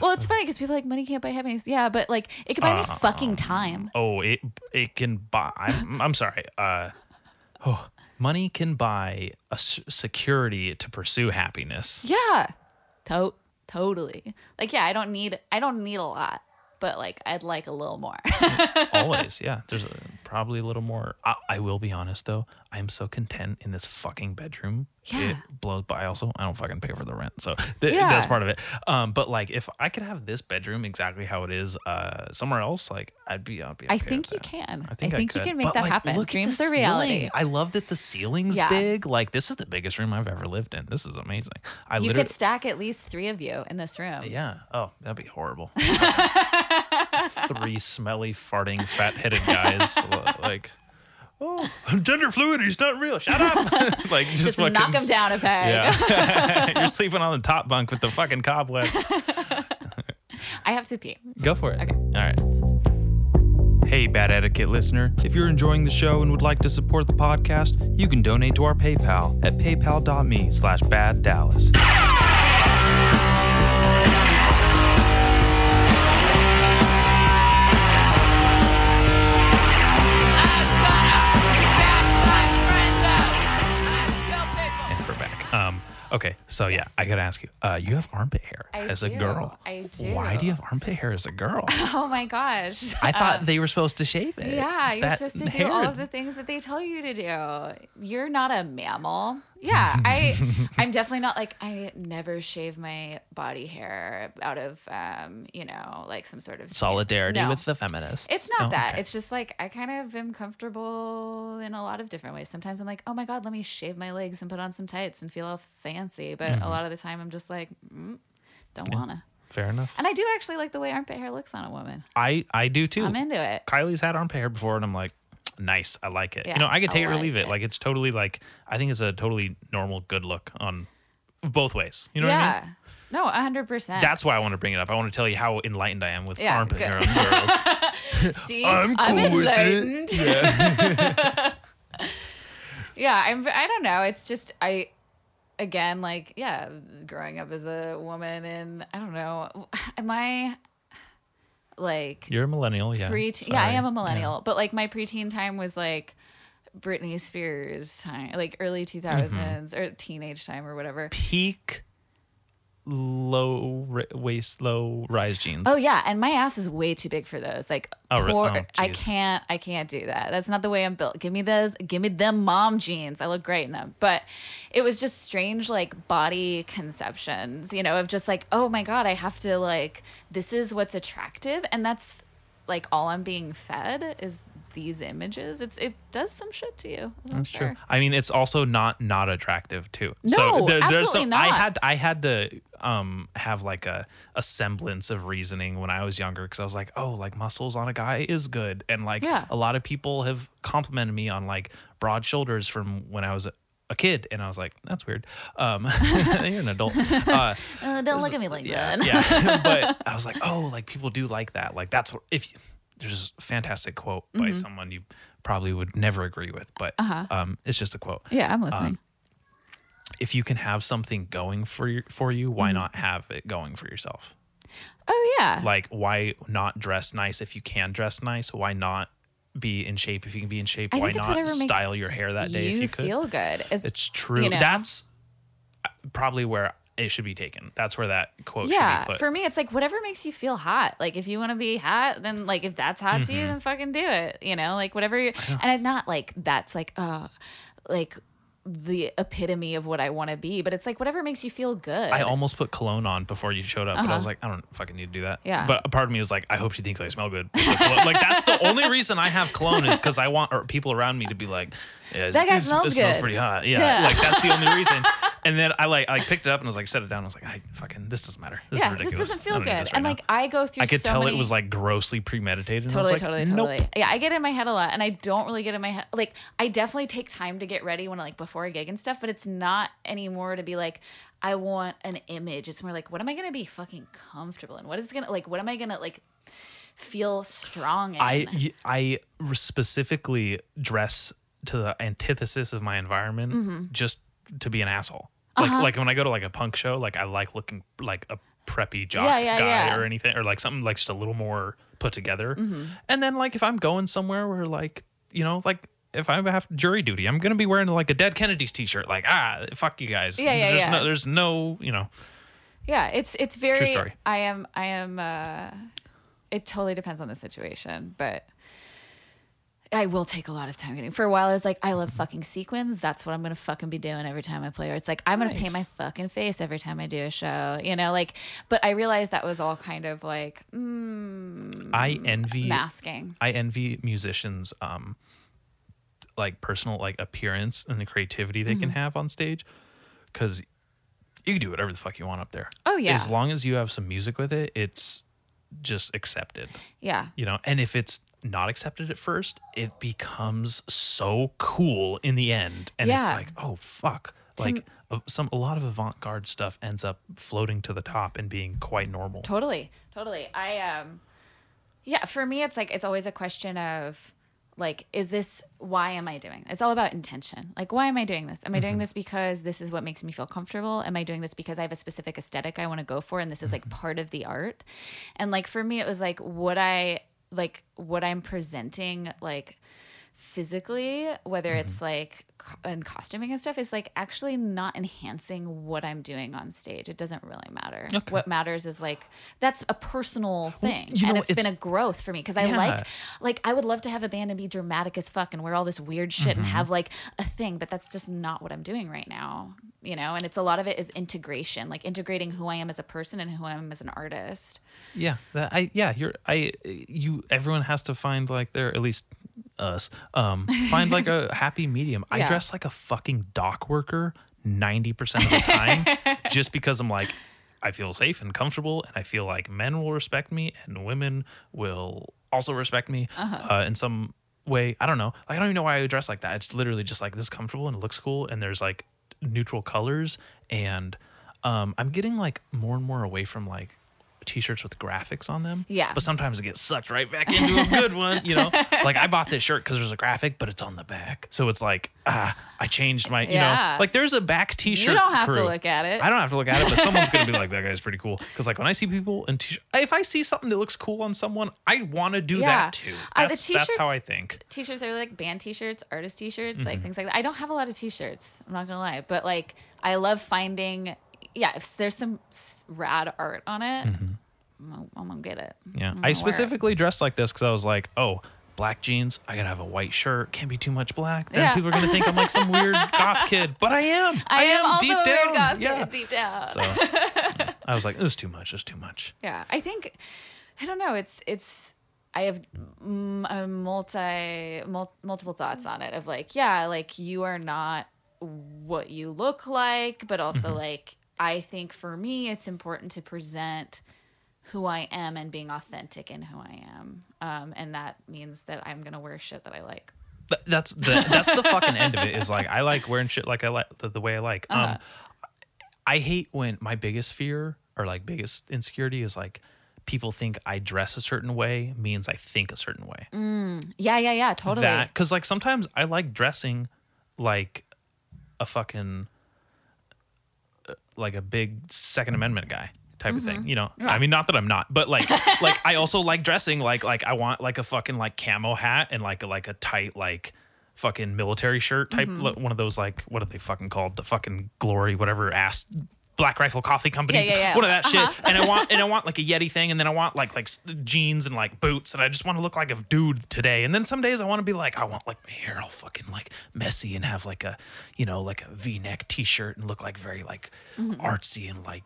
Well, it's funny because people are like money can't buy happiness. Yeah, but like it can buy me fucking time. oh, it, it can buy, I'm, I'm sorry. Uh, oh, money can buy a s- security to pursue happiness. Yeah. To- totally. Like yeah, I don't need I don't need a lot. but like I'd like a little more. (laughs) Always, yeah. There's a, probably a little more. I, I will be honest though. I'm so content in this fucking bedroom. Yeah. It blows by. Also, I don't fucking pay for the rent, so (laughs) th- Yeah. that's part of it. Um, but like, if I could have this bedroom exactly how it is, uh, somewhere else, like I'd be, I'd be. I think you that. can. I think, I think you can make But, that like, happen. Dreams are reality. I love that the ceiling's Yeah. big. Like this is the biggest room I've ever lived in. This is amazing. I You could stack at least three of you in this room. yeah. Oh, that'd be horrible. (laughs) Three smelly, farting, fat-headed guys. (laughs) like, oh, (laughs) gender fluid. He's not real. Shut up. (laughs) like, just, Just fucking knock them down a peg. Yeah. (laughs) You're sleeping on the top bunk with the fucking cobwebs. I have to pee. Go for it. Okay. All right. Hey, Bad Etiquette listener. If you're enjoying the show and would like to support the podcast, you can donate to our PayPal at paypal.me slash bad okay, so yeah, I gotta ask you. Uh, you have armpit hair I as a girl. I do. Why do you have armpit hair as a girl? (laughs) Oh my gosh. I thought Um, they were supposed to shave it. Yeah, you're That supposed to do all of the things that they tell you to do. You're not a mammal. Yeah, (laughs) I I'm definitely not like I never shave my body hair out of um, you know, like some sort of solidarity No. with the feminists. It's not Oh, that. okay. It's just like I kind of am comfortable in a lot of different ways. Sometimes I'm like, oh my god, let me shave my legs and put on some tights and feel all fancy. But Mm-hmm. a lot of the time, I'm just like, mm, don't wanna. fair enough. And I do actually like the way armpit hair looks on a woman. I I do too. I'm into it. Kylie's had armpit hair before, and I'm like, nice. I like it. Yeah, you know, I I take it or like leave it. it. Like it's totally like I think it's a totally normal, good look on both ways. You know what I yeah. mean? No, hundred percent. That's why I want to bring it up. I want to tell you how enlightened I am with Yeah, armpit hair on girls. (laughs) See, I'm I'm, cool with it. enlightened. (laughs) Yeah. I'm. I don't know. It's just I. Again, like yeah, growing up as a woman, and I don't know. Am I like You're a millennial, yeah. preteen? Yeah, I am a millennial, but like my preteen time was like Britney Spears time, like early 2000s Mm-hmm. or teenage time or whatever. Peak low ri- waist, low rise jeans. Oh yeah, and my ass is way too big for those. Like, Oh, poor, oh, I can't, I can't do that. That's not the way I'm built. Give me those, give me them mom jeans. I look great in them. But it was just strange, like body conceptions, you know, of just like, oh my god, I have to like, this is what's attractive, and that's like all I'm being fed is these images. It's it does some shit to you. I'm That's sure. true. I mean, it's also not not attractive too. No, there's absolutely some, I had I had to um have like a a semblance of reasoning when I was younger because I was like, oh, like muscles on a guy is good, and like Yeah. a lot of people have complimented me on like broad shoulders from when I was. A, a kid and I was like, that's weird. Um, (laughs) you're an adult. Uh, (laughs) Uh, don't look at me like yeah, that. yeah. (laughs) but I was like, oh, like people do like that. Like that's what if there's a fantastic quote by Mm-hmm. someone you probably would never agree with, but Uh-huh. um, it's just a quote. Yeah, I'm listening. If you can have something going for you, for you, Mm-hmm. why not have it going for yourself? oh yeah. Like, why not dress nice if you can dress nice? Why not be in shape if you can be in shape? I why not style your hair that day you if you could? feel good. It's true. you know. That's uh, probably where it should be taken. That's where that quote should yeah be put. for me it's like whatever makes you feel hot like if you want to be hot then like if that's hot to you Mm-hmm. then fucking do it you know like whatever you and i'm not like that's like uh like the epitome of what i want to be but it's like whatever makes you feel good I almost put cologne on before you showed up, but I was like, I don't fucking need to do that. Uh-huh. Yeah. But a part of me is like, I hope she thinks I smell good. with the cologne. like that's the only reason I have cologne is because I want people around me to be like, yeah, That guy smells it smells good. pretty hot. Yeah, Yeah. Like that's the only reason. (laughs) And then I like I like, picked it up and I was like set it down. I was like, I fucking this doesn't matter. This yeah is ridiculous. this doesn't feel good this right and now. like i go through I could so tell many, it was like grossly premeditated. I totally like, totally nope. totally yeah i get in my head a lot and i don't really get in my head like i definitely take time to get ready when like before a gig and stuff but it's not anymore to be like i want an image it's more like what am i gonna be fucking comfortable in what is gonna like what am i gonna like feel strong in I specifically dress to the antithesis of my environment Mm-hmm. just to be an asshole. Like Uh-huh. like when I go to like a punk show, like I like looking like a preppy jock Yeah, yeah, guy yeah. or anything or like something like just a little more put together. Mm-hmm. And then like if I'm going somewhere where like you know like if I have jury duty, I'm gonna be wearing like a Dead Kennedys t-shirt. Like ah, fuck you guys. Yeah, yeah, there's yeah. no, there's no, you know, Yeah, it's it's very. story. I am I am uh, it totally depends on the situation, but I will take a lot of time getting. For a while, I was like, I love fucking sequins. That's what I'm gonna fucking be doing every time I play. Or it's like I'm gonna paint my fucking face every time I do a show. You know, like. But I realized that was all kind of like mm, I envy masking. I envy musicians um like personal like appearance and the creativity they Mm-hmm. can have on stage cuz you can do whatever the fuck you want up there. Oh, yeah. As long as you have some music with it, it's just accepted. Yeah. You know, and if it's not accepted at first, it becomes so cool in the end and it's like, "Oh fuck." Like a- some a lot of avant-garde stuff ends up floating to the top and being quite normal. Totally, totally. I um, yeah. For me, it's like it's always a question of like, is this why am I doing? this? It's all about intention. Like, why am I doing this? Am I doing this because this is what makes me feel comfortable? Am I doing this because I have a specific aesthetic I want to go for, and this is like part of the art? And like for me, it was like what I like what I'm presenting like physically whether Mm-hmm. it's like in costuming and stuff is like actually not enhancing what i'm doing on stage it doesn't really matter Okay. what matters is like that's a personal thing you and know, it's been a growth for me because i like like i would love to have a band and be dramatic as fuck and wear all this weird shit Mm-hmm. and have like a thing but that's just not what i'm doing right now you know and it's a lot of it is integration like integrating who i am as a person and who i am as an artist Yeah, that I yeah, you're I you everyone has to find like their at least us um find like a (laughs) happy medium. I dress like a fucking dock worker 90% of the time (laughs) just because I'm like I feel safe and comfortable and I feel like men will respect me and women will also respect me Uh-huh. uh, in some way. I don't know. Like, I don't even know why I dress like that. It's literally just like this is comfortable and it looks cool and there's like neutral colors and um I'm getting like more and more away from like t-shirts with graphics on them. Yeah. But sometimes it gets sucked right back into a good one, you know? (laughs) like I bought this shirt because there's a graphic, but it's on the back. So it's like, ah, I changed my, you Yeah. know, like there's a back t-shirt. you don't have to look at it I don't have to look at it, but someone's gonna be like, "That guy's pretty cool." Because like when I see people in t-shirt, if I see something that looks cool on someone, I want to do Yeah. that too. Uh, That's, that's how I think. t-shirts are like band t-shirts artist t-shirts Mm-hmm. like things like that i don't have a lot of t-shirts i'm not gonna lie but like i love finding yeah if there's some rad art on it I'm, gonna, I'm gonna get it Mm-hmm. Yeah, I gonna wear it. specifically dressed like this because I was like, "Oh, black jeans. I gotta have a white shirt. Can't be too much black. Then Yeah. people are gonna think I'm like some (laughs) weird goth kid, but I am. i, am, also deep a down. weird goth yeah. kid deep down So yeah. (laughs) I was like, "This is too much. This is too much." yeah i think i don't know it's it's i have a multi mul- multiple thoughts on it of like yeah like you are not what you look like but also like i think for me it's important to present who i am and being authentic in who i am um, and that means that i'm gonna wear shit that i like Th- that's the that's the fucking end of it. Is like I like wearing shit like I like the, the way I like. Um, I hate when my biggest fear or like biggest insecurity is like people think I dress a certain way means I think a certain way. yeah yeah yeah totally That because like sometimes I like dressing like a fucking uh, like a big Second Amendment guy type of thing. You know, I mean, not that I'm not, but like (laughs) like I also like dressing like like I want like a fucking like camo hat and like a, like a tight like fucking military shirt type Mm-hmm. one of those like what are they fucking called the fucking glory whatever ass Black Rifle Coffee Company, Yeah, yeah, yeah. one of that Uh-huh. shit, and I want (laughs) and I want like a Yeti thing, and then I want like like jeans and like boots, and I just want to look like a dude today. And then some days I want to be like I want like my hair all fucking like messy and have like a you know like a V-neck T-shirt and look like very like Mm-hmm. artsy and like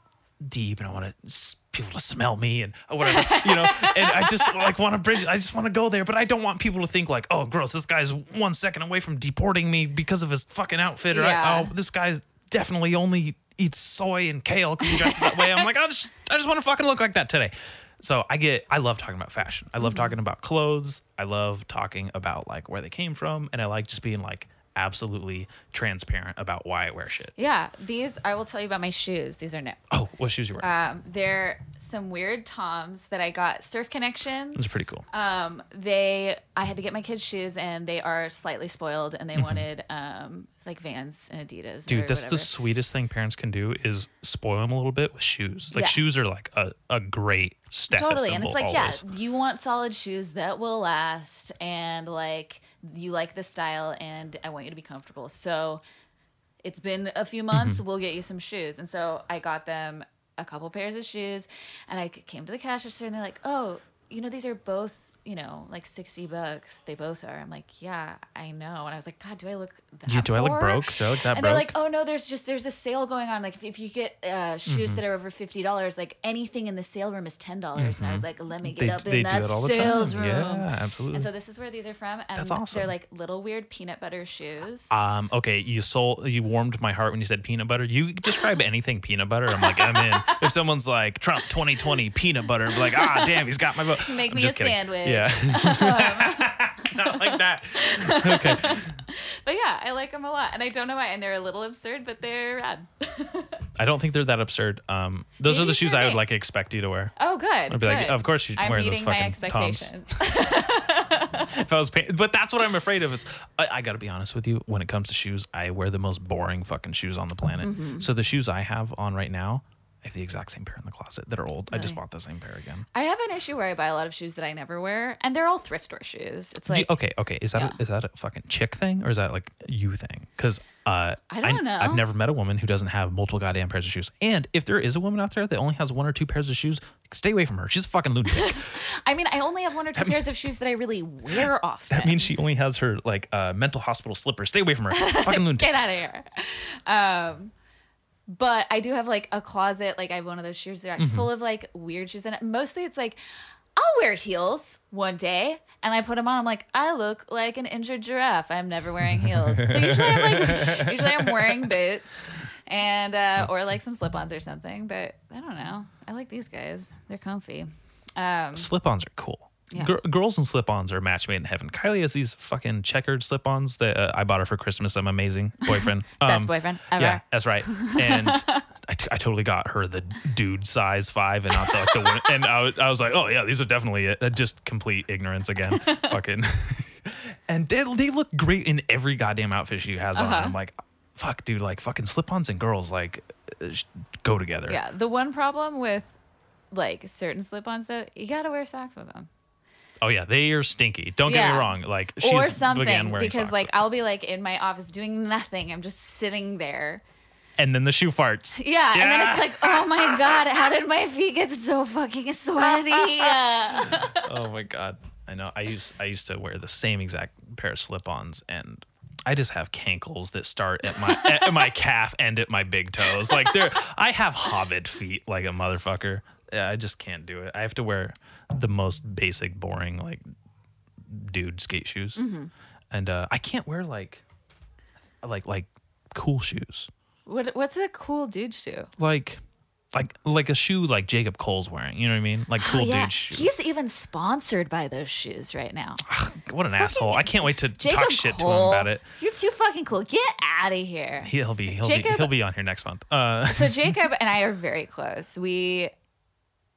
deep, and I want to people to smell me and or whatever, you know. (laughs) And I just like want to bridge. I just want to go there, but I don't want people to think like, oh, gross, this guy's one second away from deporting me because of his fucking outfit, or I- Yeah. oh, this guy's definitely only eats soy and kale because he dresses that way. I'm like, I just, I just want to fucking look like that today. So I get, I love talking about fashion. I love mm-hmm. talking about clothes. I love talking about like where they came from, and I like just being like absolutely transparent about why I wear shit. yeah these i will tell you about my shoes these are new Oh, what shoes you wearing? um, they're some weird toms that i got surf connection are pretty cool. um they i had to get my kids shoes and they are slightly spoiled and they wanted um like vans and adidas Mm-hmm. Dude, that's whatever. the sweetest thing parents can do is spoil them a little bit with shoes. Like Yeah. shoes are like a, a great status totally symbol and it's like always. yeah you want solid shoes that will last and like you like the style and i want you to be comfortable so it's been a few months Mm-hmm. we'll get you some shoes and so i got them a couple pairs of shoes and i came to the cash register and they're like oh you know, these are both, you know, like 60 bucks. They both are. I'm like, yeah, I know. And I was like, God, do I look that do I look broke? Look that and they're like, oh no, there's just there's a sale going on. Like if, if you get uh, shoes Mm-hmm. that are over fifty dollars, like anything in the sale room is ten dollars. And I was like, let me get They- up they in that the sales room. Yeah, absolutely. And so this is where these are from. And That's awesome. They're like little weird peanut butter shoes. Um, okay, you sold, you warmed my heart when you said peanut butter. You describe (laughs) anything peanut butter, I'm like, I'm in. If someone's like Trump 2020 peanut butter, I'm like, ah, damn, he's got my vote. Make I'm me a kidding. sandwich. Yeah, (laughs) (laughs) not like that. Okay, (laughs) But yeah, I like them a lot, and I don't know why. And they're a little absurd, but they're rad. I don't think they're that absurd. Um, those are the shoes for I would like expect you to wear. Oh, good. I'd be like, of course you're I'm wearing those meeting my fucking Toms. expectations. If I was paying, but that's what I'm afraid of. Is I, I got to be honest with you. When it comes to shoes, I wear the most boring fucking shoes on the planet. Mm-hmm. So the shoes I have on right now, I have the exact same pair in the closet that are old. I just bought the same pair again. I have an issue where I buy a lot of shoes that I never wear, and they're all thrift store shoes. It's like, okay, okay. Is that Yeah. a, is that a fucking chick thing or is that like you thing? Because uh, I don't know. I've never met a woman who doesn't have multiple goddamn pairs of shoes. And if there is a woman out there that only has one or two pairs of shoes, stay away from her. She's a fucking lunatic. (laughs) I mean, I only have one or two pairs of shoes that I really wear (laughs) often. that means she only has her like uh, mental hospital slippers. Stay away from her. (laughs) fucking lunatic. Get out of here. Um, but I do have like a closet. Like I have one of those shoes racks Mm-hmm. full of like weird shoes, and mostly it's like I'll wear heels one day, and I put them on. I'm like, I look like an injured giraffe. I'm never wearing heels. so usually I'm like, (laughs) usually I'm wearing boots and uh, or like some slip-ons or something. But I don't know. I like these guys. They're comfy. Um, Slip-ons are cool. Yeah. Gir- girls and slip-ons are a match made in heaven. Kylie has these fucking checkered slip-ons that uh, I bought her for Christmas. I'm amazing (laughs) boyfriend. Best Um, boyfriend ever. Yeah, that's right. And (laughs) I, t- I totally got her the dude size five and not the, like the and I was, I was like, oh yeah, these are definitely it. Uh, Just complete ignorance again. (laughs) Fucking. And they, they look great in every goddamn outfit she has on. Uh-huh. I'm like, fuck, dude, like fucking slip-ons and girls like uh, go together. Yeah. The one problem with like certain slip-ons though, you gotta wear socks with them. Oh yeah, they are stinky. Don't get me wrong. Like she's or something because like I'll be like in my office doing nothing. I'm just sitting there. and then the shoe farts. (laughs) Yeah, and then it's like, oh my god, how did my feet get so fucking sweaty? (laughs) (laughs) Oh my god i know i used i used to wear the same exact pair of slip-ons and i just have cankles that start at my at my calf and at my big toes like they're i have hobbit feet like a motherfucker yeah, i just can't do it i have to wear the most basic boring like dude skate shoes Mm-hmm. and uh i can't wear like like like cool shoes what what's a cool dude shoe? like like like a shoe like jacob cole's wearing you know what i mean like cool Oh, yeah, dude shoes he's even sponsored by those shoes right now. What an Fucking asshole! I can't wait to Jacob talk shit to him about it. You're too fucking cool. Get out of here. He'll be he'll be he'll be on here next month. Uh, So (laughs) Jacob and I are very close. We,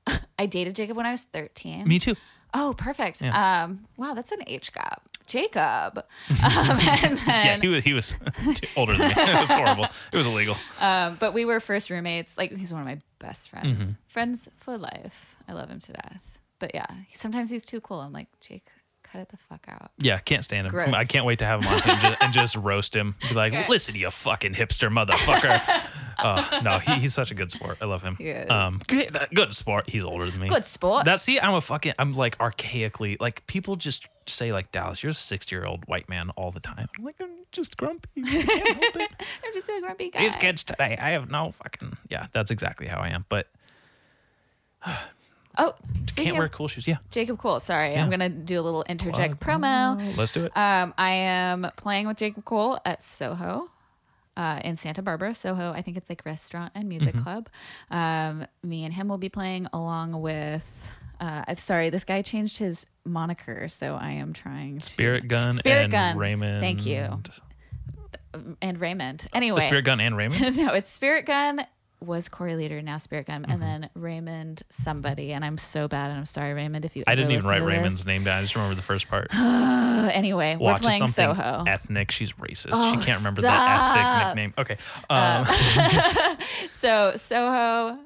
(laughs) I dated Jacob when I was 13. me too. Oh, perfect. Yeah. Um, wow, that's an age gap. Jacob. (laughs) Um, and Yeah, he was he was (laughs) older than me. It was horrible. It was illegal. um, but we were first roommates. Like he's one of my best friends. Mm-hmm. Friends for life. I love him to death. But yeah, sometimes he's too cool. I'm like, Jake, cut it the fuck out. Yeah, can't stand him. Gross. I can't wait to have him on and just, and just roast him. Be like, Okay. listen, you fucking hipster motherfucker. uh, (laughs) no, he, he's such a good sport. I love him. He is. Um, good, good sport. He's older than me. Good sport. That see, I'm a fucking. I'm like archaically like people just say like Dallas, you're a 60 year old white man all the time. I'm like I'm just grumpy. I can't help it. (laughs) I'm just a grumpy guy. These kids today, I have no fucking. Yeah, that's exactly how I am. But (sighs) Oh, speaking can't wear cool shoes. Yeah, Jacob Cole. Sorry, Yeah. I'm gonna do a little interject Plug. promo. let's do it. Um, I am playing with Jacob Cole at Soho. Uh, in Santa Barbara, Soho, I think it's like restaurant and music Mm-hmm. club. Um, me and him will be playing along with. Uh, sorry, this guy changed his moniker, so I am trying to Spirit Gun Spirit and Gun. Raymond. Thank you. and Raymond. Anyway, Spirit Gun and (laughs) Raymond. no, it's Spirit Gun was Corey Leader, now Spirit Gun, Mm-hmm. and then Raymond somebody. And I'm so bad, and I'm sorry, Raymond, if you. I didn't even write Raymond's this. name down. I just remember the first part. Uh, (sighs) anyway, Watch we're playing something Soho. ethnic. She's racist. Oh, she can't remember stop. the ethnic nickname. Okay. Um, (laughs) (laughs) So Soho,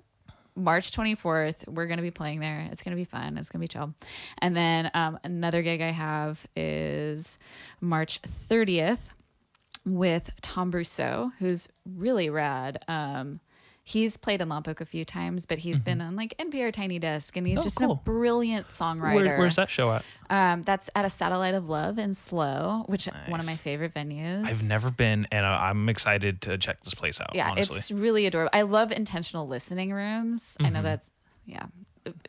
March 24th, we're gonna be playing there. It's gonna be fun. It's gonna be chill. And then um, another gig I have is March 30th with Tom Brousseau, who's really rad. Um, He's played in Lompoc a few times, but he's been on like NPR Tiny Desk, and he's Mm-hmm. Oh, just cool. a brilliant songwriter. Where, where's that show at? Um, that's at a Satellite of Love in SLO, which one of my favorite venues. I've never been, and I- I'm excited to check this place out. yeah, honestly. it's really adorable. I love intentional listening rooms. I Mm-hmm. know that's yeah,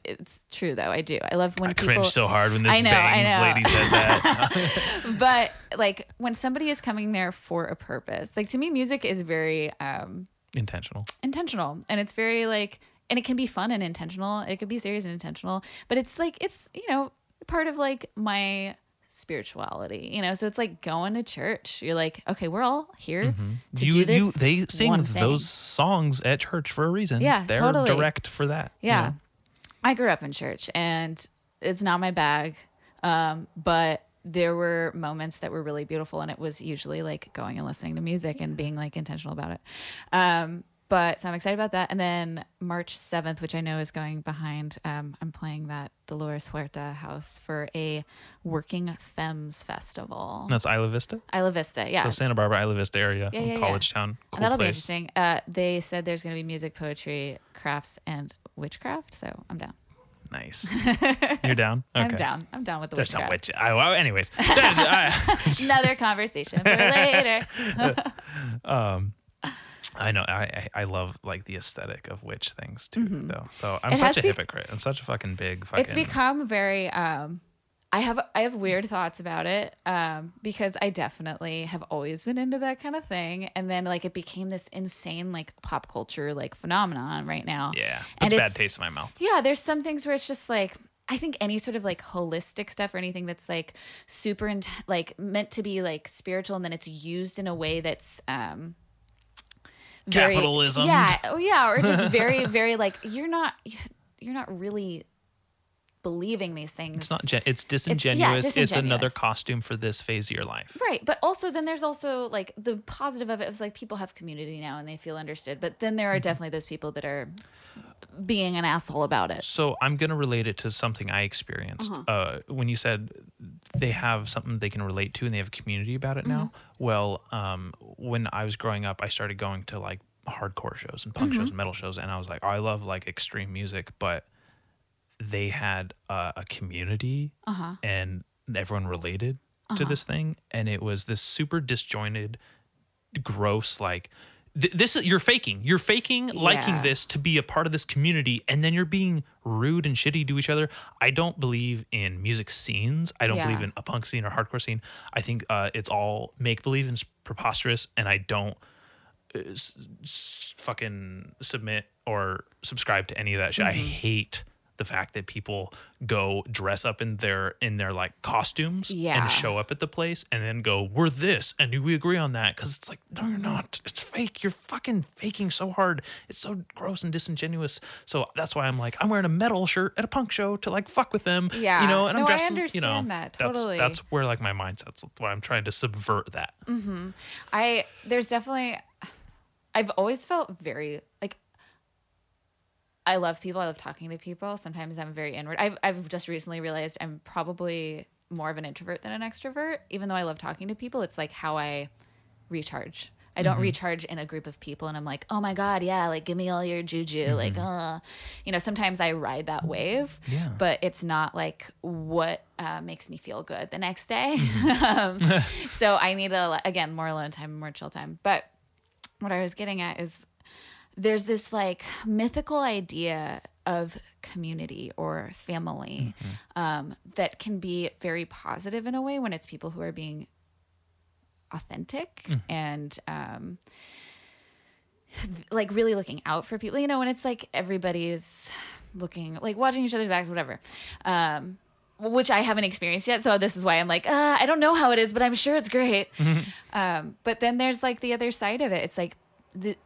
it's true though. I do. I love when I people. cringed so hard when this I know, I know. lady said that. (laughs) (laughs) but like when somebody is coming there for a purpose, like to me, music is very um, Intentional. intentional and it's very like and it can be fun and intentional it could be serious and intentional but it's like it's you know part of like my spirituality you know so it's like going to church you're like okay we're all here to you, do this you, they sing those songs at church for a reason. Yeah, they're totally. direct for that. you yeah know? i grew up in church and it's not my bag um, but there were moments that were really beautiful and it was usually like going and listening to music and being like intentional about it. Um, but so i'm excited about that. And then march 7th which i know is going behind um, i'm playing that dolores huerta house for a working femmes festival. That's Isla Vista. isla vista yeah. So Santa Barbara, Isla Vista area, Yeah, in yeah, yeah. College Town. And Cool that'll be interesting. Uh, they said there's going to be music poetry crafts and witchcraft so i'm down Nice. (laughs) You're down? Okay. i'm down i'm down with the There's witchcraft not witch. I, well, anyways, (laughs) I, (laughs) Another conversation for later. Um, I know. I, I love like the aesthetic of witch things too, though. So I'm Mm-hmm. It such a bec- hypocrite. I'm such a fucking big fucking. It's become very um I have I have weird thoughts about it um because I definitely have always been into that kind of thing and then like it became this insane like pop culture like phenomenon right now. yeah, And puts bad taste in my mouth. Yeah, there's some things where it's just like I think any sort of like holistic stuff or anything that's like super int- like meant to be like spiritual and then it's used in a way that's um very, Capitalism. Yeah, oh yeah, or just (laughs) very very like you're not you're not really believing these things. It's not. Gen- it's disingenuous. It's, another disingenuous. costume for this phase of your life. Right, but also then there's also like the positive of it is like people have community now and they feel understood. But then there are Mm-hmm. definitely those people that are being an asshole about it. So I'm gonna relate it to something I experienced. Uh-huh. Uh, when you said they have something they can relate to and they have a community about it now. Mm-hmm. Well, um, when I was growing up, I started going to like hardcore shows and punk Mm-hmm. shows and metal shows, and I was like, oh, I love like extreme music, but they had uh, a community Uh-huh. and everyone related to this thing, and it was this super disjointed, gross like. th- This is you're faking. You're faking liking Yeah. this to be a part of this community, and then you're being rude and shitty to each other. I don't believe in music scenes. I don't Yeah. believe in a punk scene or hardcore scene. I think uh, it's all make believe and preposterous, and I don't uh, s- s- fucking submit or subscribe to any of that shit. I Mm-hmm. hate the fact that people go dress up in their in their like costumes Yeah. and show up at the place and then go we're this and do we agree on that because it's like no you're not it's fake you're fucking faking so hard it's so gross and disingenuous so that's why i'm like i'm wearing a metal shirt at a punk show to like fuck with them Yeah. you know and i'm No, I dressing you know understand that, that's totally. that's where like my mindset's why i'm trying to subvert that mm-hmm. I there's definitely I've always felt very like I love people. I love talking to people. Sometimes I'm very inward. I've I've just recently realized I'm probably more of an introvert than an extrovert. Even though I love talking to people, it's like how I recharge. I don't recharge in a group of people and I'm like, oh my God, yeah, like give me all your juju. Like, uh, you know, sometimes I ride that wave, Yeah. but it's not like what uh, makes me feel good the next day. (laughs) um, (laughs) so I need a, again, more alone time, more chill time. But what I was getting at is there's this like mythical idea of community or family um, that can be very positive in a way when it's people who are being authentic and um, th- like really looking out for people. You know, when it's like everybody's looking like watching each other's backs, whatever. Um, which I haven't experienced yet, so this is why I'm like, uh, I don't know how it is, but I'm sure it's great. Um, but then there's like the other side of it. It's like the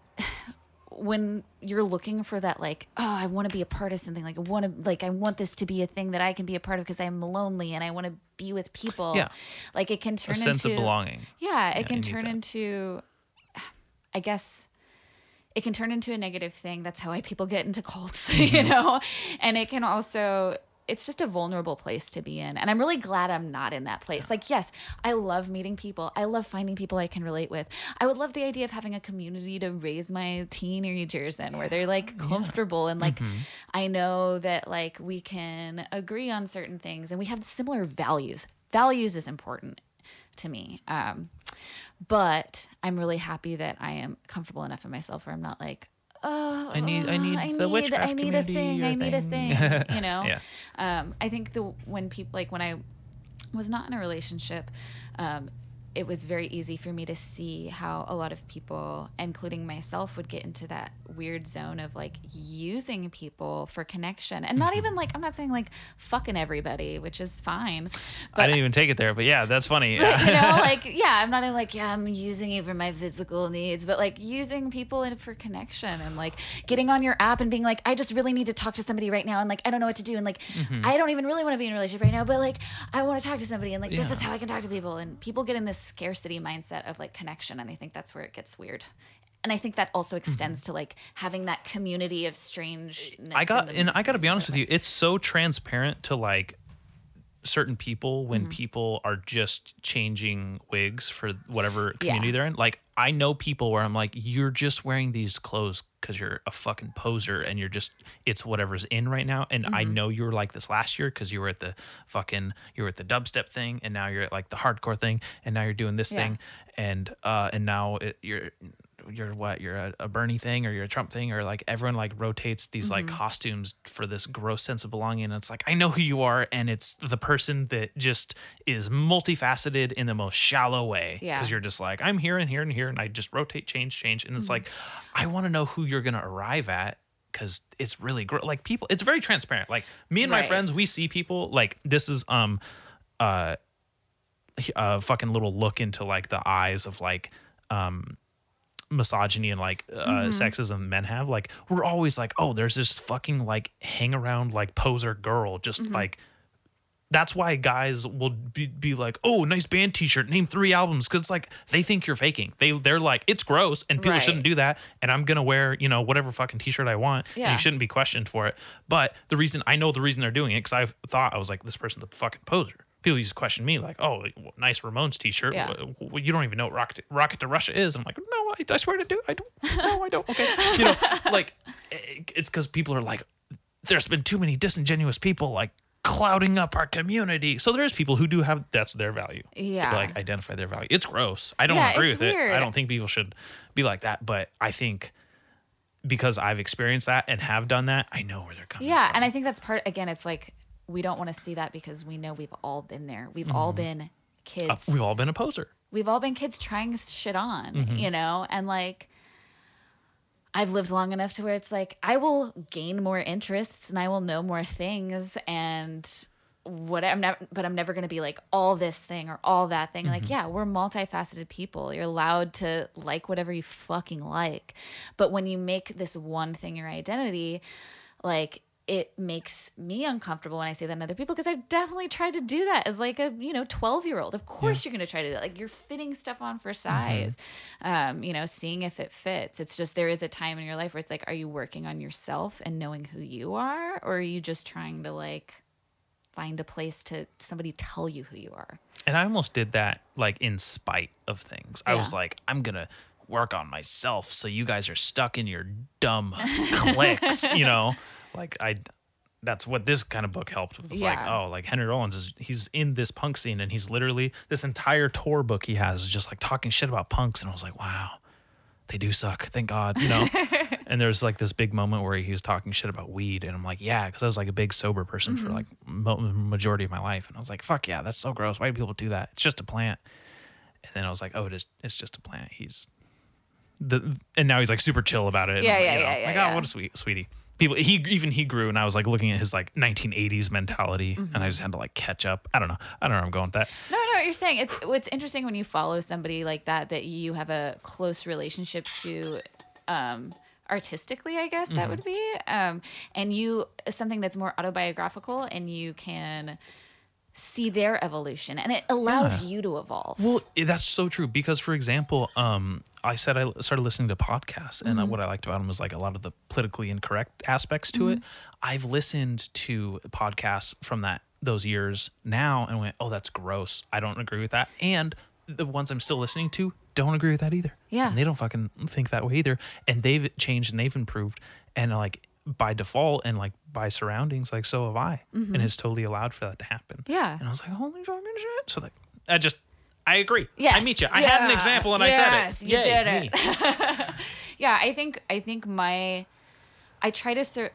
when you're looking for that like oh i want to be a part of something like i want to like i want this to be a thing that i can be a part of because i'm lonely and i want to be with people Yeah. like it can turn into a turn sense into of belonging. Yeah it you can turn into i guess it can turn into a negative thing. That's how I people get into cults (laughs) you know? And it can also it's just a vulnerable place to be in. And I'm really glad I'm not in that place. Like, yes, I love meeting people. I love finding people I can relate with. I would love the idea of having a community to raise my teenagers in where they're like comfortable and like Mm-hmm. I know that like we can agree on certain things and we have similar values. Values is important to me. Um, but I'm really happy that I am comfortable enough in myself where I'm not like, oh, I need- I need I the need, witchcraft I need a thing. I need a thing." thing. (laughs) You know. Yeah. Um, I think the when people like when I was not in a relationship, um, it was very easy for me to see how a lot of people, including myself, would get into that weird zone of like using people for connection, and Mm-hmm. not even like I'm not saying like fucking everybody, which is fine, but I didn't even take it there, but yeah, that's funny. but, you know, (laughs) like yeah, I'm not like yeah, I'm using you for my physical needs, but like using people in for connection and like getting on your app and being like, I just really need to talk to somebody right now, and like I don't know what to do, and like Mm-hmm. I don't even really want to be in a relationship right now, but like I want to talk to somebody, and like this is how I can talk to people, and people get in this scarcity mindset of like connection, and I think that's where it gets weird. And I think that also mm-hmm. extends to like having that community of strangeness. I got and I got to be honest with you, it's so transparent to like certain people when Mm-hmm. people are just changing wigs for whatever community Yeah. they're in. Like I know people where I'm like, you're just wearing these clothes because you're a fucking poser and you're just it's whatever's in right now. And I Mm-hmm. know you were like this last year because you were at the fucking you were at the dubstep thing and now you're at like the hardcore thing and now you're doing this Yeah. thing and uh and now it, you're you're what you're a, a Bernie thing or you're a Trump thing or like everyone like rotates these like Mm-hmm. costumes for this gross sense of belonging and it's like I know who you are and it's the person that just is multifaceted in the most shallow way Yeah. because you're just like I'm here and here and here and I just rotate change change and it's like I want to know who you're gonna arrive at because it's really gr- like people it's very transparent like me and my friends we see people like this is um uh a fucking little look into like the eyes of like um misogyny and like uh, Mm-hmm. sexism men have like we're always like oh there's this fucking like hang around like poser girl just Mm-hmm. like that's why guys will be, be like oh nice band t-shirt name three albums because it's like they think you're faking they they're like it's gross and people Right. shouldn't do that and i'm gonna wear you know whatever fucking t-shirt i want and Yeah. you shouldn't be questioned for it but the reason i know the reason they're doing it because i thought i was like this person's a fucking poser people used to question me like oh nice ramones t-shirt Yeah. Wh- you don't even know what rocket, rocket to russia is i'm like no I, I swear to do i don't no i don't okay you know (laughs) like eh, eh, it's because people are like there's been too many disingenuous people like clouding up our community so there's people who do have that's their value Yeah. Like identify their value it's gross i don't Yeah, agree with it i don't think people should be like that but i think because i've experienced that and have done that i know where they're coming from. Yeah, from and I think that's part. Again, it's like we don't want to see that because we know we've all been there. We've all been kids. Uh, we've all been a poser we've all been kids trying shit on, Mm-hmm. you know, and like. I've lived long enough to where it's like I will gain more interests and I will know more things and what I'm never, but I'm never going to be like all this thing or all that thing. Mm-hmm. Like, yeah, we're multifaceted people. You're allowed to like whatever you fucking like. But when you make this one thing your identity, like it makes me uncomfortable when I say that in other people because I've definitely tried to do that as like a you know 12 year old. Of course you're gonna try to do that. Like you're fitting stuff on for size, um, you know, seeing if it fits. It's just there is a time in your life where it's like, are you working on yourself and knowing who you are, or are you just trying to like find a place to somebody tell you who you are? And I almost did that like in spite of things. I was like, I'm gonna work on myself so you guys are stuck in your dumb (laughs) clicks, you know? Like I that's what this kind of book helped with. It's like, oh, like Henry Rollins is he's in this punk scene and he's literally this entire tour book he has is just like talking shit about punks and I was like, wow, they do suck. Thank God, you know. (laughs) and there's like this big moment where he was talking shit about weed, and I'm like, yeah, because I was like a big sober person for mm-hmm. like mo- majority of my life, and I was like, fuck yeah, that's so gross. Why do people do that? It's just a plant. And then I was like, oh, it is. It's just a plant. He's the, and now he's like super chill about it. and Yeah, like, yeah, know, yeah, yeah, Like, yeah. oh, what a sweet sweetie. People, he even he grew, and I was like looking at his like 1980s mentality, and Mm-hmm. I just had to like catch up. I don't know. I don't know where I'm going with that. No, no what you're saying. It's what's interesting when you follow somebody like that that you have a close relationship to um artistically, I guess that would be. Um and you something that's more autobiographical and you can see their evolution and it allows you to evolve. Well, that's so true because, for example, um, I said I started listening to podcasts, and Mm-hmm. uh what I liked about them was like a lot of the politically incorrect aspects to it. Mm-hmm. I've listened to podcasts from that those years now and went, "Oh, that's gross. I don't agree with that." And the ones I'm still listening to don't agree with that either. Yeah. and they don't fucking think that way either. And they've changed and they've improved, and like by default and like by surroundings, like so have I, and it's totally allowed for that to happen. Mm-hmm. Yeah. And I was like, holy fucking shit. So like I just I agree. Yes. I meet you. I had an example and yes, I said it. Yes, you Yay, did it. (laughs) yeah, I think I think my I try to ser-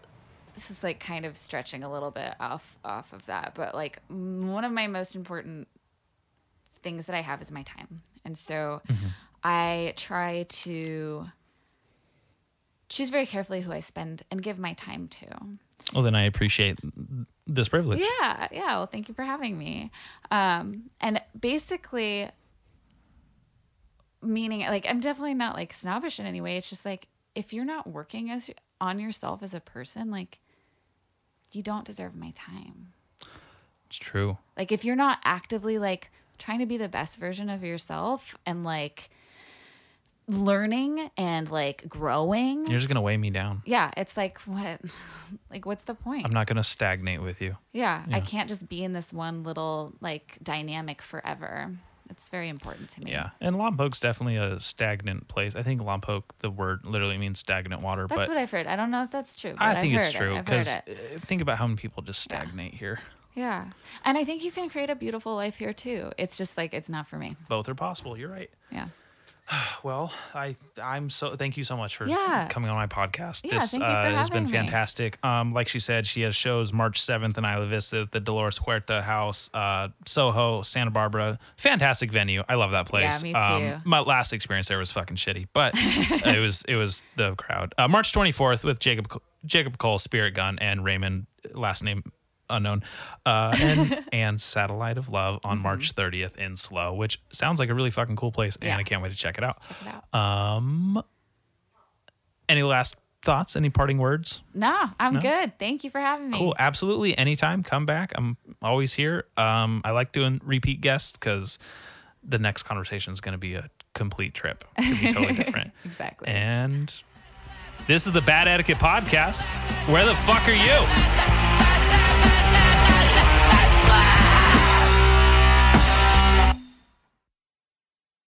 this is like kind of stretching a little bit off off of that, but like one of my most important things that I have is my time. And so Mm-hmm. I try to choose very carefully who I spend and give my time to. Well then I appreciate this privilege. Yeah, yeah. Well, thank you for having me. Um, and basically, meaning like I'm definitely not like snobbish in any way. It's just like if you're not working as on yourself as a person, like you don't deserve my time. It's true. Like if you're not actively like trying to be the best version of yourself and like learning and like growing, You're just gonna weigh me down. yeah, it's like what, (laughs) like what's the point? I'm not gonna stagnate with you. Yeah, I can't just be in this one little like dynamic forever. It's very important to me. Yeah. And Lompoc's definitely a stagnant place. I think Lompoc, the word literally means stagnant water, That's what I've heard. I don't know if that's true. But I think it's true I've because it. Uh, think about how many people just stagnate here. Yeah, and I think you can create a beautiful life here too. It's just like it's not for me. Both are possible. You're right. Yeah. (sighs) Well, I I'm so thank you so much for Yeah. coming on my podcast. Yeah, this thank you for uh, has been having me. fantastic. Um, like she said, she has shows March 7th in Isla Vista at the Dolores Huerta House, uh, Soho, Santa Barbara. Fantastic venue. I love that place. Yeah, me Um, too. my last experience there was fucking shitty, but (laughs) it was it was the crowd. Uh, March 24th with Jacob Jacob Cole, Spirit Gun, and Raymond last name unknown, uh, and (laughs) and Satellite of Love on Mm-hmm. March 30th in SLO, which sounds like a really fucking cool place, Yeah. and I can't wait to check it out. Check it out. Um, any last thoughts? Any parting words? no, I'm good. Thank you for having me. Cool. Absolutely. Anytime. Come back. I'm always here. Um, I like doing repeat guests because the next conversation is going to be a complete trip. It's be totally different. (laughs) Exactly. And this is the Bad Etiquette Podcast. Where the fuck are you?